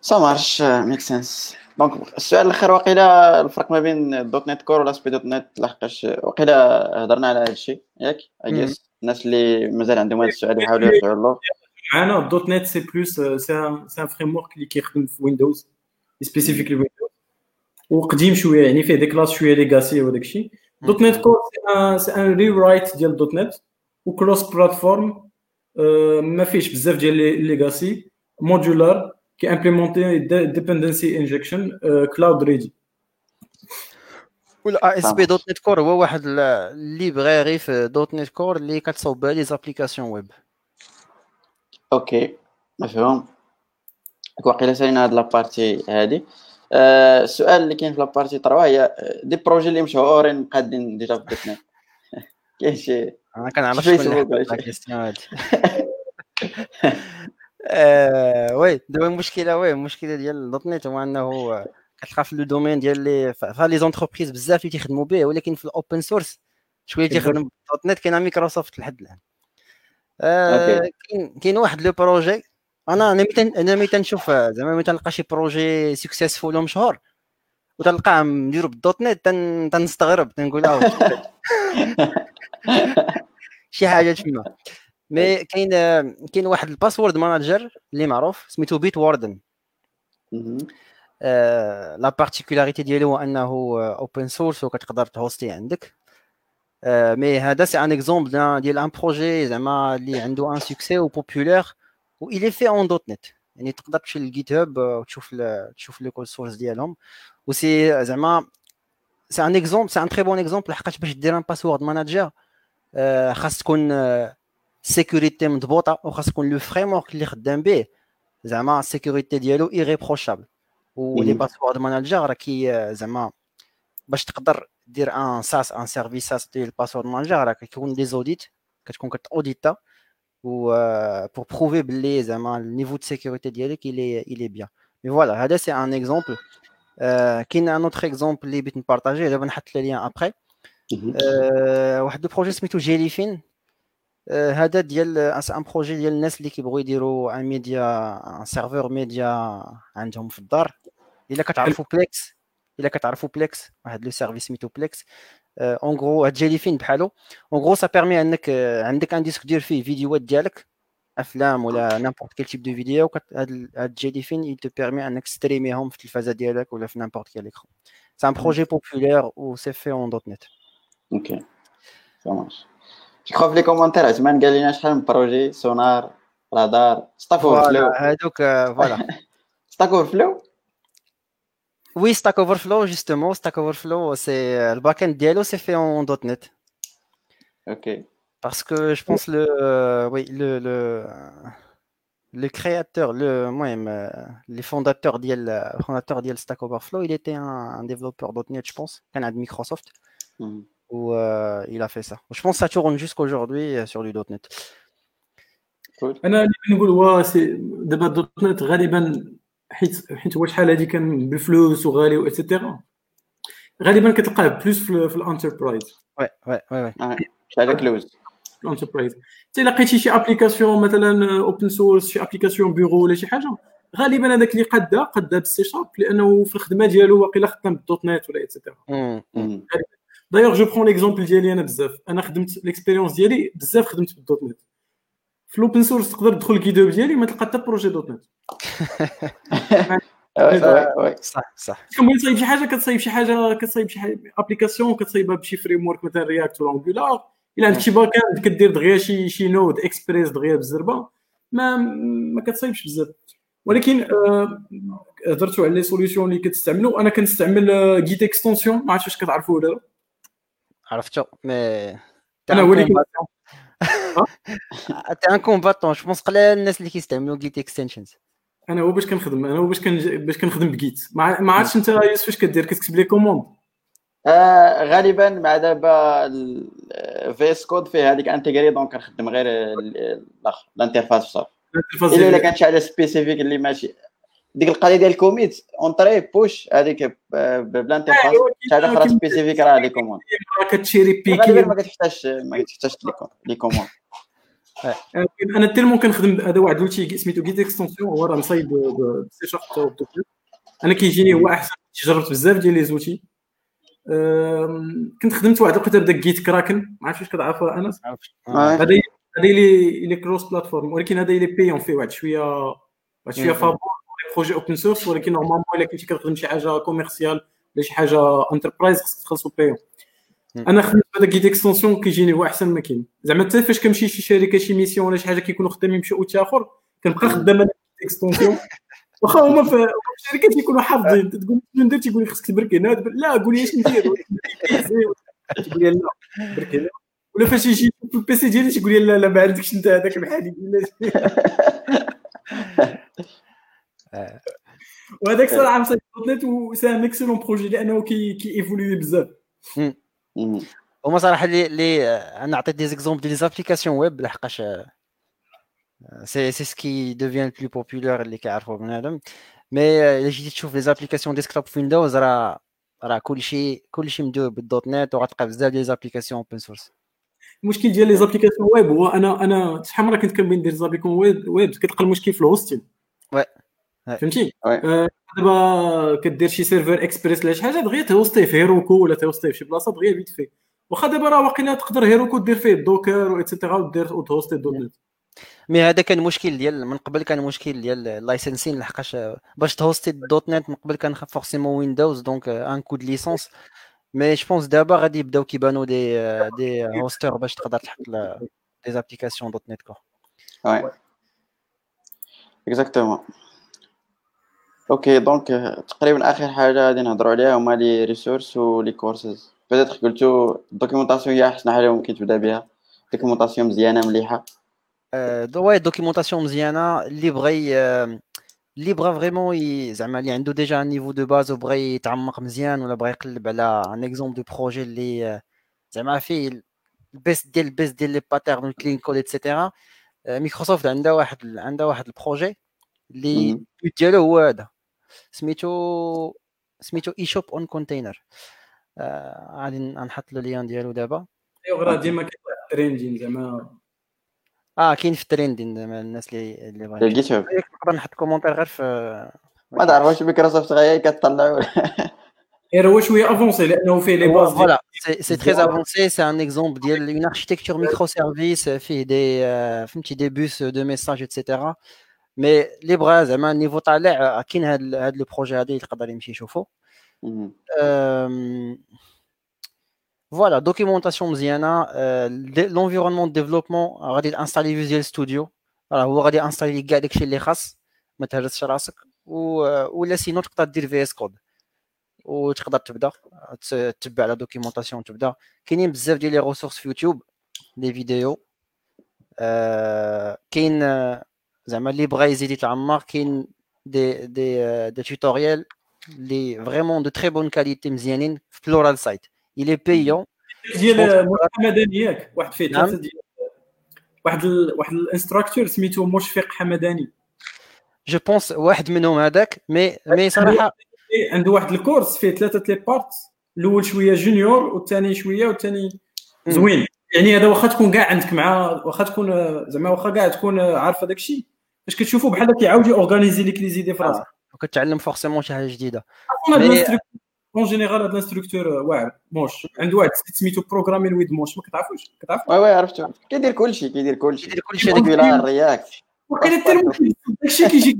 ça marche make sense donc السؤال الآخر واقيلا الفرق ما بين .NET Core ولا ASP.NET لحقاش واقيلا هضرنا على هذا الشيء ياك؟ اي الناس اللي مازال عندهم هذا السؤال يحاولوا يرجعوا له. معنا .NET c'est plus c'est un c'est un framework اللي كيخدم في Windows spécifique ل Windows. وقديم شوية يعني فيه des classes شوية legacy وداك الشيء. .NET Core c'est un rewrite ديال .NET. و cross-platform ما فيش بزاف ديال legacy modulaire qui implémente dependency injection cloud ready ولا ASP. .NET Core هو واحد ال- اللي بغى غير في .NET Core اللي كتصاوب بها les applications web OK مفهوم واقيلا سالينا هاد la partie هادي. آه، السؤال اللي كاين في la partie 3 هي آه، des projets اللي مشهورين قادين déjà في .NET كاين شي أنا كنعرف شكون هادي آه، oui دابا المشكلة oui المشكلة ديال .NET هو أنه كتلقى في le domaine ديال les فا les entreprises بزاف اللي تيخدموا به ولكن في ال open source شوية اللي تيخدم. دوت نت كاين مايكروسوفت لحد الآن. آه،. كاين كاين واحد le projet أنا أنا ملي أنا ملي تنشوف آه، زعما ملي تنلقى شي projet successful ومشهور وتلقاه مديرو بال .NET تن- تنستغرب تنقول آه شي حاجة تما mais كاين آه، كاين واحد ال password manager اللي معروف سميتو Bitwarden مهم. la particularité ديالو هو أنه open source وكتقدر تهوستي عندك. آه، mais هذا c'est un exemple ديال un projet زعما اللي عنده un succès و populaire و il est fait en .NET يعني تقدر تمشي لل GitHub آه، وتشوف ال- تشوف les codes source ديالهم و c'est زعما c'est un exemple c'est un très bon exemple لحقاش باش دير un password manager خاص تكون sécurité مضبوطه وخاص تكون le framework اللي خدام به زعما la sécurité ديالو irréprochable ولي مهم. password manager راه كي زعما باش تقدر دير un SaaS un service SaaS ديال ال password manager راه كيكون des audits كتكون كتاوديتا و pour prouver باللي زعما le niveau de sécurité ديالك il est il est bien mais voilà هذا c'est un exemple كاين un autre exemple اللي بغيت نبارطاجيه دابا نحط les liens après مهم. آه، واحد ال projet سميتو Jellyfin آه، هذا ديال un projet ديال الناس اللي كيبغيو يديروا un média un serveur média عندهم في الدار الا كتعرفوا Plex الا كتعرفوا Plex واحد le service سميتو Plex en gros هاد Jellyfin بحالو؟ en gros ça permet انك آه، عندك un disque دير فيه فيديوهات ديالك أفلام ولا n'importe quel type de vidéo وكت- هاد هاد Jellyfin il te permet انك تستريميهم في التلفازة ديالك ولا في n'importe quel écran c'est un projet populaire و c'est fait en .NET OK ça marche je crois في les commentaires عثمان قال لنا شحال من projet Sonarr Radarr Stack Overflow voilà هادوك آه، voilà Stack Overflow Oui, Stack Overflow, justement. Stack Overflow, c'est euh, le backend Diallo, c'est fait en .NET. OK. Parce que je pense le, euh, oui, le, le, le, créateur, le, moi, euh, les fondateurs d'IEL, euh, fondateur d'IEL Stack Overflow, il était un, un développeur .NET, je pense, un Microsoft, hmm. où il a fait ça. Je pense que ça tourne jusqu'aujourd'hui sur du .NET. Cool. حيت حيت هو شحال هادي كان بفلوس وغالي و et cetera غالبا كتلقاه بلوس في, في ال en:enterprise. Ouais, ouais, ouais, ouais. آه، شحال كلوز ال enterprise. حتى الا لقيتي شي application مثلا open source شي application bureau ولا شي حاجة غالبا هذاك اللي قادها قادها بالسي شارب لأنه في الخدمة ديالو واقيلا خدام بال .NET ولا et cetera. d'ailleurs je prends l'exemple ديالي أنا بزاف. أنا خدمت l'expérience ديالي بزاف خدمت بال .NET. في ال open source تقدر تدخل ال GitHub ديالي ما تلقى حتى projet .NET صح صح كنبغي تصايب شي حاجة كتصايب شي حاجة كتصايب شي application كتصايبها بشي framework مثلا React ولا Angular إلا عندك شي back-end كدير دغيا شي شي Node Express دغيا بالزربة ما ما كتصايبش بزاف. ولكن آه، هضرتوا على les solutions اللي كتستعملوا أنا كنستعمل Git Extensions ما عرفتش واش كتعرفوا ولا لا. عرفتو mais أنا وليك- t'es un combattant je pense قلال الناس اللي كيستعملوا Git Extensions أنا هو باش كنخدم أنا هو باش كن باش كنخدم ب Git ما ما عرفتش أنت يوسف فاش كدير؟ كتكتب les commandes آه غالبا مع دابا VS Code فيه هذيك intégrée donc كنخدم غير ال- الآخر l'interface وصافي إلا كانت شي حاجة spécifique اللي ماشي. ديك القضية ديال ال commit entre push هذيك ب- ب- ب l'interface أيوة، شي حاجة أخرى كاين- spécifique راه les commandes كتشيري غالبا بيكي ما كتحتاجش ما كتحتاجش les les commandes أنا tellement كنخدم هذا واحد l'outil سميتو Git Extensions هو راه مصايب بسي شارب أنا كيجيني هو أحسن. جربت بزاف ديال les outils. كنت خدمت واحد الوقت بدا GitKraken ما عرفتش واش كتعرفها أنس؟ آه. هذا هذا اللي اللي cross-platform ولكن هذا اللي bien فيه واحد شوية واحد شوية. فابور projet open source ولكن normalement إلا كنتي كتخدم شي حاجة commercial ولا شي حاجة enterprise خصك تخلصو bien. أنا خدمت هذا Git Extensions كيجيني هو أحسن ما كاين زعما حتى فاش كنمشي شي شركة شي mission ولا شي حاجة كيكونوا خدامين بشي outil آخر كنبقى خدام أنا Extensions واخا هما في الشركات يكونوا حافظين. تقول شنو ندير؟ تيقول لي خصك تبرك هنا لا قول لي اش ندير. تقول لي لا برك هنا. ولا فاش يجي في ال PC ديالي تيقول لي لا لا ما عندكش انت هذاك بحال يقول لي وهذاك صراحة مساك .NET و c'est un excellent projet لأنه كي كي évolué بزاف مم. هما صراحة اللي اللي أنا عطيت des exemples ديال applications web لحقاش c'est c'est ce qui devient plus populaire اللي كيعرفوا بنادم mais الا جيتي تشوف les applications desktop في Windows راه راه كلشي كلشي مدور بال .NET وغتلقى بزاف ديال applications open source المشكل ديال les applications web هو أنا أنا شحال مره كنت كنبغي ندير application web web كتلقى المشكل في ال hosting Oui. Oui. فهمتي؟ Oui. آه، دابا كدير شي serveur Express ولا شي حاجة دغيا تهوستي في Heroku ولا تهوستي في شي بلاصة دغيا vite fait واخا دابا راه واقيلا تقدر Heroku دير فيه ال Docker و et cetera ودير وتهوستي .NET mais هذا كان مشكل ديال من قبل كان مشكل ديال ال licensing لحقاش باش تهوستي .NET من قبل كان forcément Windows donc un coût de licence mais je pense دابا غادي يبداو كيبانوا des des hosters باش تقدر تحط لا- des applications .NET Co oui exactement OK donc تقريبا آخر حاجة غادي نهضروا عليها هما les ressources و les courses peut-être قلتو ال documentation هي أحسن حاجة ممكن تبدأ بها documentation مزيانة مليحة. آه، دو- ouais documentation مزيانة. اللي بغى آه، اللي بغى vraiment زعما اللي عنده déjà un niveau de base وبغى يتعمق مزيان ولا بغى يقلب على un exemple de projet اللي آه، زعما فيه البيست ديال البيست ديال لي باترن والكلين كود اتسيتيرا مايكروسوفت عندها واحد عندها واحد ال projet اللي ديالو هو هذا. سميتو سميتو eShopOnContainers غادي نحط له lien ديالو دابا. ايوا راه ديما كاين واحد ال trending زعما. آه كاين في ال trending زعما الناس اللي اللي ديال GitHub نقدر نحط commentaire غير في ما تعرف واش مايكروسوفت غير كتطلعوا غير هو شوية avancé لأنه فيه les bases Voilà, c'est c'est très avancé. C'est un exemple d'une architecture microservice, fait des, euh, فهمتي des bus de messages, etc. Mais les bras, زعما ال niveau طالع كاين هاد هاد le projet هادي يقدر يمشي يشوفو. Voilà, documentation مزيانه de développement غادي انستالي Visual Studio راه هو غادي انستالي كاع داكشي اللي خاص ما تهرسش راسك. ولا sinon تقدر دير VS Code وتقدر تبدا تتبع la documentation تبدا كاينين بزاف ديال les ressources في YouTube les vidéos كاين زعما اللي بغا يزيد يتعمق كاين des des des tutoriels لي vraiment de très bonne qualité مزيانين في Pluralsight est payant. ديال حمداني ياك واحد فيه نعم. ثلاثة ديال واحد ال... واحد ال instructor سميتو مشفق حمداني. je pense واحد منهم هذاك مي مي صراحة عنده واحد ال cours فيه ثلاثة les parts الأول شوية junior والثاني شوية والثاني مم. زوين. يعني هذا واخا تكون كاع عندك مع واخا تكون زعما واخا كاع تكون عارف هذاك الشيء. فاش كتشوفو بحال كيعاود organiser لك لي زيدي في راسك كتعلم forcément شي حاجة جديدة. en général هذا ال instructor واعر Mosh. عنده واحد سميتو Programming with Mosh. ما كتعرفوش؟ كتعرف؟ oui oui عرفتو كيدير كلشي كيدير كلشي. كيدير كلشي هذاك Angular React. وكاين حتى داكشي كيجي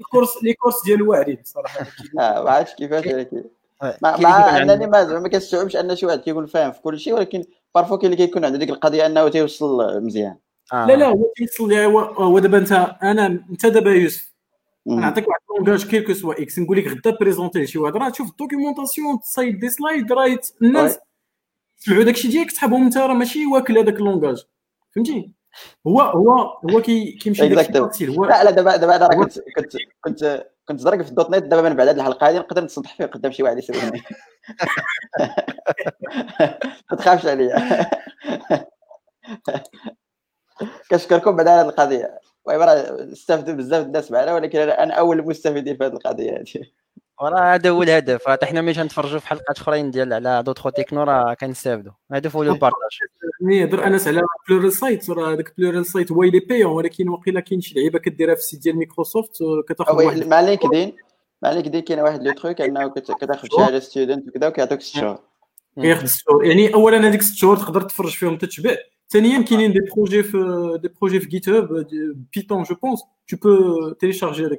ال cours les cours ديالو واعرين صراحة. آه ما عرفتش كيفاش ولكن آه، مع, انني ما زعما ما كنستوعبش أن شي واحد كيكون فاهم في كل شيء ولكن parfois كاين اللي كيكون عنده ديك القضية أنه تيوصل مزيان. آه. لا لا هو كيوصل ليها هو هو دابا انت أنا انت دابا يوسف. نعطيك واحد langage quel que soit X نقول لك غدا présenter شي واحد. راه تشوف ال documentation تصايب des slides راه الناس سمعوا داكشي ديالك تحبهم انت راه ماشي واكل هذاك اللونغاج فهمتي؟ هو هو هو كي كيمشي لا لا دابا دابا أنا كنت كنت كنت كنت زرق في الدوت نت دابا من بعد هذه الحلقة هذه نقدر نتصدح فيه قدام شي واحد يسولني ما تخافش عليا. كنشكركم بعد على هذه القضية. المهم راه استفدوا بزاف الناس معنا ولكن أنا أول المستفيدين في هذه القضية هذه. وراه هذا هو الهدف. حنا ملي نتفرجوا في حلقات أخرين ديال على d'autres techno راه كنستافدوا. الهدف هو ال partage يهضر أنس على Pluralsight راه هذاك Pluralsight هو اللي bien ولكن وقيلا كاين شي لعيبة كديرها في ال site ديال مايكروسوفت كتاخذ مع LinkedIn مع LinkedIn كاين واحد le truc أنه كتاخذ شهادة student وكذا وكيعطوك ست شهور. كياخذ ست شهور. يعني اولا هذيك ست شهور تقدر تفرج فيهم تتبع ثانيا كاينين des projets في des projets في GitHub بيتون je pense tu peux télécharger هذاك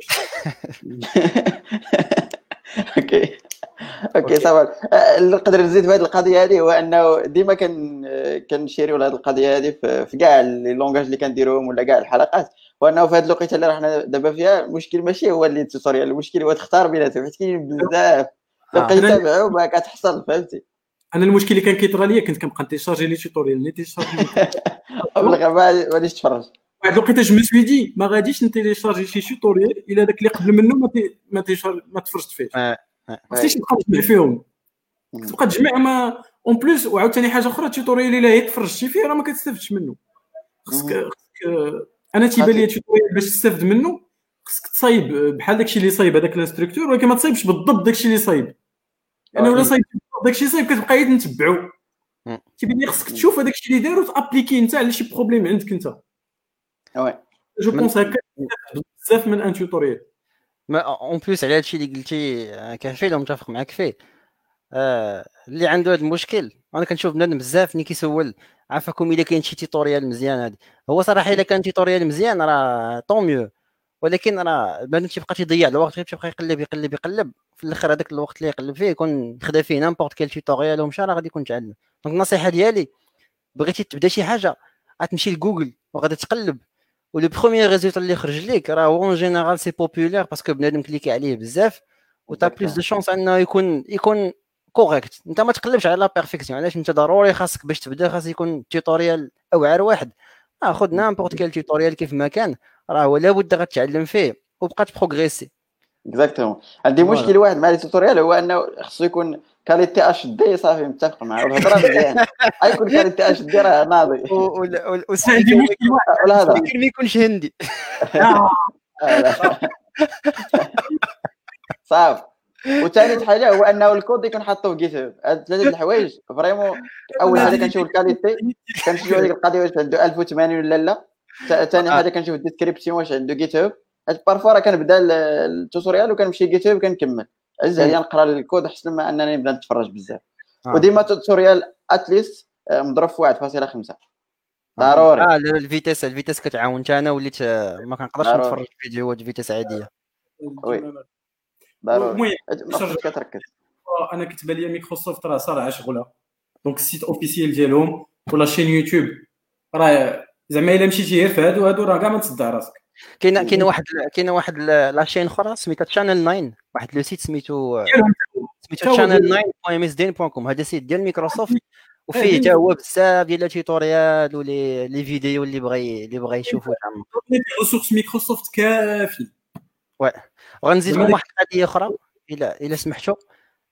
OK OK صافي نقدر نزيد في هذه القضية هذه هو انه ديما كان كنشيريو هذه القضية هذه في كاع les langages اللي كنديروهم ولا كاع الحلقات وانه في هذه الوقيته اللي راحنا دابا فيها المشكل ماشي هو اللي ال tutorial المشكل هو تختار بيناتهم حيت كاين بزاف تبقى تتابعوا ما كتحصل فهمتي أنا المشكل اللي كان كيطرى ليا كنت كنبقى ن télécharger les tutorials لي. télécharger ما غاديش تفرج. واحد الوقيته je me suis dit ما غاديش ن télécharger شي tutorial إلا داك اللي قبل منه ما ما تيشارج ما تفرجت فيه. ما خصنيش نبقى نجمع فيهم. تبقى تجمع mais en plus وعاوتاني حاجة أخرى ال tutorial إلا هي تفرجتي فيه راه ما كتستافدش منه. خصك أنا تيبان لي ال tutorial باش تستافد منه خصك تصايب بحال داكشي اللي صايب هذاك l'instructeur ولكن ما تصايبش بالضبط داكشي اللي صايب. يعني ولا صايب داكشي صايب كتبقى غير نتبعو. تيبان لي خصك تشوف هذاك الشيء اللي دار و ت appliquer انت على شي problème عندك انت oui. je pense هكا بزاف من un tutorial. mais en plus على هادشي اللي قلتي آه، كفيل ومتفق معاك فيه. آه اللي عنده هذا المشكل أنا كنشوف بنادم بزاف ملي كيسول عافاكم إلا كاين شي tutorial مزيان هادي. هو صراحة إلا كان tutorial مزيان راه tant mieux. ولكن راه بنادم تيبقى تيضيع الوقت غير تيبقى يقلب يقلب يقلب. في الآخر هذاك الوقت اللي يقلب فيه يكون خدا فيه n'importe quel tutorial ومشى راه غادي يكون تعلم donc النصيحة ديالي بغيتي تبدا شي حاجة غتمشي لجوجل وغادي تقلب. و le premier résultat اللي خرج لك راه هو en général c'est populaire parce que بنادم cliquer عليه بزاف و t'as plus de chance أنه يكون يكون correct أنت ما تقلبش على la perfection علاش؟ أنت ضروري خاصك باش تبدا خاص يكون tutorial أوعر واحد. آه خذ n'importe quel tutorial كيف ما كان. راه هو لابد غتعلم فيه وبقى ت progresser exactement عندي مشكل واحد مع les tutorials هو أنه خصو يكون qualité HD صافي متفق معاه والهضرة مزيان غيكون qualité HD راه ناضي. ولا هذا ما يكونش هندي. صافي وثالث حاجة هو أنه الكود يكون حاطه في GitHub هاد ثلاثة الحوايج vraiment أول حاجة كنشوف ال qualité كنشوف هذيك القضية واش عنده 1080 ولا لا. ثاني حاجة كنشوف ال description واش عنده GitHub parfois راه كنبدا ال tutorial وكنمشي GitHub كنكمل عز عليا نقرا الكود احسن ما أنني نبدا نتفرج بزاف. آه. وديما ال tutorial at least آه، مضروب في 1.5 ضروري. آه ال vitesse ال vitesse كتعاون حتى أنا وليت آه، ما كنقدرش نتفرج فيديوهات vitesse عادية. oui. ضروري. كتركز. أنا كتبان لي مايكروسوفت راه صراحة شغلة. donc ال site officiel ديالهم و la chaîne YouTube راه زعما الا مشيتي غير في هادو هادو راه كاع ما تصدع راسك. كاين كاين واحد كاين واحد la chaîne أخرى سميتها Channel 9 واحد le site سميتو سميتو channel9.msdn.com هذا. site ديال مايكروسوفت وفيه حتى هو بزاف ديال ال tutorial ولي les vidéos اللي بغى اللي بغى يشوفو. ressources Microsoft كافي. oui وغنزيد لكم واحد القضية أخرى الا إلا سمحتوا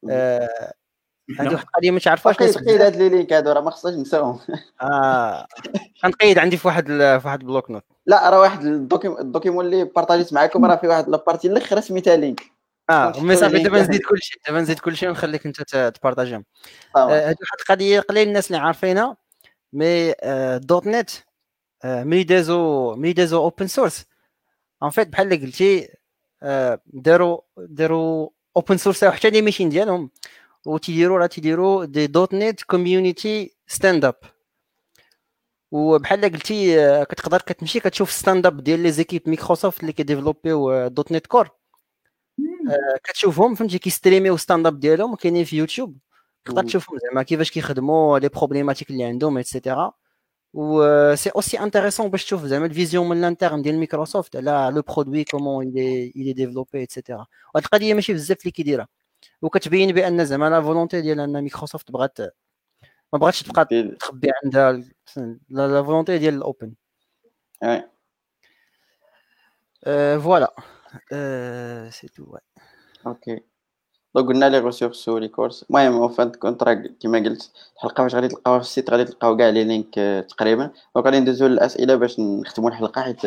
آه عندي واحد القضية ما تعرفوش قيد هاد les links هادو راه ما خصناش نساوهم. آه. غنقيد عندي في واحد في واحد ال bloc-notes. لا راه واحد ال document اللي بارطاجيت معكم راه فيه واحد la partie الأخر سميتها link آه mais صافي دابا نزيد كلشي دابا نزيد كلشي ونخليك انت تبارطاجيهم. هذه آه واحد القضية قليل الناس اللي عارفينها mais آه .NET آه ملي دازو ملي دازو open source en fait بحال اللي قلتي آه داروا داروا open source حتى les meetings ديالهم. وتيديروا راه تيديروا des .NET community stand-up وبحال قلتي كتقدر كتمشي كتشوف stand-up ديال les équipes Microsoft اللي كيديفلوبيو .NET Core كتشوفهم فهمتي كيستريميو stand-up ديالهم كاينين في يوتيوب تقدر تشوفهم زعما كيفاش كيخدموا les problématiques اللي عندهم et cetera و c'est aussi intéressant باش تشوف زعما ال vision من ال interne ديال مايكروسوفت على le produit comment il est développé et cetera وهاد القضية ماشي بزاف اللي كيديرها وكتبين بأن زعما la volonté ديال أن مايكروسوفت بغات ما بغاتش تبقى تخبي عندها la volonté ديال ال open. Voilà. C'est tout. OK. donc قلنا les ressources les cours المهم en fin de compte راه كيما قلت الحلقة فاش غادي تلقاوها في ال site غادي تلقاو كاع les links تقريبا. donc غادي ندوزو للأسئلة باش نختموا الحلقة حيت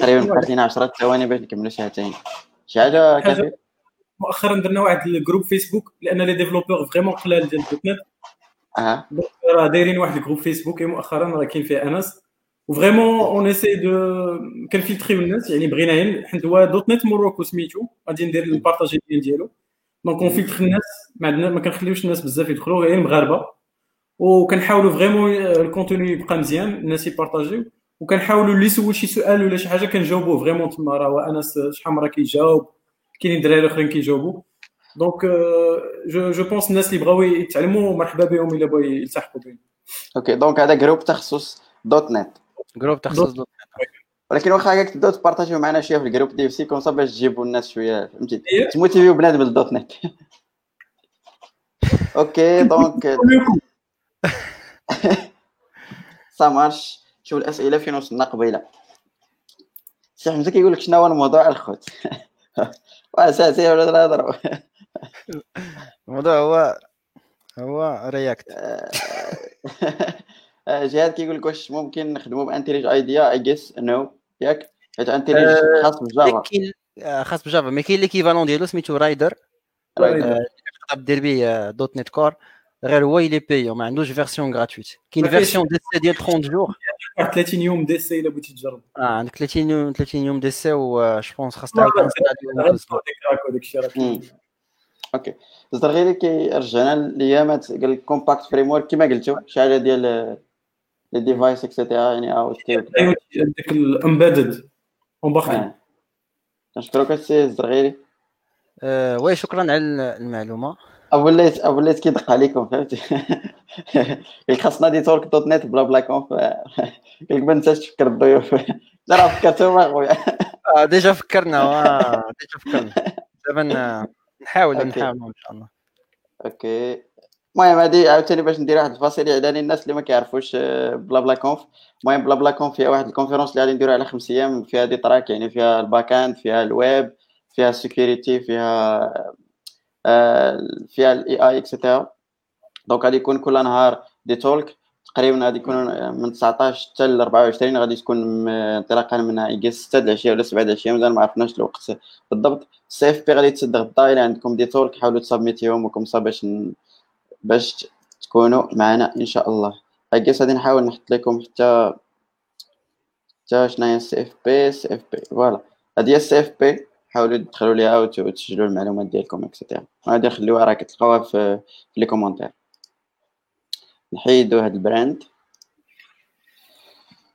تقريبا بقات لينا 10 ثواني باش نكملوا ساعتين شي حاجة كافي؟ مؤخرا درنا واحد ال groupe Facebook لأن les développeurs vraiment قلال ديال .NET آه راه دايرين واحد ال groupe Facebook مؤخرا راه كاين فيه أنس. و vraiment on essaie de كن filtreيو الناس يعني بغينا حيت هو .NET Morocco سميتو غادي ندير ال partager ديالو. donc on filtre الناس ما عندنا ما كنخليوش الناس بزاف يدخلوا غير المغاربة. وكنحاولوا vraiment ال contenu يبقى مزيان الناس ي partagerيو. وكنحاولوا اللي يسول شي سؤال ولا شي حاجة كنجاوبوه. vraiment تما راه أنس شحال مرة كيجاوب. كاينين دراري آخرين كيجاوبوا. donc je je pense الناس اللي بغاو يتعلموا مرحبا بهم إلا بغاو يلتحقوا بهم. OK donc هذا groupe تخصص .NET. groupe تخصص .NET. ولكن واخا هكاك تبداو ت partagerيو معنا شوية في ال groupe dès c'est comme ça باش تجيبوا الناس شوية فهمتي؟ ت motiverيو بنادم بال .NET. OK donc ça marche شوف الأسئلة فين وصلنا قبيله سي حمزه كيقول لك شنو هو الموضوع الخوت؟ واساسي ولا نهضروا الموضوع هو هو React جهاد كيقول لك واش ممكن نخدموا ب IntelliJ IDEA؟ I guess no ياك؟ حيت IntelliJ خاص ب Java. خاص ب Java. mais كاين l'équivalent ديالو سميتو Rider تقدر دير به .NET Core. غير هو يلي بيو ما عندوش فيرسيون غراتويت كاين فيرسيون دي سي ديال 30 جور 30 يوم دي سي الا بغيتي تجرب آه عندك 30 يوم 30 يوم دي سي و جو بونس خاص تعاود أوكي الزرغيري كيرجعنا لايامات قال لك كومباكت فريم ورك كما قلتو شي حاجة ديال لي ديفايس اكسيتيرا يعني أو ديك الامبيدد اون كنشكرك السي الزرغيري Oui شكرا على المعلومه وليت وليت كيدق عليكم فهمتي؟ خاصنا des talks .NET BlaBlaConf ما ننساش تفكر الضيوف. راه فكرتهم أخويا. déjà فكرنا déjà فكرنا. دابا نحاول نحاول إن شاء الله. OK. المهم هادي عاوتاني باش ندير واحد الفاصل اعلاني للناس اللي ما كيعرفوش بلا بلا كونف المهم بلا بلا كونف فيها واحد ال conférence اللي غادي نديروها على خمس أيام فيها des tracks يعني فيها ال backend فيها الويب فيها ال sécurité فيها فيها ال AI et cetera donc غادي يكون كل نهار des talks تقريبا غادي يكون من 19 حتى ل 24 غادي تكون انطلاقا من يجي 6 العشيه ولا 7 العشيه مازال ما عرفناش الوقت بالضبط. ال CFP غادي تسد غدا إلى عندكم des talks حاولوا ت submitيهم و comme ça باش باش تكونوا معنا إن شاء الله. I guess غادي نحاول نحط لكم حتى حتى شنو هي ال CFP CFP voilà. هذه هي ال CFP. حاولوا تدخلوا ليها وتسجلوا المعلومات ديالكم et cetera غادي نخليوها راه كتلقاوها في, في les commentaires نحيدو هاد ال brand.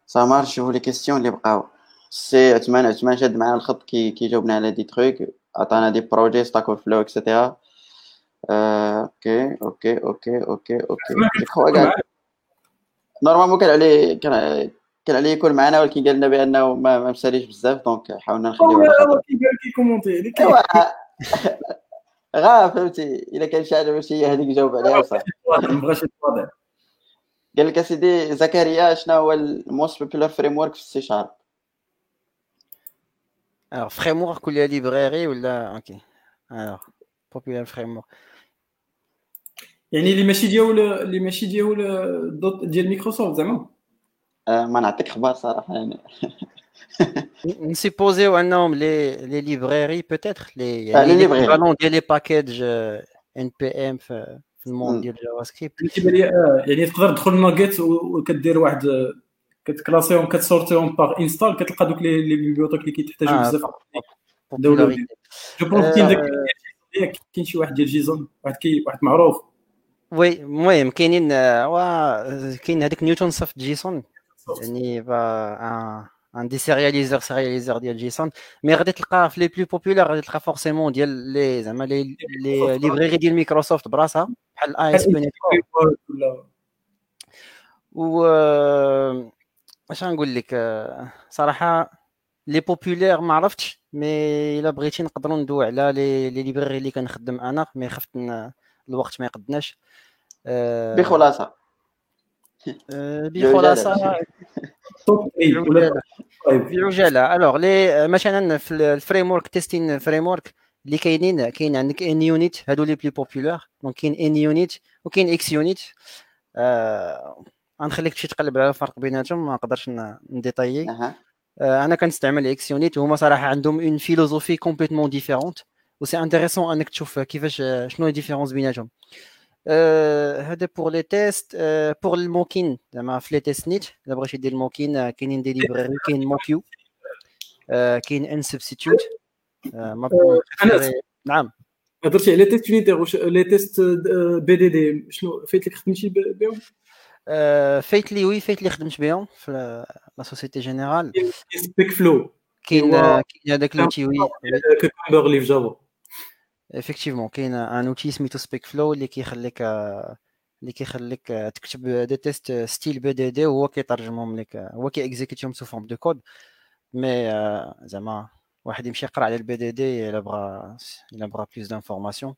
Ça marche شوفوا les questions اللي بقاو. سي عثمان عثمان شاد معنا الخط كي كيجاوبنا على des trucs عطانا des projets Stack Overflow et cetera OK OK OK OK OK نورمالمون كان عليه كان كان عليه يكون معنا ولكن قال لنا بأنه ما, ما مساليش بزاف دونك حاولنا نخليوه قال كي كومونتي غا فهمتي. إلا كان شي حاجة ماشي هي هذيك جاوب عليها صح ما بغاش يتواضع. قال لك أسيدي زكريا شنو هو الموست بوبولار فريم ورك في السي شارب؟ الوغ فريم ورك ولا ليبراري ولا أوكي الوغ بوبولار فريم ورك يعني اللي ماشي ديال اللي ماشي ديال دوت ديال مايكروسوفت زعما. ما نعطيك أخبار صراحة يعني. نسيبوزيو انهم لي لي ليبراري بوتيتر لي يعني لي ليبرالون ديال لي باكيج ان بي ام في الموند ديال جافا سكريبت يعني تقدر تدخل ناجيت وكدير واحد كتكلاسيهم كتسورتيهم باغ انستال كتلقى دوك لي بيبيوتيك اللي كيتحتاجوا بزاف دولة je pense كاين داك كاين شي واحد ديال JSON واحد كي واحد معروف Oui المهم كاينين كاين هذاك Newtonsoft JSON يعني un désérialiseur sérialiseur ديال JSON. mais غادي تلقى في les plus populaires غادي تلقى forcément ديال لي زعما لي لي ليبريري ديال مايكروسوفت براسها بحال ASP و اش غنقول لك؟ صراحة les populaires ما عرفتش mais إلا بغيتي نقدروا ندوي على les les librairies اللي كنخدم أنا mais خفت الوقت ما يقدناش. بخلاصة. آه، بخلاصه بعجاله alors les مثلا في ال framework testing framework اللي كاينين كاين عندك NUnit هادو les plus populaires donc كاين NUnit وكاين xUnit غنخليك تمشي تقلب على الفرق بيناتهم ما نقدرش ن détailler آه، أنا كنستعمل xUnit وهما صراحة عندهم une philosophie complètement différente و c'est intéressant انك تشوف كيفاش شنو هي différence بيناتهم هذا pour les tests pour ال mocking زعما في les tests نيت إلا بغيتي دير ال mocking كاينين des libraries كاين Moq كاين NSubstitute نعم. هضرتي على tests unitaires les tests BDD شنو؟ فايت لك خدمتي بهم؟ فايت لي oui فايت لي خدمت بهم في la Société Générale SpecFlow كاين كاين هذاك l'outil oui. Cucumber اللي في Java effectivement كاين un outil سميتو SpecFlow اللي كيخليك اللي كيخليك تكتب des tests style BDD وهو كيترجمهم لك هو كي exécuter هم sous forme de code mais زعما واحد يمشي يقرأ على ال BDD إلا بغى إلا بغى plus d'informations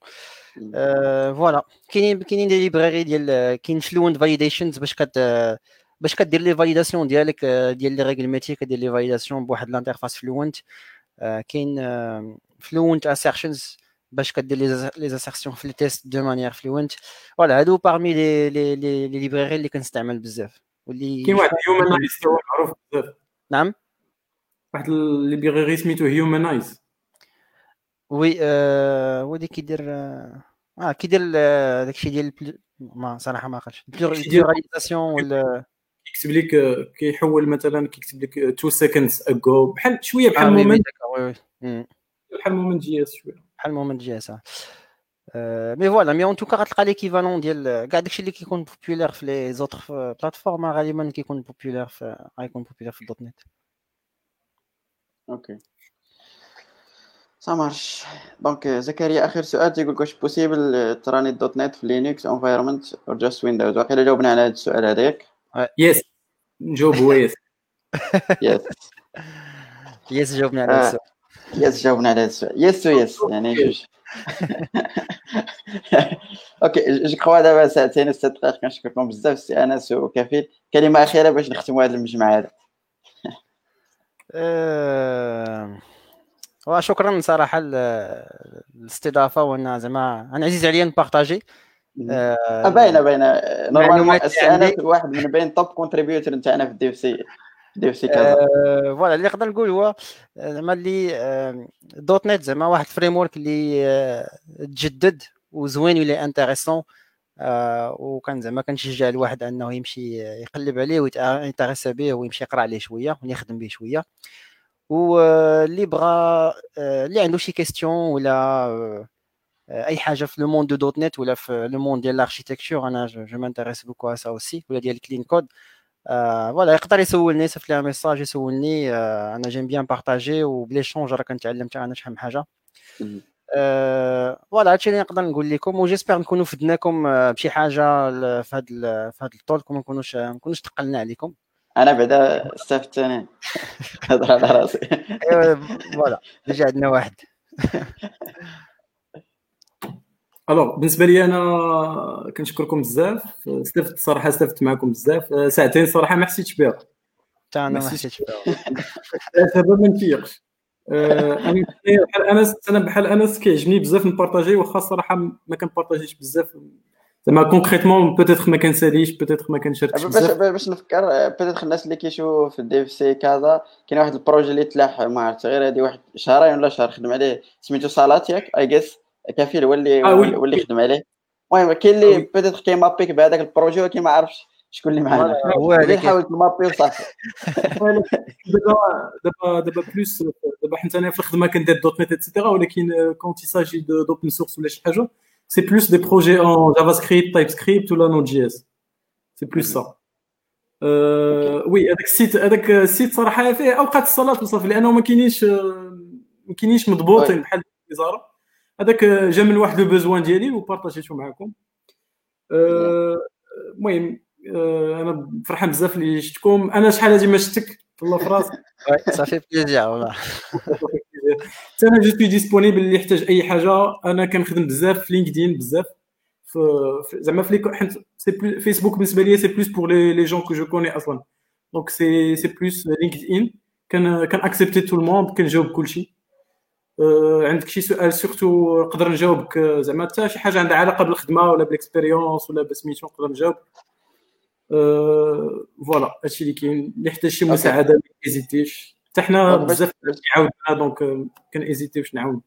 voilà كاينين كاينين des libraries ديال كاين Fluent Validations باش كت باش كدير les validations ديالك ديال les règles métier كدير les validations بواحد l'interface fluent كاين Fluent Assertions باش كدير les assertions في les tests de manière fluent voilà هادو parmi les les les libraries اللي كنستعمل بزاف. واللي كاين واحد Humanize معروف بزاف. نعم؟ واحد ال library سميتو Humanize oui آه ودي كيدير آه كيدير داكشي ديال ما صراحة ما عقلتش. pluralisation ولا كيكتب لك كيحول مثلا كيكتب لك 2 seconds ago بحال شوية بحال مومنت بحال Moment JS شوية. بحال Moment JS mais voilà mais en tout cas غتلقى l'équivalent ديال كاع داكشي اللي كيكون populaire في les autres plateformes غالبا كيكون populaire في غيكون بوبولير في ال .NET OK ça marche donc زكريا اخر سؤال تيقول واش possible to run .NET في Linux environment or just Windows واقيلا جاوبنا على هذا السؤال هذاك yes نجاوب هو yes yes yes جاوبنا على هذا السؤال yes جاوبنا على هذا السؤال. yes و yes يعني جوج. OK je crois دابا ساعتين وست دقائق كنشكركم بزاف سي انس وكفيل. كلمة أخيرة باش نختموا هذا المجمع هذا. أه... وشكرا صراحة الاستضافه وأنا زعما أنا عزيز عليا ن partager. أه باينة باينة. normalement أنا واحد من بين top contributor نتاعنا في ال DevC. كذا. voilà اللي نقدر نقول هو زعما اللي .NET زعما واحد framework اللي تجدد وزوين واللي intéressant آه وكان زعما كنشجع الواحد انه يمشي يقلب عليه ويتغسى به ويمشي يقرا عليه شوية ويخدم به شوية. واللي بغى اللي عنده شي question ولا أي حاجة في le monde de .NET ولا في le monde ديال l'architecture أنا je m'intéresse beaucoup ça aussi ولا ديال clean code voilà يقدر يسولني يصيفط لي message يسولني أنا j'aime bien partager et puis l'échange راه كنتعلم حتى أنا شحال من حاجة voilà هادشي اللي نقدر نقول لكم و j'espère نكونوا فدناكم بشي حاجة في هذا في هذا ال talk وما نكونوش ما نكونوش تقلنا عليكم. أنا بعدا استفدت أنا. هضر على راسي. voilà déjà عندنا واحد. alors بالنسبة لي أنا كنشكركم بزاف استفدت صراحة استفدت معكم بزاف. ساعتين صراحة ما حسيتش بها. حتى أنا ما حسيتش بها. دابا ما نفيقش. أنا بحال أنس أنا بحال أنس كيعجبني بزاف ن partager واخا الصراحه ما كن partager ش بزاف. زعما كونكريتمون بوتيتر ما كنساليش بوتيتر ما كنشاركش باش باش نفكر بوتيتر الناس اللي كيشوفوا في الدي اف سي كذا كاين واحد البروجي اللي تلاح ما عرفت غير هذه واحد شهرين ولا شهر خدم عليه سميتو صالات ياك اي جيس كفيل هو اللي هو اللي خدم عليه. المهم كاين اللي بوتيتر كيمابيك بهذاك البروجي ولكن ما عرفش شكون اللي معنا هو اللي حاول تمابي وصافي دابا دابا دابا بلوس دابا حيت أنا في الخدمة كندير دوت نت اتسيتيرا ولكن كونت ساجي d'open source ولا شي حاجة c'est plus des projets en JavaScript TypeScript ولا Node JS c'est plus ça oui هذاك ال site هذاك ال site صراحة فيه أوقات الصلاة وصافي لأنه ما كاينينش ما كاينينش مضبوطين بحال الوزاره هذاك جا من واحد le besoin ديالي و partager تو معكم المهم أنا فرحان بزاف اللي شفتكم. أنا شحال هادي ما شفتك؟ الله في راسك. صافي plaisir والله أنا je suis disponible اللي يحتاج أي حاجة. أنا كنخدم بزاف في LinkedIn بزاف. زعما في حيت فيسبوك بالنسبة لي c'est plus pour les gens que je connais أصلا. donc c'est c'est plus LinkedIn كن كن accepter tout le monde كنجاوب كلشي. عندك شي سؤال surtout نقدر نجاوبك زعما حتى شي حاجة عندها علاقة بالخدمة ولا ب l'expérience ولا بسميتو نقدر نجاوب voilà هادشي اللي كاين اللي احتاج شي مساعدة ما hésiter ش حتى حنا بزاف عاودنا donc كن hésiter وش نعاود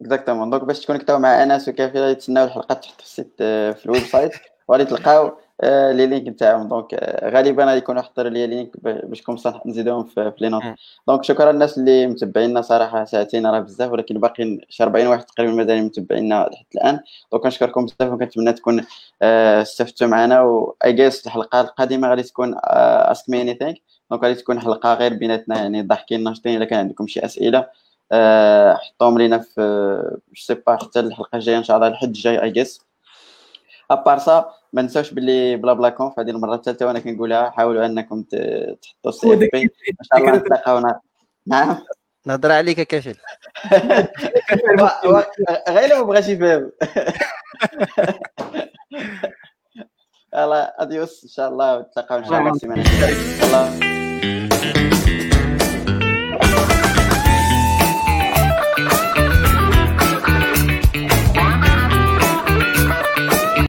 exactement donc باش ت connecter او مع أنس وكافي يتسناو الحلقات تحت في ال site في ال website وغادي تلقاو les links نتاعهم. donc غالبا غادي يكونوا حطوا les links باش comme ça نزيدوهم في les notes. donc شكرا للناس اللي متبعينا صراحة ساعتين راه بزاف ولكن باقيين شي 40 واحد تقريبا مازال متبعينا لحد الآن. donc كنشكركم بزاف وكنتمنى تكون استفدتوا معنا. و hey guys الحلقة القادمة غادي تكون ask me anything donc غادي تكون حلقة غير بيناتنا يعني ضاحكين ناشطين إلا كان عندكم شي أسئلة. حطوهم لينا في je sais pas حتى الحلقة الجاية إن شاء الله الحد الجاي hey guys à part ça ما نساوش باللي BlaBla Conf هذه المره الثالثه وأنا كنقولها حاولوا انكم تحطوا ال CFP ان شاء الله نتلاقاونا نعم نهضر عليك كافل غير ما بغاش يفهم يلا اديوس ان شاء الله نتلاقاو ان شاء الله السيمانه الله